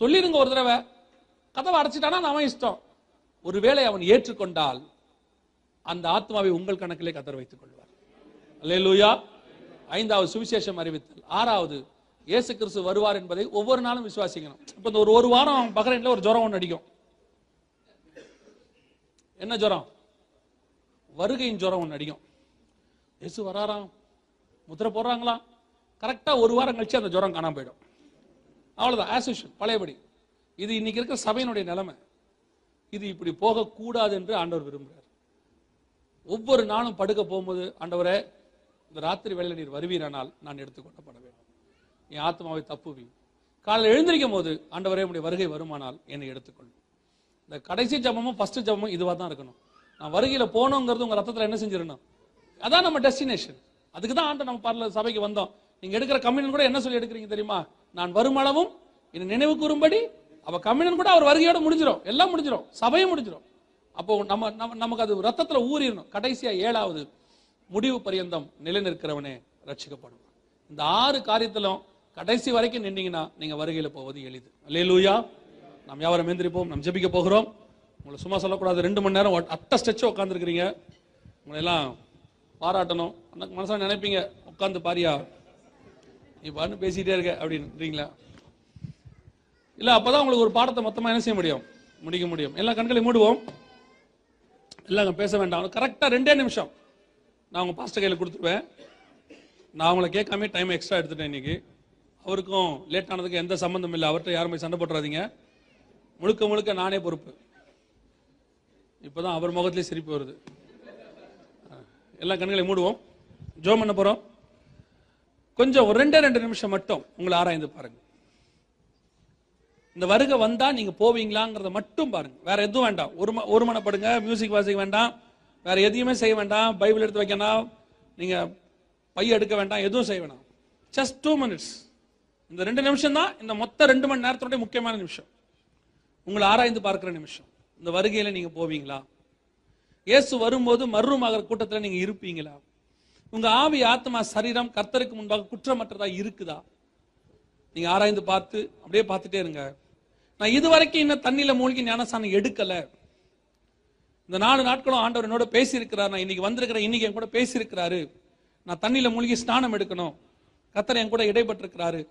சொல்லிருங்க ஒரு தடவை. கதவை அடைச்சிட்டானா அவன் இஷ்டம். ஒருவேளை அவன் ஏற்றுக்கொண்டால் அந்த ஆத்மாவை உங்கள் கணக்கிலே கதர் வைத்துக் கொள்வார். அல்லேலூயா. ஐந்தாவது சுவிசேஷம் அறிவித்தல். ஆறாவது இயேசு கிறிஸ்து வருவார் என்பதை ஒவ்வொரு நாளும் விசுவாசிக்கணும். இப்ப இந்த ஒரு ஒரு வாரம் பஹ்ரைன்ல ஒரு ஜுரம் ஒன்று அடிக்கும். என்ன ஜுரம்? வருகையின் ஜுரம் ஒன்று அடிக்கும். இயேசு வராராம் முத்திரை போடுறாங்களா? கரெக்டா ஒரு வாரம் கழிச்சு அந்த ஜுரம் காணாம போயிடும். அவ்வளவுதான் ஆஸ் யூஷுவல் பழையபடி. இது இன்னைக்கு இருக்கிற சபையினுடைய நிலைமை. இது இப்படி போகக்கூடாது என்று ஆண்டவர் விரும்புகிறார் ஒவ்வொரு நாளும் படுக்க போகும்போது ஆண்டவரை இந்த ராத்திரி வேலையில் நீர் வருவீரானால் நான் எடுத்துக்கொள்ளப்பட வேண்டும். என் ஆத்மாவை தப்புவி. காலையில் எழுந்திருக்கும் போது ஆண்டவரே உடைய வருகை வருமானால் என்னை எடுத்துக்கொள்ளும் இந்த கடைசி ஜபமும் ஃபர்ஸ்ட் ஜபமும் இதுவாக தான் இருக்கணும். நான் வருகையில் போகணுங்கிறது உங்கள் ரத்தத்தில் என்ன செஞ்சிடணும்? அதான் நம்ம டெஸ்டினேஷன் அதுக்கு தான் ஆண்டு நம்ம பார்ல சபைக்கு வந்தோம். நீங்கள் எடுக்கிற கம்யூனன் கூட என்ன சொல்லி எடுக்கிறீங்க தெரியுமா? நான் வருமளவும் என்னை நினைவு கூறும்படி அவ கம்யூனன் கூட அவர் வருகையோட முடிஞ்சிடும் எல்லாம் முடிஞ்சிடும் சபையும் முடிஞ்சிடும் அப்போ நம்ம நம்ம- நமக்கு அது ரத்தத்தில் ஊறிடணும். கடைசியாக ஏழாவது முடிவு பரியந்தம் நிலைநிற்கிறவனே ரட்சிக்கப்படுவான் இந்த ஆறு காரியத்திலும் கடைசி வரைக்கும் நின்னீங்கன்னா நீங்க வருகையில போவது எளிது. அல்லேலூயா. நாம் யாவரும் எந்திரிப்போம் நம்ம ஜெபிக்க போகிறோம். உங்களை சும்மா சொல்லக்கூடாது. ரெண்டு மணி நேரம் அட்ட ஸ்டெச்சு உட்காந்துருக்கிறீங்க உங்களை எல்லாம் பாராட்டணும். அந்த மனசா நினைப்பீங்க உட்காந்து பாரியா நீ பாட்டு பேசிட்டே இருக்க அப்படின்றீங்களா? இல்ல அப்பதான் உங்களுக்கு ஒரு பாடத்தை மொத்தமா என்ன செய்ய முடியும்? முடிக்க முடியும். எல்லா கண்களையும் மூடுவோம். இல்லைங்க பேச வேண்டாம். கரெக்டா ரெண்டே நிமிஷம். நான் உங்கள் பாஸ்டர் கையில் கொடுத்துருவேன். நான் அவங்கள கேட்காம டைம் எக்ஸ்ட்ரா எடுத்துட்டேன் இன்னைக்கு. அவருக்கும் லேட் ஆனதுக்கு எந்த சம்மந்தம் இல்லை. அவர்கிட்ட யாரும் போய் சண்டை போட்டுறாதீங்க. முழுக்க முழுக்க நானே பொறுப்பு. இப்போதான் அவர் முகத்திலே சிரிப்பு வருது. எல்லா கண்களையும் மூடுவோம். ஜோம் பண்ண போகிறோம் கொஞ்சம் ஒரு ரெண்டே ரெண்டு நிமிஷம் மட்டும் உங்களை ஆராய்ந்து பாருங்க. இந்த வருகை வந்தா நீங்க போவீங்களாங்கிறத மட்டும் பாருங்க. வேற எதுவும் வேண்டாம். ஒரு ம- ஒரு மனப்படுங்க. மியூசிக் வாசிக்க வேண்டாம். வேற எதையுமே செய்ய வேண்டாம். பைபிள் எடுத்து வைக்கணும் நீங்க பைய எடுக்க வேண்டாம். எதுவும் செய்ய வேண்டாம் ஜஸ்ட் டூ மினிட்ஸ் இந்த ரெண்டு நிமிஷம் தான் இந்த மொத்த ரெண்டு மணி நேரத்தோட முக்கியமான நிமிஷம். உங்களை ஆராய்ந்து பார்க்கிற நிமிஷம். இந்த வருகையில நீங்க போவீங்களா? இயேசு வரும்போது மர்மமாகிற கூட்டத்தில் நீங்க இருப்பீங்களா? உங்க ஆவி ஆத்மா சரீரம் கர்த்தருக்கு முன்பாக குற்றமற்றதா இருக்குதா? நீங்க ஆராய்ந்து பார்த்து அப்படியே பார்த்துட்டே இருங்க. நான் இதுவரைக்கும் இன்னும் தண்ணியில மூழ்கி ஞானசானம் எடுக்கலை. இந்த நாலு நாட்களும் ஆண்டவர் என்னோட பேசியிருக்கிறார். நான் இன்னைக்கு வந்திருக்கிறேன் இன்னைக்கு என் கூட பேசியிருக்கிறாரு. நான் தண்ணியில மூழ்கி ஸ்நானம் எடுக்கணும். கத்தர் என் கூட இடைப்பட்டிருக்கிறாரு.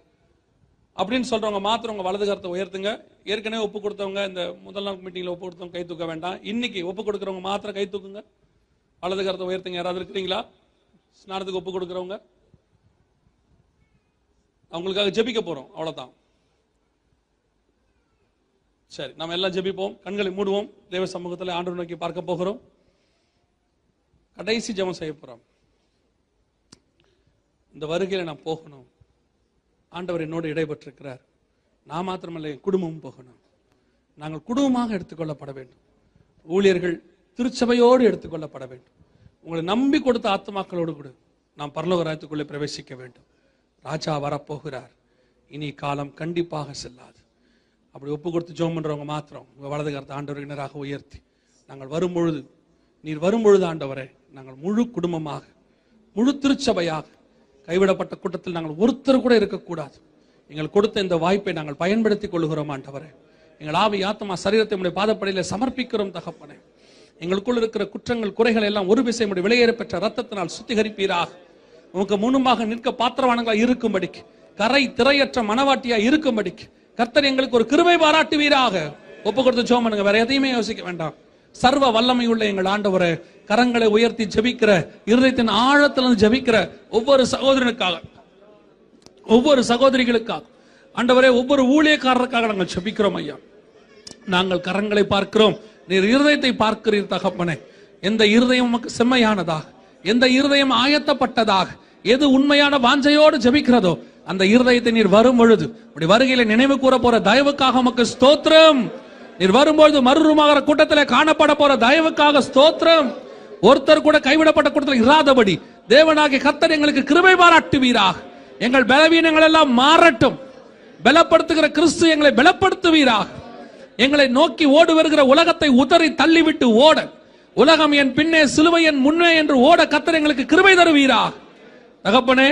அப்படின்னு சொல்றவங்க மாத்திரம் உங்க வலது கரத்தை உயர்த்துங்க. ஏற்கனவே ஒப்பு கொடுத்தவங்க இந்த முதல் நாள் மீட்டிங்ல ஒப்பு கொடுத்தவங்க கை தூக்க வேண்டாம். இன்னைக்கு ஒப்பு கொடுக்குறவங்க மாத்திரம் கை தூக்குங்க. வலது கரத்தை உயர்த்துங்க. யாராவது இருக்கிறீங்களா? ஸ்நானத்துக்கு ஒப்பு கொடுக்குறவங்க. அவங்களுக்காக ஜெபிக்க போறோம். அவ்வளவுதான். சரி நம்ம எல்லாம் ஜெபிப்போம். கண்களை மூடுவோம். தேவ சமூகத்தில் ஆண்டு நோக்கி பார்க்க போகிறோம். கடைசி ஜெபம் செய்ய போறோம். இந்த வருகையில நான் போகணும். ஆண்டவர் என்னோடு இடைபெற்றிருக்கிறார் நான் மாத்திரமல்ல என் குடும்பமும் போகணும். நாங்கள் குடும்பமாக எடுத்துக்கொள்ளப்பட வேண்டும். ஊழியர்கள் திருச்சபையோடு எடுத்துக்கொள்ளப்பட வேண்டும். உங்களை நம்பி கொடுத்த ஆத்மாக்களோடு கூட நாம் பரலோக ராஜ்யத்துக்குள்ளே பிரவேசிக்க வேண்டும். ராஜா வரப்போகிறார். இனி காலம் கண்டிப்பாக செல்லாது. அப்படி ஒப்பு கொடுத்து ஜோம் பண்ணுறவங்க மாத்திரம் உங்கள் வலது கருத்து ஆண்டவர் இணராக உயர்த்தி. நாங்கள் வரும்பொழுது நீர் வரும்பொழுது ஆண்டவரே நாங்கள் முழு குடும்பமாக முழு திருச்சபையாக கைவிடப்பட்ட கூட்டத்தில் நாங்கள் ஒருத்தர் கூட இருக்கக்கூடாது. எங்கள் கொடுத்த இந்த வாய்ப்பை நாங்கள் பயன்படுத்திக் கொள்கிறோம் ஆண்டவரே. எங்கள் ஆவி ஆத்மா சரீரத்தை உடைய பாதப்படையில் சமர்ப்பிக்கிறோம் தகப்பனே. எங்களுக்குள் இருக்கிற குற்றங்கள் குறைகள் எல்லாம் ஒரு விசை உடைய விலையேற பெற்ற ரத்தத்தினால் சுத்திகரிப்பீராக. உமக்கு முன்னுமாக நிற்க பாத்திரவானங்களாக இருக்கும்படிக்கு கரை திரையற்ற மனவாட்டியா இருக்கும்படிக்கு கர்த்தர் எங்களுக்கு ஒரு கிருபை பாராட்டுவீராக. ஒப்பு கொடுத்து ஜோம் பண்ணுங்க. வேற எதையுமே யோசிக்க வேண்டாம். சர்வ வல்லமை உள்ள எங்கள் ஆண்டவரை கரங்களை உயர்த்தி ஜெபிக்கிற இருதயத்தின் ஆழத்திலிருந்து ஜெபிக்கிற ஒவ்வொரு சகோதரனுக்காக ஒவ்வொரு சகோதரிகளுக்காக ஆண்டவரே ஒவ்வொரு ஊழியக்காரருக்காக நாங்கள் ஜபிக்கிறோம் ஐயா. நாங்கள் கரங்களை பார்க்கிறோம். நீர் இருதயத்தை பார்க்கிறீர் தகப்பனே. எந்த இருதயம் உமக்கு செம்மையானதாக எந்த இருதயம் ஆயத்தப்பட்டதாக எது உண்மையான வாஞ்சையோடு ஜபிக்கிறதோ அந்த இருதயத்தை நீர் வரும் பொழுது அப்படி வருகையில நினைவு கூற போற தயவுக்காக உமக்கு ஸ்தோத்திரம். நீர் வரும்பொழுது மறுரூமாகிற கூட்டத்திலே காணப்பட போற தயவுக்காக ஸ்தோத்திரம். ஒருத்தர் கூட கைவிடப்பட்ட கூட்டத்தில் இராதபடி தேவனாகிய கத்தர் எங்களுக்கு கிருபை பாராட்டுவீராக. எங்கள் பலவீனங்கள் எல்லாம் மாறட்டும். பலப்படுத்துகிற கிறிஸ்து எங்களை பலப்படுத்துவீராக. எங்களை நோக்கி ஓடு வருகிற உலகத்தை உதறி தள்ளிவிட்டு ஓட. உலகம் என் பின்னே சிலுவை என் முன்னே என்று ஓட கத்தர் எங்களுக்கு கிருபை தருவீரா தகப்பனே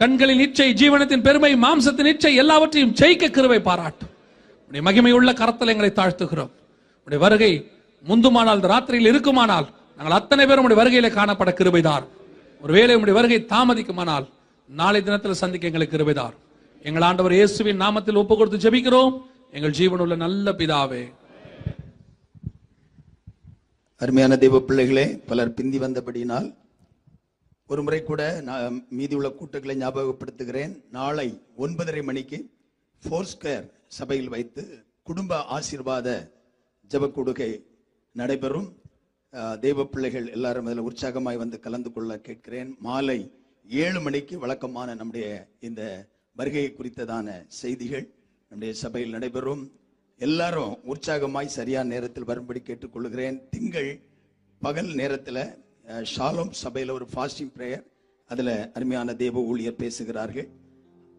கண்களின் இச்சை ஜீவனத்தின் பெருமை மாம்சத்தின் இச்சை எல்லாவற்றையும் ஜெயிக்க கிருவை பாராட்டும். உடைய மகிமையுள்ள கரத்தில் எங்களை தாழ்த்துகிறோம். உடைய வருகை முந்துமானால் ராத்திரியில் இருக்குமானால் நாங்கள் அத்தனை பேரும் உடைய வருகையில காணப்பட கிருபைதார். ஒருவேளை உடைய வருகை தாமதிக்குமானால் நாளை தினத்தில் சந்திக்க எங்களுக்கு கிருபைதார். எங்கள் ஆண்டவர் இயேசுவின் நாமத்தில் ஒப்பு கொடுத்து ஜெபிக்கிறோம். எங்கள் ஜீவனுள்ள நல்ல பிதாவே. அருமையான தெய்வ பிள்ளைகளே பலர் பிந்தி வந்தபடியினால் ஒரு முறை கூட நான் மீதி உள்ள கூட்டங்களை ஞாபகப்படுத்துகிறேன். நாளை ஒன்பதரை மணிக்கு ஃபோர் ஸ்கொயர் சபையில் வைத்து குடும்ப ஆசீர்வாத ஜெபக்கூடுகை நடைபெறும். தெய்வ பிள்ளைகள் எல்லாரும் அதில் உற்சாகமாய் வந்து கலந்து கொள்ள கேட்கிறேன். மாலை ஏழு மணிக்கு வழக்கமான நம்முடைய இந்த வருகை குறித்ததான செய்திகள் நம்முடைய சபையில் நடைபெறும். எல்லாரும் உற்சாகமாய் சரியான நேரத்தில் வரும்படி கேட்டுக்கொள்கிறேன். திங்கள் பகல் நேரத்தில் ஷாலோம் சபையில் ஒரு ஃபாஸ்டிங் ப்ரேயர் அதில் அருமையான தேவ ஊழியர் பேசுகிறார்கள்.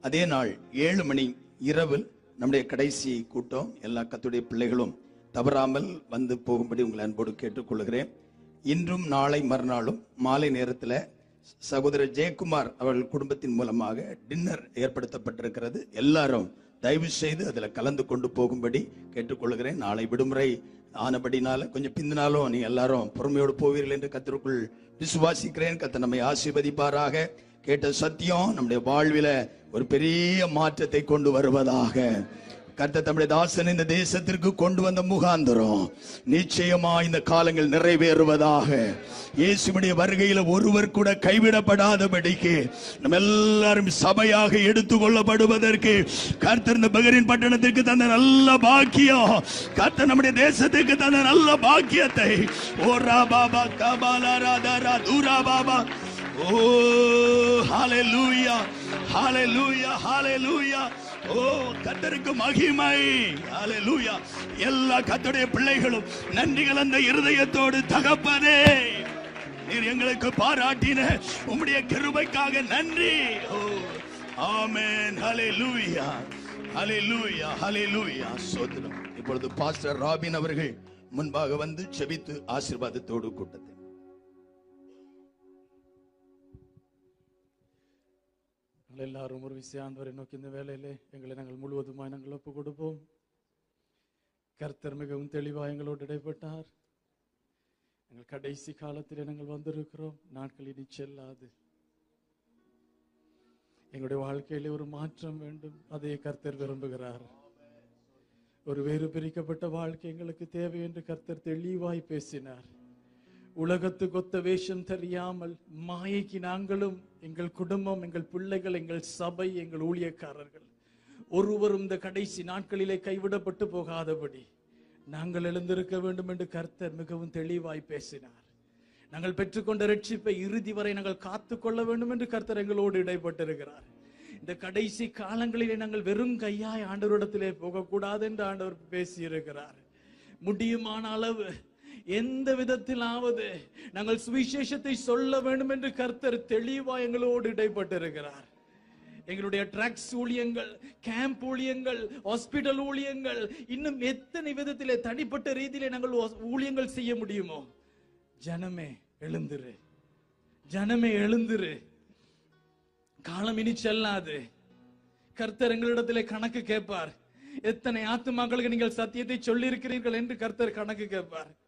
அதே நாள் ஏழு மணி இரவில் நம்முடைய கடைசி கூட்டம். எல்லா கத்துடைய பிள்ளைகளும் தவறாமல் வந்து போகும்படி உங்களை அன்போடு கேட்டுக்கொள்கிறேன். இன்றும் நாளை மறுநாளும் மாலை நேரத்தில் சகோதரர் ஜெயக்குமார் அவர்கள் குடும்பத்தின் மூலமாக டின்னர் ஏற்படுத்தப்பட்டிருக்கிறது. எல்லாரும் தயவு செய்து அதில் கலந்து கொண்டு போகும்படி கேட்டுக்கொள்கிறேன். நாளை விடுமுறை ஆனபடினால கொஞ்சம் பிந்தினாலும் நீ எல்லாரும் பொறுமையோடு போவீர்கள் என்று கத்திற்குள் விசுவாசிக்கிறேன். கத்த நம்மை ஆசீர்வதிப்பாராக. கேட்ட சத்தியம் நம்முடைய வாழ்வில ஒரு பெரிய மாற்றத்தை கொண்டு வருவதாக. கர்த்த தம்முடைய தாசன் இந்த தேசத்திற்கு கொண்டு வந்த முகாந்திரம் நிச்சயமா இந்த காலங்கள் நிறைவேறுவதாக. இயேசுடைய வருகையில ஒருவர் கூட கைவிடப்படாதபடிக்கு நம்ம எல்லாரும் சபையாக எடுத்துக்கொள்ளப்படுவதற்கு கர்த்தர் இந்த பகரின் பட்டணத்திற்கு தந்த நல்ல பாக்கியம். கர்த்தர் நம்முடைய தேசத்துக்கு தந்த நல்ல பாக்கியத்தை. ஓ ரா பாபா கபாலா ராதா தூரா பாபா ஓ ஹாலே லூயா ஹாலே லூயா ஹாலே லூயா ஓ கத்தருக்கு மகிமை. ஹalleluya எல்லா கத்தருடைய பிள்ளைகளும் நன்றி கலந்த இருதயத்தோடு தகப்பனே. நீர் எங்களுக்கு பாராட்டின உம்முடைய கிருபைக்காக நன்றி. ஓ ஆமென். ஹalleluya ஹalleluya ஹalleluya சோதனம் இப்பொழுது பாஸ்டர் ராபின் அவர்கள் முன்பாக வந்து செபித்து ஆசீர்வாதத்தோடு கூட்டத்தை நாங்கள் எல்லாரும் ஒரு விசையாண்டவரை நோக்கி இந்த வேலையிலே எங்களை நாங்கள் முழுவதுமாய் நாங்கள் ஒப்பு கொடுப்போம் கர்த்தர் மிகவும் தெளிவாக எங்களோடு இடைப்பட்டார். எங்கள் கடைசி காலத்தில் நாங்கள் வந்திருக்கிறோம். நாட்கள் இனி செல்லாது. எங்களுடைய வாழ்க்கையில ஒரு மாற்றம் வேண்டும். அதை கர்த்தர் விரும்புகிறார். ஒரு வேறு பிரிக்கப்பட்ட வாழ்க்கை எங்களுக்கு தேவை என்று கர்த்தர் தெளிவாய் பேசினார். உலகத்து கொத்த வேஷம் தெரியாமல் மாயைக்கு நாங்களும் எங்கள் குடும்பம் எங்கள் பிள்ளைகள் எங்கள் சபை எங்கள் ஊழியக்காரர்கள் ஒருவரும் இந்த கடைசி நாட்களிலே கைவிடப்பட்டு போகாதபடி நாங்கள் எழுந்திருக்க வேண்டும் என்று கர்த்தர் மிகவும் தெளிவாய் பேசினார். நாங்கள் பெற்றுக்கொண்ட ரட்சிப்பை இறுதி வரை நாங்கள் காத்துக்கொள்ள வேண்டும் என்று கர்த்தர் எங்களோடு இடைப்பட்டிருக்கிறார். இந்த கடைசி காலங்களிலே நாங்கள் வெறும் கையாய் ஆண்டவரிடத்திலே போகக்கூடாது என்று ஆண்டவர் பேசியிருக்கிறார். முடியுமான அளவு எந்த விதத்திலாவது நாங்கள் சுவிசேஷத்தை சொல்ல வேண்டும் என்று கர்த்தர் தெளிவா எங்களோடு இடைப்பட்டிருக்கிறார். எங்களுடைய ட்ரக்ஸ் ஊழியங்கள் கேம்ப் ஊழியங்கள் ஹாஸ்பிட்டல் ஊழியங்கள் இன்னும் எத்தனை விதத்திலே தனிப்பட்ட ரீதியிலே நாங்கள் ஊழியங்கள் செய்ய முடியுமோ? ஜனமே எழுந்துரு. ஜனமே எழுந்துரு. காலம் இனி செல்லாது. கர்த்தர் எங்களிடத்திலே கணக்கு கேட்பார். எத்தனை ஆத்துமாக்களுக்கு நீங்கள் சத்தியத்தை சொல்லி இருக்கிறீர்கள் என்று கர்த்தர் கணக்கு கேட்பார்.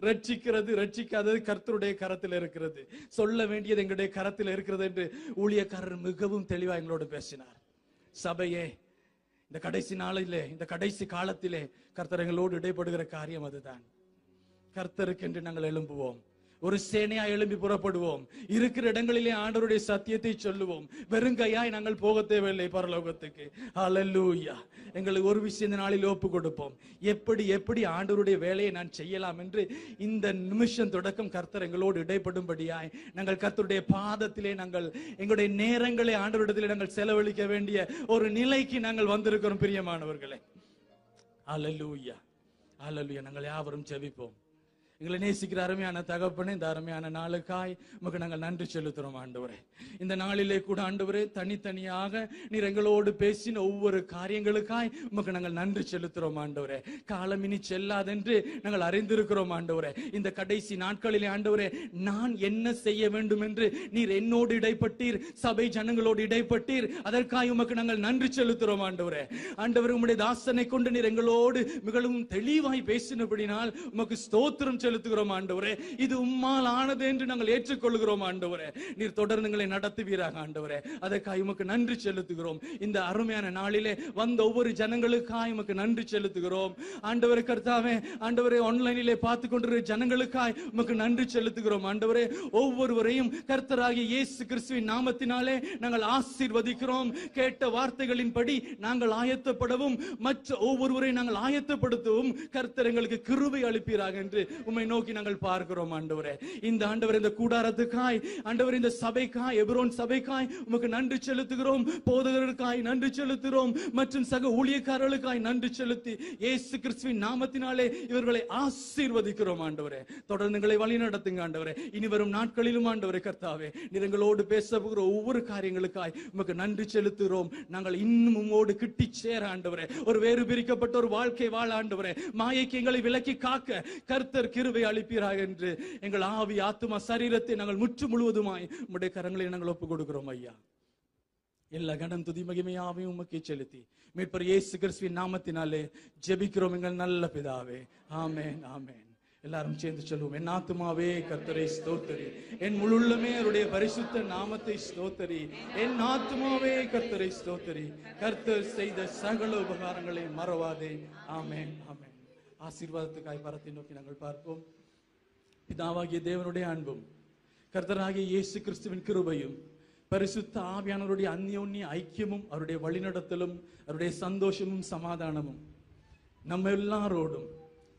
ரட்சிக்கிறது ரட்சிக்காதது கர்த்தருடைய கரத்தில் இருக்கிறது. சொல்ல வேண்டியது எங்களுடைய கரத்தில் இருக்கிறது என்று ஊழியக்காரர் மிகவும் தெளிவா எங்களோடு பேசினார். சபையே இந்த கடைசி நாளிலே இந்த கடைசி காலத்திலே கர்த்தர் எங்களோடு இடைப்படுகிற காரியம் அதுதான். கர்த்தருக்கு என்று நாங்கள் எழும்புவோம். ஒரு சேனையா எழும்பி புறப்படுவோம். இருக்கிற இடங்களிலே ஆண்டவருடைய சத்தியத்தை சொல்லுவோம். வெறுங்கையாய் நாங்கள் போக தேவையில்லை பரலோகத்துக்கு. அலல்லூயா எங்களுக்கு ஒரு விஷயம் இந்த நாளில் ஒப்பு கொடுப்போம். எப்படி எப்படி ஆண்டவருடைய வேலையை நான் செய்யலாம் என்று இந்த நிமிஷம் தொடக்கம் கர்த்தர் எங்களோடு இடைப்படும்படியாய் நாங்கள் கர்த்தருடைய பாதத்திலே நாங்கள் எங்களுடைய நேரங்களை ஆண்டவரிடத்திலே நாங்கள் செலவழிக்க வேண்டிய ஒரு நிலைக்கு நாங்கள் வந்திருக்கிறோம் பிரியமானவர்களே. அலல்லூயா அலல்லூயா நாங்கள் யாவரும் ஜெபிப்போம். எங்களை நேசிக்கிற அருமையான தகப்பனே இந்த அருமையான நாளுக்காய் உமக்கு நாங்கள் நன்றி செலுத்துறோம் ஆண்டவரே. இந்த நாளிலே கூட ஆண்டவரே தனித்தனியாக நீர் எங்களோடு பேசின ஒவ்வொரு காரியங்களுக்காய் உமக்கு நாங்கள் நன்றி செலுத்துறோம் ஆண்டவரே. காலம் இனி செல்லாதென்று நாங்கள் அறிந்திருக்கிறோம் ஆண்டவரே. இந்த கடைசி நாட்களிலே ஆண்டவரே நான் என்ன செய்ய வேண்டும் என்று நீர் என்னோடு இடைப்பட்டீர் சபை ஜனங்களோடு இடைப்பட்டீர் அதற்காய் உமக்கு நாங்கள் நன்றி செலுத்துறோம் ஆண்டவரே. ஆண்டவர் உம்முடைய தாசனை கொண்டு நீர் எங்களோடு மிகவும் தெளிவாய் பேசினபடினால் உமக்கு ஸ்தோத்திரம் செலுத்துகிறோம் ஆண்டவரே. இது உம்மால் ஆனது என்று நாங்கள் ஏற்றுக்கொள்கிறோம் ஆண்டவரே. நீர் தொடர்ந்து எங்களை நடத்துவீராக ஆண்டவரே. அதற்காக உமக்கு நன்றி செலுத்துகிறோம். இந்த அருமையான நாளிலே வந்த ஒவ்வொரு ஜனங்களுக்காக உமக்கு நன்றி செலுத்துகிறோம். ஆண்டவரை கர்த்தாவே ஆண்டவரை ஆன்லைனிலே பார்த்து கொண்டிருக்கிற ஜனங்களுக்காய் உமக்கு நன்றி செலுத்துகிறோம் ஆண்டவரே. ஒவ்வொருவரையும் கர்த்தராகிய இயேசு கிறிஸ்துவின் நாமத்தினாலே நாங்கள் ஆசீர்வதிக்கிறோம். கேட்ட வார்த்தைகளின்படி நாங்கள் ஆயத்தப்படவும் மற்ற ஒவ்வொருவரையும் நாங்கள் ஆயத்தப்படுத்தவும் கர்த்தர் எங்களுக்கு கிருபை அளிப்பீராக என்று உம்மை நோக்கி நாங்கள் பார்க்கிறோம் ஆண்டவரே. இந்த ஆண்டவர் இந்த கூடாரத்துக்காய் ஆண்டவர் இந்த சபைக்காய் எபிரோன் சபைக்காய் உமக்கு நன்றி செலுத்துகிறோம். போதகர்களுக்காய் நன்றி செலுத்துகிறோம். மற்றும் சக ஊழியக்காரர்களுக்காய் நன்றி செலுத்தி ஏசு கிறிஸ்துவின் நாமத்தினாலே இவர்களை ஆசீர்வதிக்கிறோம் ஆண்டவரே. தொடர்ந்து எங்களை வழி நடத்துங்க ஆண்டவரே. இனி வரும் நாட்களிலும் ஆண்டவரே கர்த்தாவே நிறங்களோடு எங்களோடு பேச போகிற ஒவ்வொரு காரியங்களுக்காய் உமக்கு நன்றி செலுத்துகிறோம். நாங்கள் இன்னும் உம்மோடு கிட்டி சேர ஆண்டவரே. ஒரு வேறு பிரிக்கப்பட்ட ஒரு வாழ்க்கை வாழ ஆண்டவரே. மாயைக்கு எங்களை விலக்கி காக்க கர்த்தர் கிரு கிருபை அளிப்பீராக என்று எங்கள் ஆவி ஆத்துமா சரீரத்தை நாங்கள் முற்று முழுவதுமாய் உம்முடைய கரங்களை நாங்கள் ஒப்புக் கொடுக்கிறோம் ஐயா. எல்லா கணம் துதி மகிமையாவையும் உமக்கு செலுத்தி மீட்பர் இயேசு கிறிஸ்துவின் நாமத்தினாலே ஜெபிக்கிறோம் எங்கள் நல்ல பிதாவே. ஆமேன் ஆமேன். எல்லாரும் சேர்ந்து சொல்லுவோம் என் ஆத்துமாவே கர்த்தரை ஸ்தோத்தரி. என் முழுள்ளமே அவருடைய பரிசுத்த நாமத்தை ஸ்தோத்தரி. என் ஆத்துமாவே கர்த்தரை ஸ்தோத்தரி. கர்த்தர் செய்த சகல உபகாரங்களை மறவாதே. ஆமேன் ஆமேன். ஆசீர்வாதத்துக்காய் பரத்தை நோக்கி நாங்கள் பார்ப்போம். பிதாவாகிய தேவனுடைய அன்பும் கர்த்தராகிய இயேசு கிறிஸ்துவின் கிருபையும் பரிசுத்த ஆவியானவருடைய அந்யோன்ய ஐக்கியமும் அவருடைய வழிநடத்தலும் அவருடைய சந்தோஷமும் சமாதானமும் நம்ம எல்லாரோடும்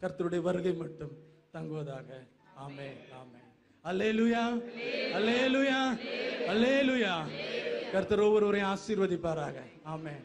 கர்த்தருடைய வருகை மட்டும் தங்குவதாக. ஆமே ஆமே அல்லேலுயா. அல்லேலுயா. அல்லேலுயா. கர்த்தர் ஒவ்வொருவரையும் ஆசீர்வதிப்பாராக. ஆமே